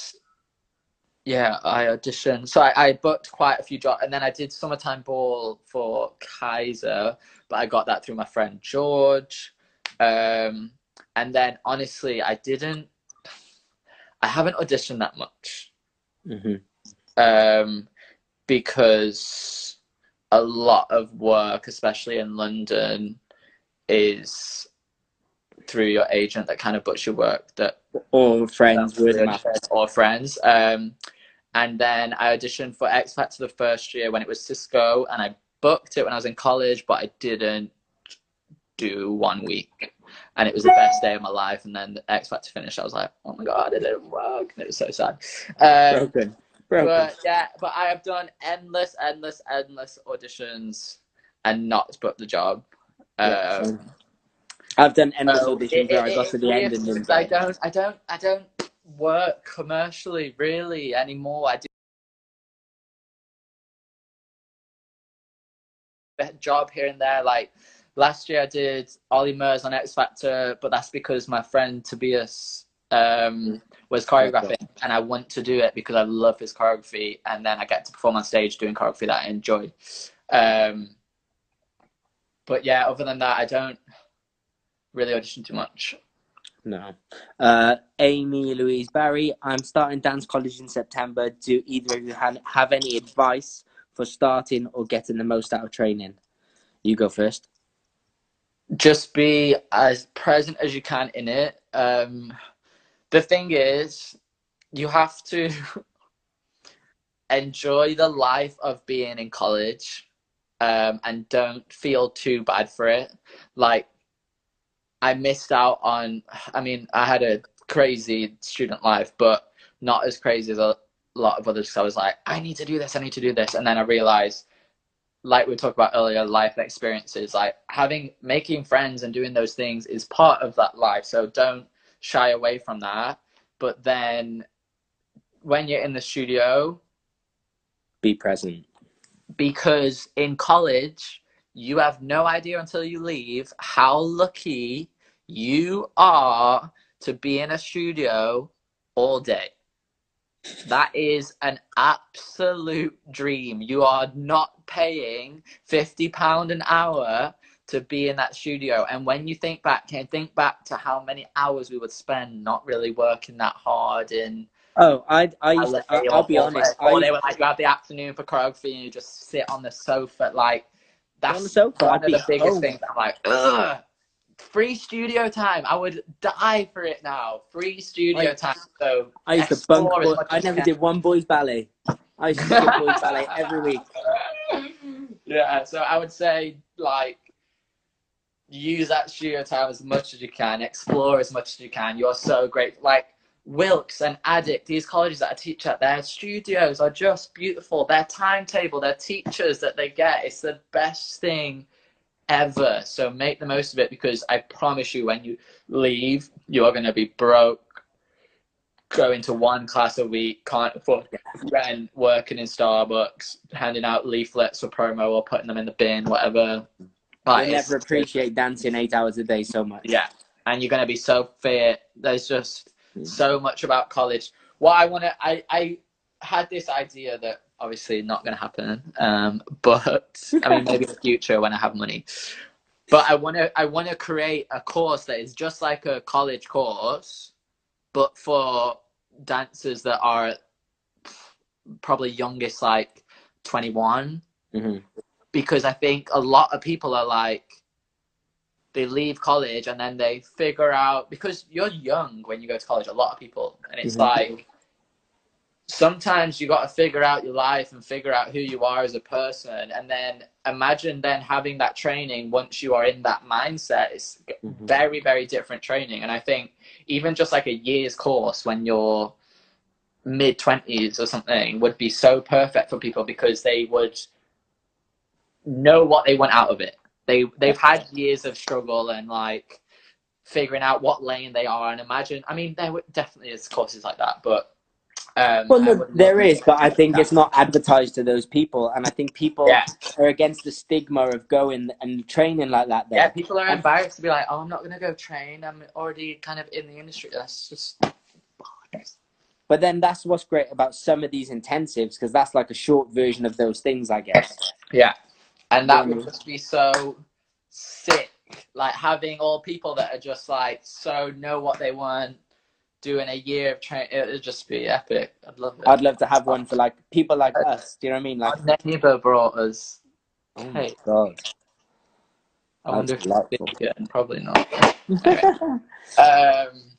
[SPEAKER 3] yeah, I auditioned. So I, I booked quite a few jobs, and then I did summertime ball for Kaiser, but I got that through my friend George. Um, and then honestly, I didn't. I haven't auditioned that much
[SPEAKER 4] hmm
[SPEAKER 3] um, because a lot of work, especially in London, is through your agent that kind of books your work that
[SPEAKER 4] Or friends, word of mouth.
[SPEAKER 3] or friends. Um, and then I auditioned for X Factor the first year when it was Cisco, and I booked it when I was in college, but I didn't do one week. And it was the best day of my life. And then the X Factor finished. I was like, oh my god, it didn't work. And it was so sad. Um,
[SPEAKER 4] Broken. Broken.
[SPEAKER 3] but yeah, but I have done endless, endless, endless auditions and not booked the job. Um,
[SPEAKER 4] same. I've done endless
[SPEAKER 3] so
[SPEAKER 4] auditions
[SPEAKER 3] it-
[SPEAKER 4] where I
[SPEAKER 3] it-
[SPEAKER 4] got to the end and
[SPEAKER 3] weird
[SPEAKER 4] then
[SPEAKER 3] because I don't, I don't, I don't work commercially really anymore. I do a job here and there. Like last year, I did Ollie Murs on X Factor, but that's because my friend Tobias um, was choreographing, and I want to do it because I love his choreography, and then I get to perform on stage doing choreography that I enjoy. Um, but yeah, other than that, I don't really audition too much.
[SPEAKER 4] No. Uh, Amy Louise Barry, I'm starting dance college in September. Do either of you ha- have any advice for starting or getting the most out of training? You go first.
[SPEAKER 3] just be as present as you can in it. Um, the thing is, you have to enjoy the life of being in college um, and don't feel too bad for it. Like, I missed out on, I mean, I had a crazy student life, but not as crazy as a lot of others. So I was like, I need to do this, I need to do this. And then I realized like we talked about earlier, life experiences, like having making friends and doing those things is part of that life. So don't shy away from that. But then when you're in the studio,
[SPEAKER 4] Be present.
[SPEAKER 3] because in college, you have no idea until you leave how lucky you are to be in a studio all day. That is an absolute dream. You are not paying £50 an hour to be in that studio. And when you think back, can you think back to how many hours we would spend not really working that hard in
[SPEAKER 4] Oh, I, I used to, I,
[SPEAKER 3] LA
[SPEAKER 4] I'll be honest. I,
[SPEAKER 3] they were like, you have the afternoon for choreography and you just sit on the sofa. Like, that's
[SPEAKER 4] On the
[SPEAKER 3] one
[SPEAKER 4] I'd
[SPEAKER 3] of the biggest
[SPEAKER 4] home.
[SPEAKER 3] things. I'm like, ugh, free studio time. I would die for it now. Free studio
[SPEAKER 4] I-
[SPEAKER 3] time. So
[SPEAKER 4] I used to bunk. Boy, I never did one boys ballet. I used to skip boys ballet every week.
[SPEAKER 3] yeah, so I would say like use that studio time as much as you can, explore as much as you can. You're so great. Like Wilkes and Addict, these colleges that I teach at, their studios are just beautiful. Their timetable, their teachers that they get, it's the best thing ever. So make the most of it because I promise you, when you leave, you are going to be broke. Going to one class a week, can't afford rent, working in Starbucks, handing out leaflets for promo or putting them in the bin, whatever.
[SPEAKER 4] I
[SPEAKER 3] But
[SPEAKER 4] never appreciate dancing eight hours a day so much.
[SPEAKER 3] yeah, and you're going to be so fit. There's just. So much about college. What I want to, I, I had this idea that obviously not going to happen, um, but I mean maybe in the future when I have money. But I want to, I want to create a course that is just like a college course, but for dancers that are probably youngest, like 21
[SPEAKER 4] Mhm.
[SPEAKER 3] because I think a lot of people are like they leave college and then they figure out because you're young when you go to college. A lot of people, and it's
[SPEAKER 4] Mhm.
[SPEAKER 3] like sometimes you got to figure out your life and figure out who you are as a person, and then imagine then having that training once you are in that mindset. It's
[SPEAKER 4] Mhm.
[SPEAKER 3] very very different training, and I think even just like a year's course when you're mid 20s or something would be so perfect for people because they would know what they want out of it. They they've had years of struggle and like figuring out what lane they are and imagine. I mean, there definitely is courses like that, but um,
[SPEAKER 4] Well, no, there is,
[SPEAKER 3] to
[SPEAKER 4] but I think
[SPEAKER 3] that.
[SPEAKER 4] it's not advertised to those people, and I think people
[SPEAKER 3] Yeah,
[SPEAKER 4] are against the stigma of going and training like that. There,
[SPEAKER 3] yeah. People are embarrassed to be like, "Oh, I'm not gonna go train. I'm already kind of in the industry." That's just
[SPEAKER 4] but then that's what's great about some of these intensives because that's like a short version of those things, I guess.
[SPEAKER 3] Yeah. And that would just be so sick. Like having all people that are just like so know what they want, doing a year of training. It would just be epic. I'd love it.
[SPEAKER 4] I'd love to have one for like people like us. Do you know what I mean? Like,
[SPEAKER 3] Our neighbour brought us.
[SPEAKER 4] oh my
[SPEAKER 3] Hey,
[SPEAKER 4] god,
[SPEAKER 3] I wonder if it's big. Probably not. Um,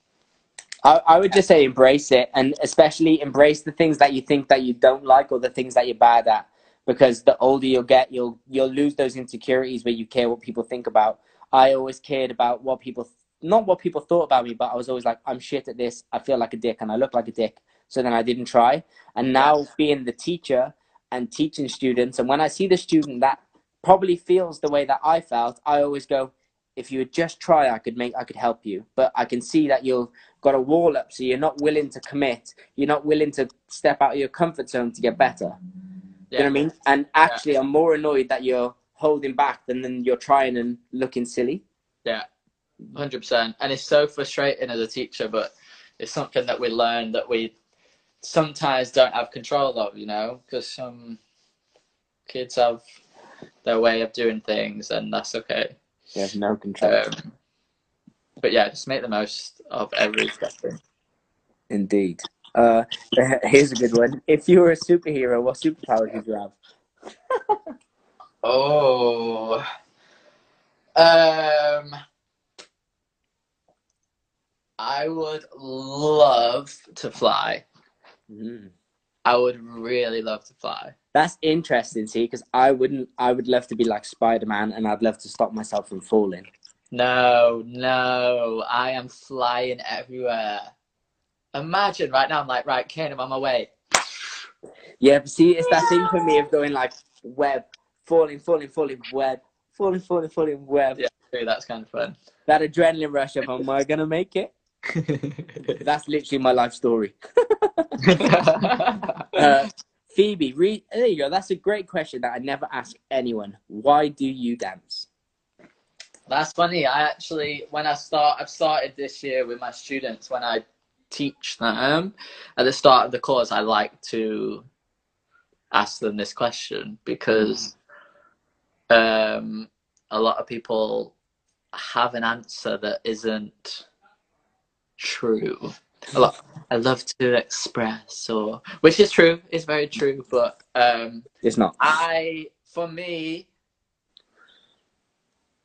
[SPEAKER 4] I, I would just say embrace it, and especially embrace the things that you think that you don't like or the things that you're bad at. Because the older you'll get, you'll you'll lose those insecurities where you care what people think about. I always cared about what people, not what people thought about me, but I was always like, I'm shit at this. I feel like a dick, and I look like a dick. So then I didn't try. And now being the teacher and teaching students, and when I see the student that probably feels the way that I felt, I always go, if you would just try, I could make, I could help you. But I can see that you've got a wall up, so you're not willing to commit. You're not willing to step out of your comfort zone to get better. You know what I mean? And actually, I'm more annoyed that you're holding back than than you're trying and looking silly.
[SPEAKER 3] Yeah, hundred percent. And it's so frustrating as a teacher, but it's something that we learn that we sometimes don't have control of. You know, because some kids have their way of doing things, and that's okay.
[SPEAKER 4] You have no control.
[SPEAKER 3] Um, but yeah, just make the most of every second.
[SPEAKER 4] Indeed. Uh, here's a good one. If you were a superhero, what superpower would you have?
[SPEAKER 3] Oh. Um. I would love to fly.
[SPEAKER 4] Mm.
[SPEAKER 3] I would really love to fly.
[SPEAKER 4] That's interesting, see, because I wouldn't. I would love to be like Spider Man, and I'd love to stop myself from falling.
[SPEAKER 3] No, no, I am flying everywhere. Imagine right now, I'm like, right, Kane, I'm on my way.
[SPEAKER 4] Yeah, see, it's that thing for me of going like web, falling, falling, falling, web, falling, falling, falling, web.
[SPEAKER 3] Yeah. That's kind of fun.
[SPEAKER 4] That adrenaline rush of, am I gonna make it? That's literally my life story. Uh, Phoebe, re- there you go. That's a great question that I never ask anyone. Why do you dance?
[SPEAKER 3] That's funny. I actually, when I start, I've started this year with my students. When I teach them at the start of the course, I like to ask them this question because um, a lot of people have an answer that isn't true. A lot. I love to express, or which is true, is very true, but um,
[SPEAKER 4] It's not.
[SPEAKER 3] I, for me,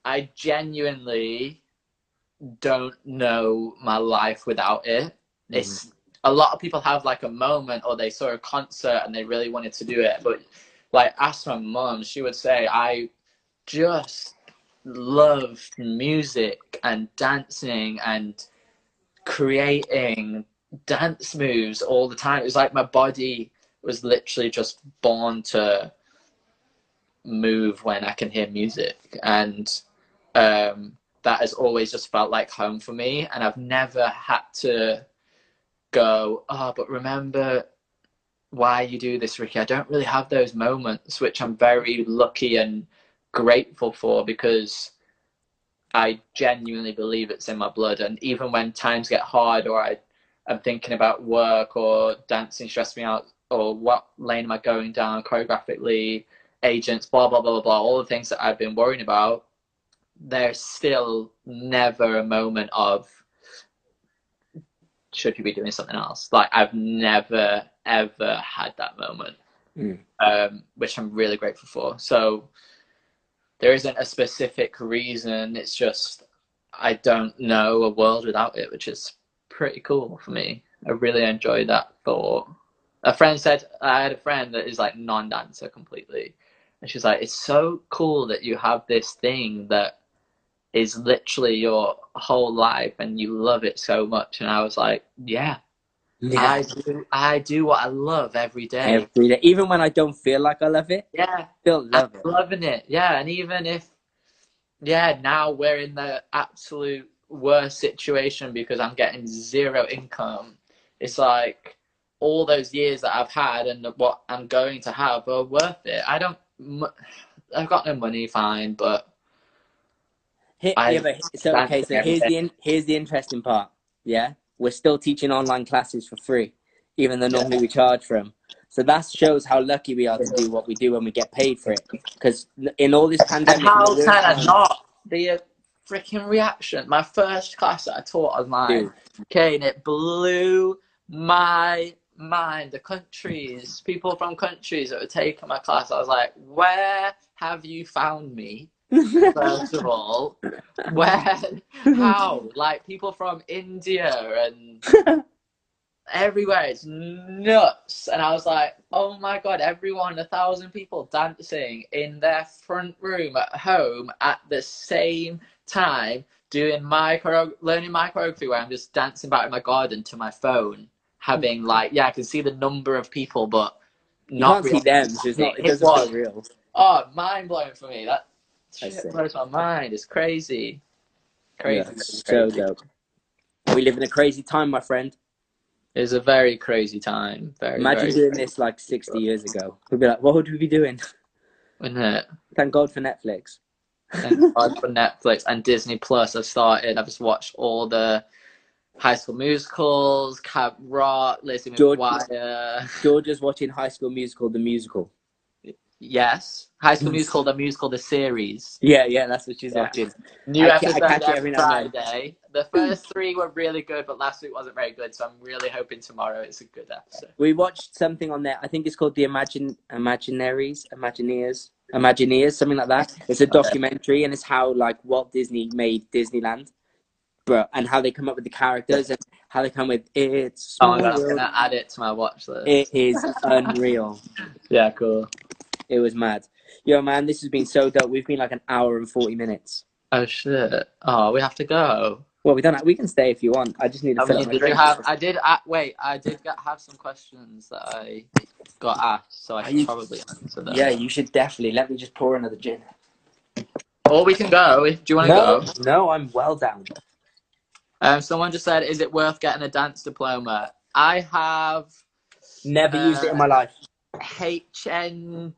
[SPEAKER 3] I genuinely don't know my life without it. It's a lot of people have like a moment or they saw a concert and they really wanted to do it. But like ask my mom, she would say, I just love music and dancing and creating dance moves all the time. It was like my body was literally just born to move when I can hear music. And um, that has always just felt like home for me. And I've never had to go, oh, but remember why you do this, Ricky. I don't really have those moments, which I'm very lucky and grateful for because I genuinely believe it's in my blood. And even when times get hard or I, I'm thinking about work or dancing stress me out or what lane am I going down choreographically, agents, blah, blah, blah, blah, blah, all the things that I've been worrying about, there's still never a moment of should you be doing something else? Like I've never ever had that moment,
[SPEAKER 4] Mm.
[SPEAKER 3] um, which I'm really grateful for. So there isn't a specific reason. It's just I don't know a world without it, which is pretty cool for me. I really enjoy that thought. A friend said I had a friend that is like non-dancer completely, and she's like, "It's so cool that you have this thing that is literally your whole life and you love it so much." And I was like, "Yeah, I do. I do what I love every day.
[SPEAKER 4] Every day. Even when I don't feel like I love it,
[SPEAKER 3] yeah, I
[SPEAKER 4] still love
[SPEAKER 3] I'm
[SPEAKER 4] it.
[SPEAKER 3] loving it. Yeah, and even if, yeah, now we're in the absolute worst situation because I'm getting zero income. It's like all those years that I've had and what I'm going to have are worth it. I don't. I've got no money, fine, but
[SPEAKER 4] Here,
[SPEAKER 3] I
[SPEAKER 4] yeah, but, so okay, so here's the in, here's the interesting part. Yeah, we're still teaching online classes for free, even though normally we charge for them. So that shows how lucky we are to do what we do when we get paid for it. Because in all this
[SPEAKER 3] and
[SPEAKER 4] pandemic,
[SPEAKER 3] how can I not be a freaking reaction? My first class that I taught online.
[SPEAKER 4] Dude,
[SPEAKER 3] Okay, and it blew my mind. The countries, people from countries that were taking my class, I was like, where have you found me? First of all, where, how? Like people from India and everywhere. It's nuts. And I was like, oh my God, everyone, a thousand people dancing in their front room at home at the same time, doing my choreo- learning my choreography where I'm just dancing back in my garden to my phone, having like, yeah, I can see the number of people, but
[SPEAKER 4] you
[SPEAKER 3] not
[SPEAKER 4] can't see
[SPEAKER 3] really.
[SPEAKER 4] them, so it's not. It
[SPEAKER 3] It was.
[SPEAKER 4] real.
[SPEAKER 3] Oh, mind blowing for me. That shit blows my mind. It's crazy.
[SPEAKER 4] Yeah,
[SPEAKER 3] Crazy.
[SPEAKER 4] so
[SPEAKER 3] crazy.
[SPEAKER 4] dope. We live in a crazy time, my friend.
[SPEAKER 3] It's a very crazy time. Very,
[SPEAKER 4] Imagine
[SPEAKER 3] very
[SPEAKER 4] doing this like 60 years ago. We'd be like, what would we be doing?
[SPEAKER 3] isn't it?
[SPEAKER 4] Thank God for Netflix.
[SPEAKER 3] Thank God for Netflix and Disney Plus. I've started. I've just watched all the High School Musicals, Camp Rock, Lizzie
[SPEAKER 4] George-
[SPEAKER 3] McGuire.
[SPEAKER 4] Georgia's watching High School Musical, the musical.
[SPEAKER 3] Yes, High School Musical, the musical, the series.
[SPEAKER 4] Yeah, yeah, that's what she's
[SPEAKER 3] Yeah.
[SPEAKER 4] watching.
[SPEAKER 3] New
[SPEAKER 4] I ca- I
[SPEAKER 3] episode
[SPEAKER 4] catch
[SPEAKER 3] every
[SPEAKER 4] every now and
[SPEAKER 3] Friday. The first three were really good, but last week wasn't very good. So I'm really hoping tomorrow it's a good episode.
[SPEAKER 4] We watched something on there. I think it's called the Imagine Imaginaries, Imagineers, Imagineers, something like that. It's a documentary, and it's how like Walt Disney made Disneyland, bro, and how they come up with the characters and how they come with it's.
[SPEAKER 3] Oh my god, I'm gonna add it to my watch list.
[SPEAKER 4] It is unreal.
[SPEAKER 3] yeah, cool.
[SPEAKER 4] It was mad. Yo, man, this has been so dope. We've been like an hour and forty minutes.
[SPEAKER 3] Oh shit. Oh, we have to go.
[SPEAKER 4] Well, we don't. Have, we can stay if you want. I just need to
[SPEAKER 3] I mean, did you have? I did. Uh, wait, I did get, have some questions that I got asked, so I should probably answer them.
[SPEAKER 4] Yeah, you should definitely. Let me just pour another gin.
[SPEAKER 3] Or we can go. If, do you want to
[SPEAKER 4] No,
[SPEAKER 3] go?
[SPEAKER 4] no, I'm well down.
[SPEAKER 3] Um, someone just said, "Is it worth getting a dance diploma?" I have
[SPEAKER 4] Never used it in my life.
[SPEAKER 3] HND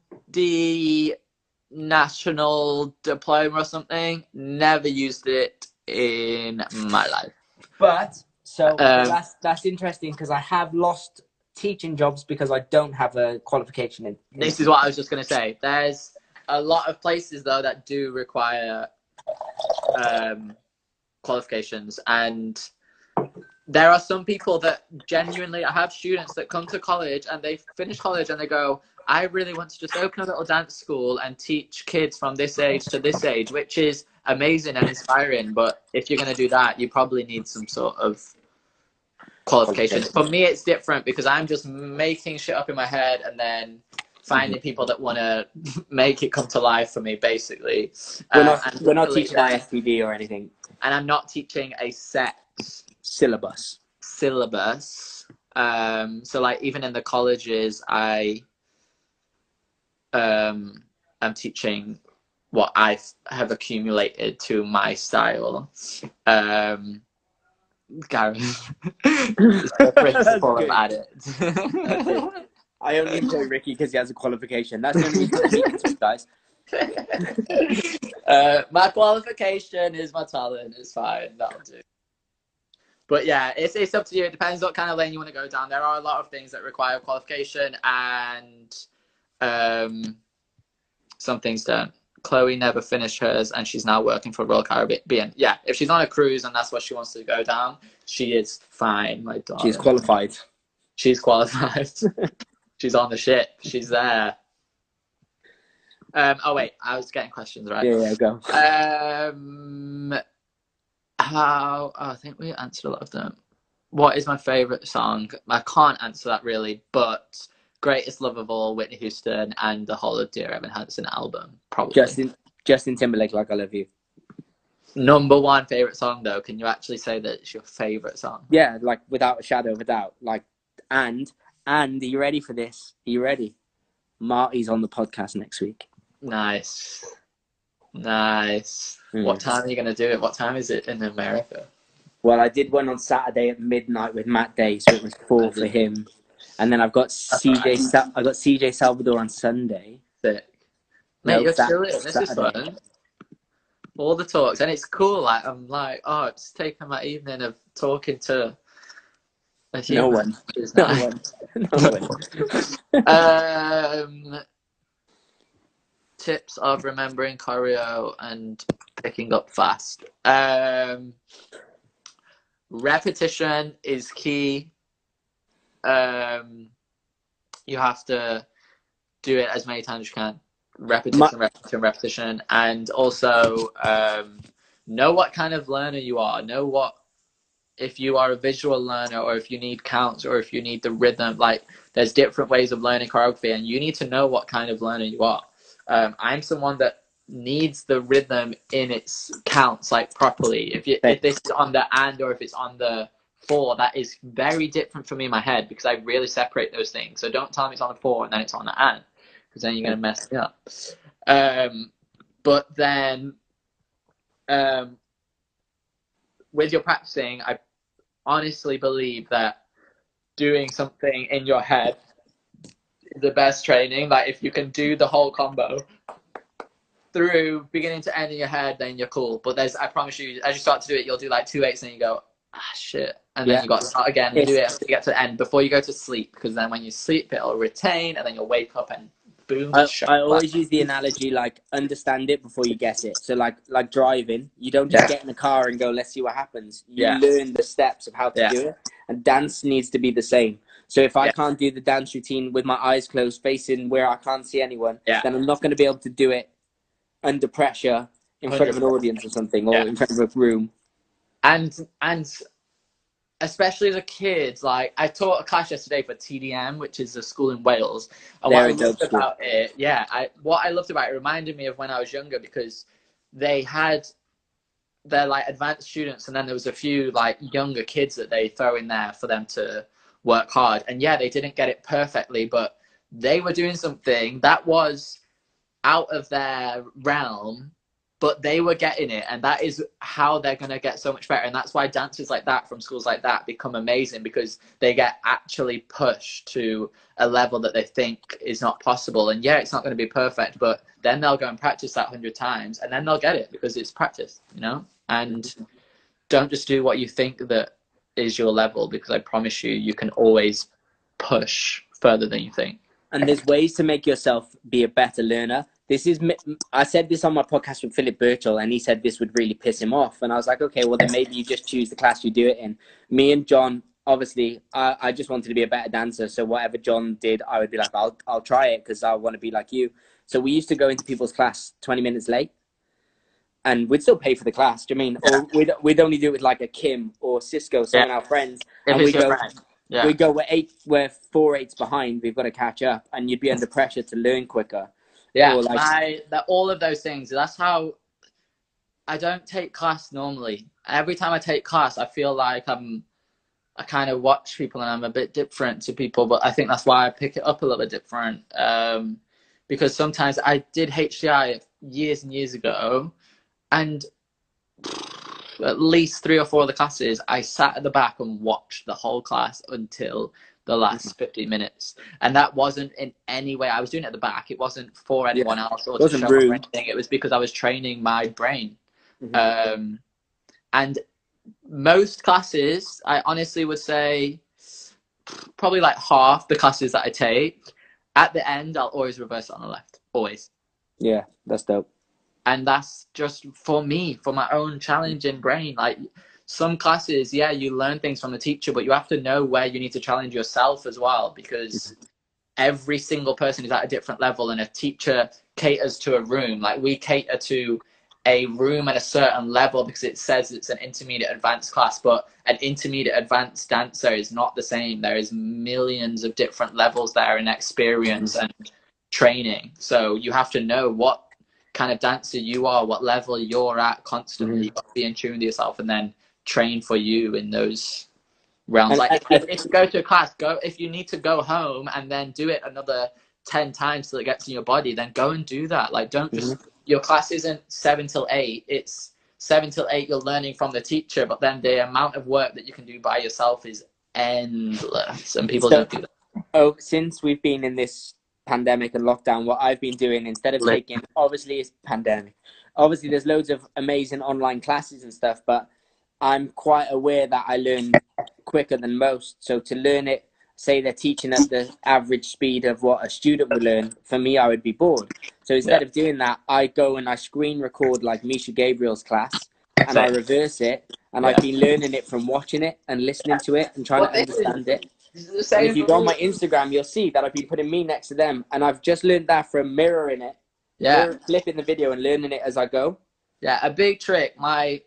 [SPEAKER 3] national diploma or something. Never used it in my life.
[SPEAKER 4] But so
[SPEAKER 3] Um,
[SPEAKER 4] that's that's interesting because I have lost teaching jobs because I don't have a qualification in.
[SPEAKER 3] This is what I was just gonna say. There's a lot of places though that do require um, qualifications, and there are some people that genuinely. I have students that come to college and they finish college and they go, "I really want to just open a little dance school and teach kids from this age to this age," which is amazing and inspiring. But if you're gonna do that, you probably need some sort of qualifications. For me, it's different because I'm just making shit up in my head and then finding people that want to make it come to life for me, basically.
[SPEAKER 4] We're
[SPEAKER 3] Uh,
[SPEAKER 4] not,
[SPEAKER 3] and
[SPEAKER 4] we're not teaching ISTD or anything.
[SPEAKER 3] and I'm not teaching a set
[SPEAKER 4] Syllabus.
[SPEAKER 3] syllabus. Um, so like even in the colleges, I um, i'm teaching what I have accumulated to my style. Um, Gareth, is the principle about it.
[SPEAKER 4] I only enjoy Ricky because he has a qualification. That's the only reason I'm speaking to you guys.
[SPEAKER 3] uh, my qualification is my talent. It's fine. That'll do. But yeah, it's it's up to you. It depends what kind of lane you want to go down. There are a lot of things that require qualification, and um, some things don't. Chloe never finished hers, and she's now working for Royal Caribbean. Yeah, if she's on a cruise and that's what she wants to go down, she is fine, my darling.
[SPEAKER 4] She's qualified.
[SPEAKER 3] She's qualified. she's on the ship. She's there. Um, oh wait, I was getting questions right.
[SPEAKER 4] Yeah, yeah, go.
[SPEAKER 3] Um, how? Oh, I think we answered a lot of them. What is my favorite song? I can't answer that really, but greatest love of all, Whitney Houston, and the whole of Dear Evan Hansen album, probably.
[SPEAKER 4] Justin Justin Timberlake, like I love you.
[SPEAKER 3] Number one favorite song though. Can you actually say that it's your favorite song?
[SPEAKER 4] Yeah, like without a shadow of a doubt. Like, and and are you ready for this? Are you ready? Marty's on the podcast next week.
[SPEAKER 3] Nice, nice.
[SPEAKER 4] Mm.
[SPEAKER 3] What time are you gonna do it? What time is it in America?
[SPEAKER 4] Well, I did one on Saturday at midnight with Matt Day, so it was four for him. And then I've got CJ.
[SPEAKER 3] alright.
[SPEAKER 4] Sa- I got CJ Salvador on Sunday.
[SPEAKER 3] Sick. Mate,
[SPEAKER 4] No,
[SPEAKER 3] you're
[SPEAKER 4] Sat-
[SPEAKER 3] chilling. This is fun. All the talks, and it's cool. Like I'm like, oh, it's taking my evening of talking to
[SPEAKER 4] No one. No one. No one.
[SPEAKER 3] um, tips of remembering choreo and picking up fast. Um, repetition is key. Um, you have to do it as many times as you can. Repetition,
[SPEAKER 4] Ma-
[SPEAKER 3] repetition, repetition, and also um, know what kind of learner you are. Know what if you are a visual learner or if you need counts or if you need the rhythm like there's different ways of learning choreography and you need to know what kind of learner you are um, i'm someone that needs the rhythm in its counts like properly. If you if this is on the and or if it's on the four that is very different for me in my head because i really separate those things. So don't tell me it's on the four and then it's on the and because then you're going to mess me up. Um, but then um, with your practicing, I honestly believe that doing something in your head the best training. Like if you can do the whole combo through beginning to end in your head, then you're cool. But there's, I promise you, as you start to do it, you'll do like two eights and you go, ah, shit. And then
[SPEAKER 4] Yeah.
[SPEAKER 3] you got to start again and do it
[SPEAKER 4] Yes.
[SPEAKER 3] until you get to the end before you go to sleep. Because then when you sleep, it'll retain and then you'll wake up and boom.
[SPEAKER 4] I, I always use the analogy like understand it before you guess it. So like like driving, you don't just
[SPEAKER 3] Yeah.
[SPEAKER 4] get in the car and go, let's see what happens. You
[SPEAKER 3] Yeah.
[SPEAKER 4] learn the steps of how to do it. And dance needs to be the same. So if I
[SPEAKER 3] Yeah.
[SPEAKER 4] can't do the dance routine with my eyes closed, facing where I can't see anyone,
[SPEAKER 3] Yeah.
[SPEAKER 4] then I'm not going to be able to do it under pressure in front of an audience or something, or
[SPEAKER 3] Yeah.
[SPEAKER 4] in front of a room.
[SPEAKER 3] and and especially as a kid, like I taught a class yesterday for TDM, which is a school in Wales. And
[SPEAKER 4] They're
[SPEAKER 3] what I loved
[SPEAKER 4] school.
[SPEAKER 3] about it, yeah, I what I loved about it, it reminded me of when I was younger because they had their like advanced students and then there was a few like younger kids that they throw in there for them to work hard. And yeah, they didn't get it perfectly, but they were doing something that was out of their realm but they were getting it. And that is how they're going to get so much better. And that's why dancers like that from schools like that become amazing because they get actually pushed to a level that they think is not possible. And yeah it's not going to be perfect but then they'll go and practice that 100 times and then they'll get it because it's practice you know? And don't just do what you think that is your level because i promise you you can always push further than you think
[SPEAKER 4] and there's ways to make yourself be a better learner. This is I said this on my podcast with Philip Birchall, and he said this would really piss him off. And I was like, okay, well then maybe you just choose the class you do it in. Me and John, obviously, I, I just wanted to be a better dancer. So whatever John did, I would be like, I'll I'll try it because I want to be like you. So we used to go into people's class 20 minutes late. And we'd still pay for the class. Do you mean? Or we'd we'd only do it with like a Kim or Cisco, some of our friends,
[SPEAKER 3] If
[SPEAKER 4] and we go
[SPEAKER 3] friend. Yeah.
[SPEAKER 4] we go we're eight we're four eights behind. We've got to catch up, and you'd be under pressure to learn quicker.
[SPEAKER 3] Yeah,
[SPEAKER 4] like-
[SPEAKER 3] my, that all of those things. That's how I don't take class normally. Every time I take class, I feel like I'm. I kind of watch people and I'm a bit different to people, but I think that's why I pick it up a little bit different. Um, because sometimes I did HCI years and years ago, and at least three or four of the classes, I sat at the back and watched the whole class until the last 50 minutes. And that wasn't in any way, I was doing it at the back. It wasn't for anyone else or to
[SPEAKER 4] Wasn't
[SPEAKER 3] show
[SPEAKER 4] rude.
[SPEAKER 3] anything. It was because I was training my brain.
[SPEAKER 4] Mhm.
[SPEAKER 3] Um, and most classes, I honestly would say probably like half the classes that I take, at the end, I'll always reverse it on the left. Always
[SPEAKER 4] Yeah, that's dope.
[SPEAKER 3] And that's just for me for my own challenging brain. Like some classes yeah you learn things from the teacher but you have to know where you need to challenge yourself as well because every single person is at a different level and a teacher caters to a room. Like we cater to a room at a certain level because it says it's an intermediate advanced class but an intermediate advanced dancer is not the same. There is millions of different levels there in experience and training. So you have to know what kind of dancer you are, what level you're at constantly.
[SPEAKER 4] Mhm.
[SPEAKER 3] To be in tune with yourself and then train for you in those realms.
[SPEAKER 4] And-
[SPEAKER 3] like if,
[SPEAKER 4] and-
[SPEAKER 3] if, if you go to a class, go if you need to go home and then do it another ten times till it gets in your body, then go and do that. Like don't just your class isn't seven till eight, it's seven till eight you're learning from the teacher, but then the amount of work that you can do by yourself is endless and people
[SPEAKER 4] So-
[SPEAKER 3] don't do that.
[SPEAKER 4] Oh, since we've been in this pandemic and lockdown, what I've been doing instead of taking, obviously, it's pandemic. Obviously, there's loads of amazing online classes and stuff, but I'm quite aware that I learn quicker than most. So to learn it, say they're teaching at the average speed of what a student would learn, for me, I would be bored. So instead of doing that, I go and I screen record like Misha Gabriel's class and I reverse it. And
[SPEAKER 3] Yeah.
[SPEAKER 4] I've been learning it from watching it and listening to it and trying
[SPEAKER 3] Well,
[SPEAKER 4] to
[SPEAKER 3] this is-
[SPEAKER 4] understand it.
[SPEAKER 3] It's the
[SPEAKER 4] And
[SPEAKER 3] same
[SPEAKER 4] if you go on my Instagram, you'll see that I've been putting me next to them, and I've just learned that from mirroring it,
[SPEAKER 3] yeah.
[SPEAKER 4] flipping the video and learning it as I go.
[SPEAKER 3] Yeah, a big trick. My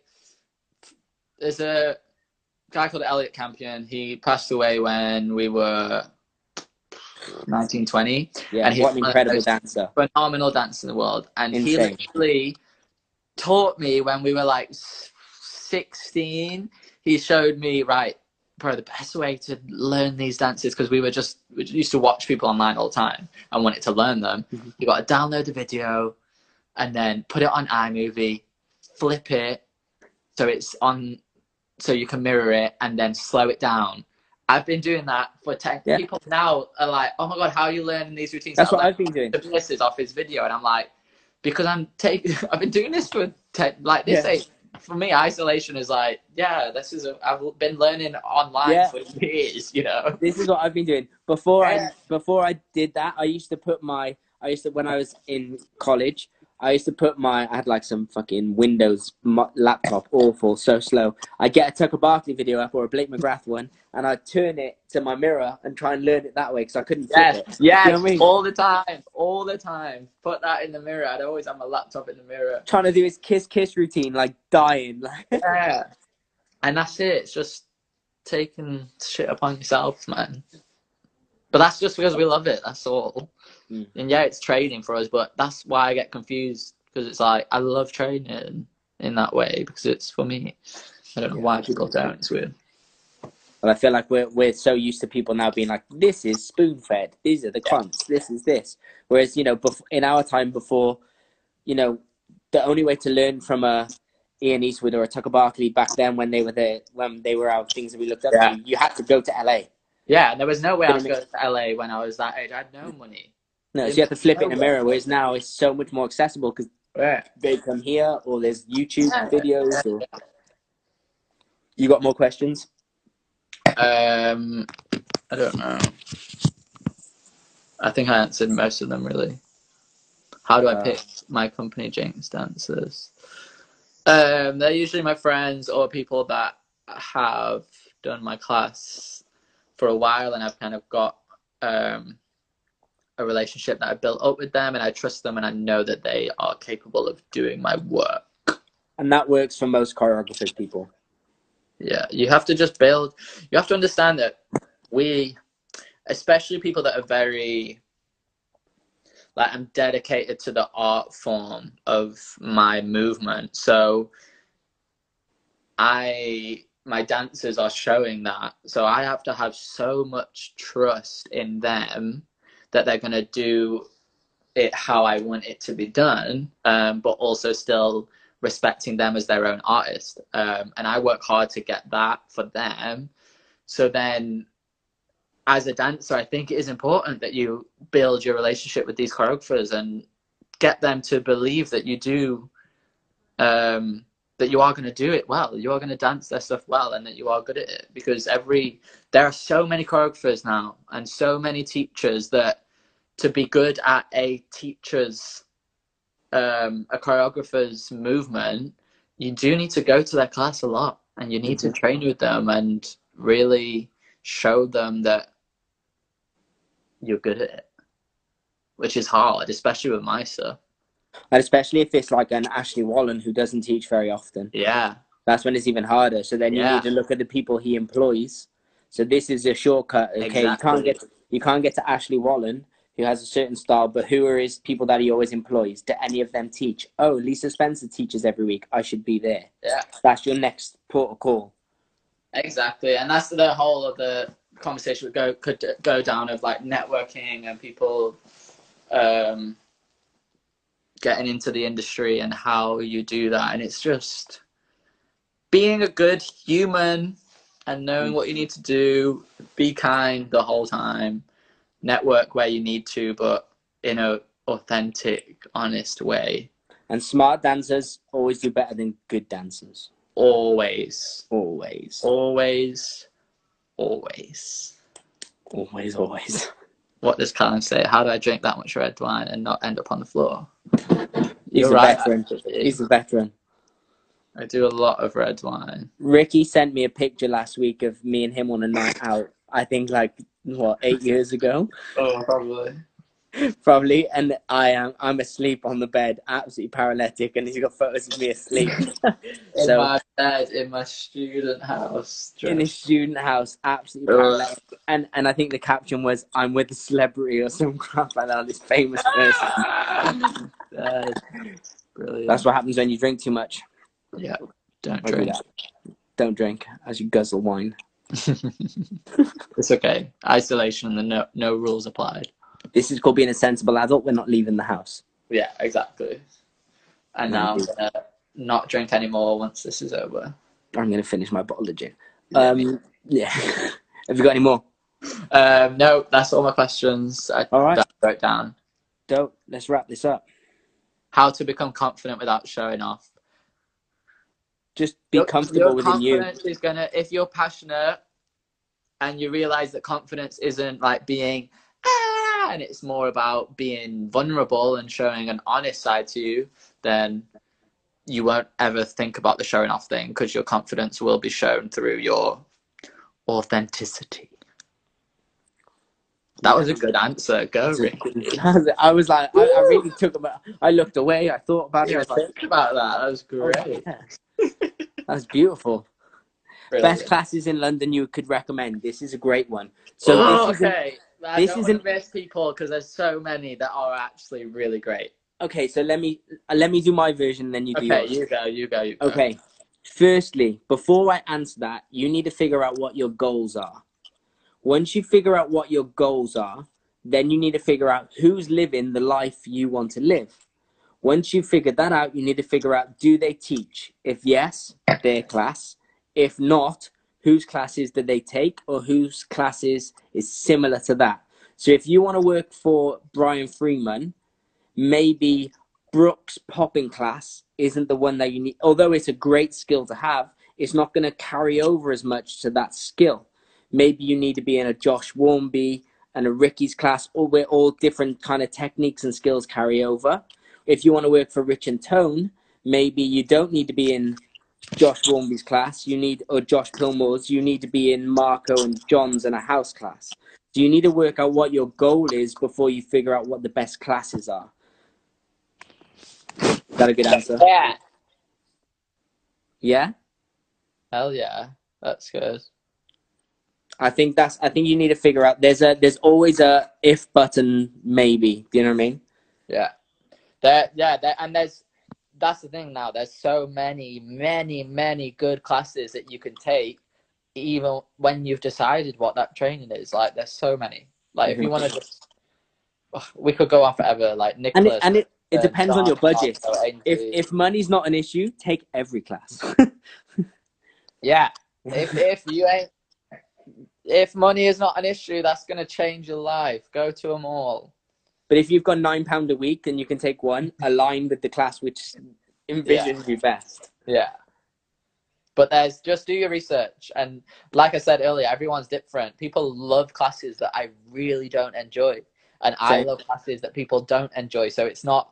[SPEAKER 3] there's a guy called Elliot Campion. He passed away when we were 1920.
[SPEAKER 4] Yeah,
[SPEAKER 3] And he's
[SPEAKER 4] what an incredible dancer.
[SPEAKER 3] Phenomenal dancer in the world, and he
[SPEAKER 4] Insane.
[SPEAKER 3] literally taught me when we were like 16. He showed me right, bro, the best way to learn these dances because we were just we used to watch people online all the time and wanted to learn them.
[SPEAKER 4] Mhm.
[SPEAKER 3] You got to download the video and then put it on iMovie, flip it so it's on so you can mirror it and then slow it down. I've been doing that for tech
[SPEAKER 4] Yeah.
[SPEAKER 3] people now are like, oh my god, how are you learning these routines?
[SPEAKER 4] That's
[SPEAKER 3] I'm
[SPEAKER 4] what
[SPEAKER 3] like,
[SPEAKER 4] I've been doing.
[SPEAKER 3] the misses off his video, and I'm like, because I'm taking, I've been doing this for te- like this.
[SPEAKER 4] Yeah.
[SPEAKER 3] ain't- For me, isolation is like, yeah, this is. A, I've been learning online
[SPEAKER 4] Yeah.
[SPEAKER 3] for years, you know.
[SPEAKER 4] This is what I've been doing. Before
[SPEAKER 3] Yeah.
[SPEAKER 4] I before I did that, I used to put my I used to when I was in college, I used to put my I had like some fucking Windows laptop, awful, so slow. I'd get a Tucker Barkley video up or a Blake McGrath one, and I'd turn it to my mirror and try and learn it that way because I couldn't flip
[SPEAKER 3] Yes,
[SPEAKER 4] it.
[SPEAKER 3] yes,
[SPEAKER 4] You know I mean?
[SPEAKER 3] all the time, all the time. Put that in the mirror. I'd always have my laptop in the mirror.
[SPEAKER 4] Trying to do his kiss kiss routine, like dying. Like
[SPEAKER 3] Yeah, and that's it. It's just taking shit upon yourself, man. But that's just because we love it. That's all.
[SPEAKER 4] Mm.
[SPEAKER 3] And yeah, it's training for us, but that's why I get confused because it's like I love training in that way because it's for me. I don't know why people don't. It's weird.
[SPEAKER 4] But I feel like we're we're so used to people now being like, this is spoon fed. These are the cunts. This is this. Whereas you know, in our time before, you know, the only way to learn from a Ian Eastwood or a Tucker Barkley back then when they were there, when they were our things that we looked up
[SPEAKER 3] Yeah.
[SPEAKER 4] to, you had to go to LA.
[SPEAKER 3] Yeah, and there was no way I was going to LA when I was that age. I had no money.
[SPEAKER 4] No, so you have to flip it in a mirror. Whereas now it's so much more accessible because
[SPEAKER 3] Yeah.
[SPEAKER 4] they come here or there's YouTube videos. Or... You got more questions?
[SPEAKER 3] Um, I don't know. I think I answered most of them really. How do I
[SPEAKER 4] Uh,
[SPEAKER 3] pick my company Jinks dancers? Um, they're usually my friends or people that have done my class for a while, and I've kind of got um, a relationship that I built up with them, and I trust them, and I know that they are capable of doing my work.
[SPEAKER 4] and that works for most choreographers people
[SPEAKER 3] Yeah, you have to just build. You have to understand that we, especially people that are very, like, I'm dedicated to the art form of my movement. So, I, my dancers are showing that. So, I have to have so much trust in them that they're going to do it how I want it to be done, um, but also still respecting them as their own artist. Um, and I work hard to get that for them. So then, as a dancer, I think it is important that you build your relationship with these choreographers and get them to believe that you do, um, that you are going to do it well. You are going to dance their stuff well, and that you are good at it. Because every there are so many choreographers now, and so many teachers that to be good at a teacher's um, a choreographer's movement, you do need to go to their class a lot and you need to train with them and really show them that you're good at it, which is hard, especially with my stuff.
[SPEAKER 4] And especially if it's like an ashley wallen who doesn't teach very often.
[SPEAKER 3] Yeah,
[SPEAKER 4] that's when it's even harder. So then you
[SPEAKER 3] Yeah.
[SPEAKER 4] need to look at the people he employs. So this is a shortcut okay? You can't
[SPEAKER 3] Exactly.
[SPEAKER 4] get you can't get to ashley wallen who has a certain style but who are his people that he always employs? Do any of them teach? Oh lisa spencer teaches every week. I should be there.
[SPEAKER 3] Yeah,
[SPEAKER 4] that's your next protocol.
[SPEAKER 3] Exactly. And that's the whole of the conversation would go could go down of like networking and people um, getting into the industry and how you do that. And it's just being a good human and knowing what you need to do, be kind the whole time, network where you need to, but in a authentic, honest way.
[SPEAKER 4] and smart dancers always do better than good dancers
[SPEAKER 3] Always,
[SPEAKER 4] always
[SPEAKER 3] always, always.
[SPEAKER 4] always always
[SPEAKER 3] What does Callum say? How do I drink that much red wine and not end up on the floor?
[SPEAKER 4] he's
[SPEAKER 3] You're
[SPEAKER 4] a
[SPEAKER 3] right,
[SPEAKER 4] veteran
[SPEAKER 3] actually.
[SPEAKER 4] he's a veteran
[SPEAKER 3] I do a lot of red wine.
[SPEAKER 4] Ricky sent me a picture last week of me and him on a night out. I think like what eight years ago,
[SPEAKER 3] Oh, probably.
[SPEAKER 4] probably. And I am I'm asleep on the bed, absolutely paralytic, and he's got photos of me asleep.
[SPEAKER 3] In
[SPEAKER 4] so
[SPEAKER 3] my bed, in my student house.
[SPEAKER 4] in his student house, absolutely
[SPEAKER 3] Ugh.
[SPEAKER 4] paralytic. And and I think the caption was "I'm with a celebrity" or some crap like that. This famous person.
[SPEAKER 3] That is brilliant.
[SPEAKER 4] That's what happens when you drink too much.
[SPEAKER 3] Yeah, don't drink.
[SPEAKER 4] that. Don't drink as you guzzle wine.
[SPEAKER 3] it's okay. Isolation and no no rules applied.
[SPEAKER 4] This is called being a sensible adult. We're not leaving the house.
[SPEAKER 3] Yeah, exactly. And now I'm gonna not drink anymore once this is over.
[SPEAKER 4] I'm gonna finish my bottle of gin. Um, yeah. Have you got any more?
[SPEAKER 3] Um, no, that's all my questions. I
[SPEAKER 4] All right.
[SPEAKER 3] wrote down.
[SPEAKER 4] Dope. Let's wrap this up.
[SPEAKER 3] How to become confident without showing off.
[SPEAKER 4] Just be comfortable
[SPEAKER 3] your
[SPEAKER 4] within you.
[SPEAKER 3] confidence is gonna if you're passionate and you realize that confidence isn't like being ah, and it's more about being vulnerable and showing an honest side to you, then you won't ever think about the showing off thing because your confidence will be shown through your authenticity. That was a good answer. Go, Rick.
[SPEAKER 4] I was like, I, I really took about. I looked away. I thought about it. I was like,
[SPEAKER 3] about that. That was
[SPEAKER 4] oh,
[SPEAKER 3] great.
[SPEAKER 4] yeah. That's beautiful.
[SPEAKER 3] Brilliant.
[SPEAKER 4] Best classes in London you could recommend. This is a great one. So
[SPEAKER 3] oh, okay. I
[SPEAKER 4] this
[SPEAKER 3] want to miss people because there's so many that are actually really great.
[SPEAKER 4] okay. So let me uh, let me do my version, then you do
[SPEAKER 3] Okay,
[SPEAKER 4] yours.
[SPEAKER 3] you go, you go, you go.
[SPEAKER 4] Okay. Firstly, before I answer that, you need to figure out what your goals are. Once you figure out what your goals are, then you need to figure out who's living the life you want to live. Once you've figured that out, you need to figure out do they teach? If yes, their class. If not, whose classes did they take or whose classes is similar to that? So if you want to work for Brian Friedman, maybe Brooks popping class isn't the one that you need. Although it's a great skill to have, it's not going to carry over as much to that skill. Maybe you need to be in a Josh Warmby and a Ricky's class, or where all different kind of techniques and skills carry over. If you want to work for Rich and Tone, maybe you don't need to be in Josh Warmby's class. You need or Josh Pilmore's. You need to be in Marco and John's and a house class. So you need to work out what your goal is before you figure out what the best classes are. Is that a good answer?
[SPEAKER 3] Yeah.
[SPEAKER 4] Yeah.
[SPEAKER 3] Hell yeah, that's good.
[SPEAKER 4] I think that's. I think you need to figure out. There's a. There's always a if button. Maybe. Do you know what I mean?
[SPEAKER 3] Yeah, there, yeah, there, and there's that's the thing now. There's so many, many, many good classes that you can take, even when you've decided what that training is. Like, there's so many. Like, if you want to just, Ugh, we could go on forever. Like
[SPEAKER 4] And
[SPEAKER 3] Nicholas.
[SPEAKER 4] it, and it, it depends on your budget.
[SPEAKER 3] Marco,
[SPEAKER 4] If if money's not an issue, take every class.
[SPEAKER 3] yeah, if if you ain't, if money is not an issue, that's gonna change your life. Go to them all.
[SPEAKER 4] But if you've got nine pound a week and you can take one, align with the class which envisions you best.
[SPEAKER 3] Yeah. But there's just do your research. And like I said earlier, everyone's different. People love classes that I really don't enjoy. And I love classes that people don't enjoy. So it's not,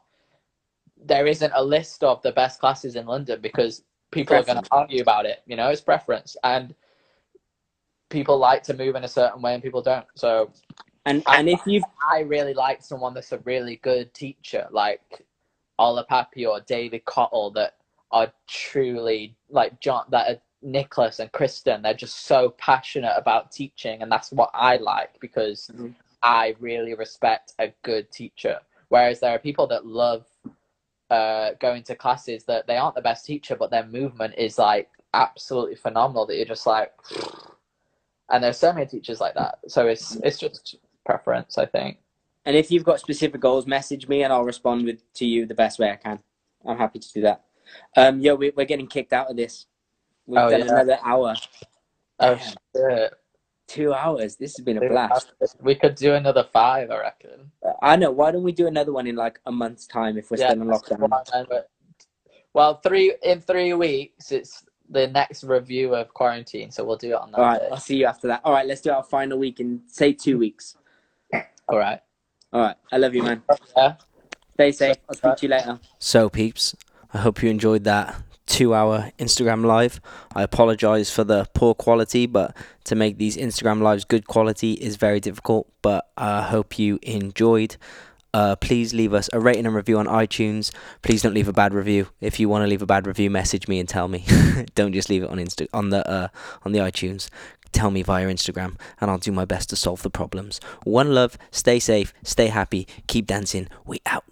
[SPEAKER 3] there isn't a list of the best classes in London because people are going to argue about it. You know, it's preference. And people like to move in a certain way and people don't. So
[SPEAKER 4] And
[SPEAKER 3] I-
[SPEAKER 4] and if you've
[SPEAKER 3] I really like someone that's a really good teacher, like Ola Papi or David Cottle, that are truly like John, that are Nicholas and Kristen. They're just so passionate about teaching, and that's what I like because
[SPEAKER 4] Mhm.
[SPEAKER 3] I really respect a good teacher. Whereas there are people that love uh, going to classes that they aren't the best teacher, but their movement is like absolutely phenomenal. That you're just like, and there's so many teachers like that. So it's it's just preference, I think.
[SPEAKER 4] and if you've got specific goals, message me and I'll respond with to you the best way I can. I'm happy to do that. Um, yo, we, we're getting kicked out of this. We've
[SPEAKER 3] Oh,
[SPEAKER 4] done
[SPEAKER 3] yeah.
[SPEAKER 4] another hour,
[SPEAKER 3] Oh shit!
[SPEAKER 4] two hours. This has been a blast.
[SPEAKER 3] We could do another five, I reckon.
[SPEAKER 4] I know. Why don't we do another one in like a month's time if we're still in lockdown?
[SPEAKER 3] Well, three in three weeks, it's the next review of quarantine, so we'll do it on that.
[SPEAKER 4] All right,
[SPEAKER 3] day.
[SPEAKER 4] I'll see you after that. All right, let's do our final week in say two weeks.
[SPEAKER 3] All right.
[SPEAKER 4] All right, I love you, man.
[SPEAKER 3] Yeah.
[SPEAKER 4] Stay safe. I'll speak to you later.
[SPEAKER 1] So, peeps, I hope you enjoyed that two hour Instagram live. I apologize for the poor quality, but to make these Instagram lives good quality is very difficult. But I hope you enjoyed. Uh, please leave us a rating and review on iTunes. Please don't leave a bad review. If you want to leave a bad review, message me and tell me. don't just leave it on Insta on the uh, on the iTunes. Tell me via Instagram, and I'll do my best to solve the problems. One love. Stay safe. Stay happy. Keep dancing. We out.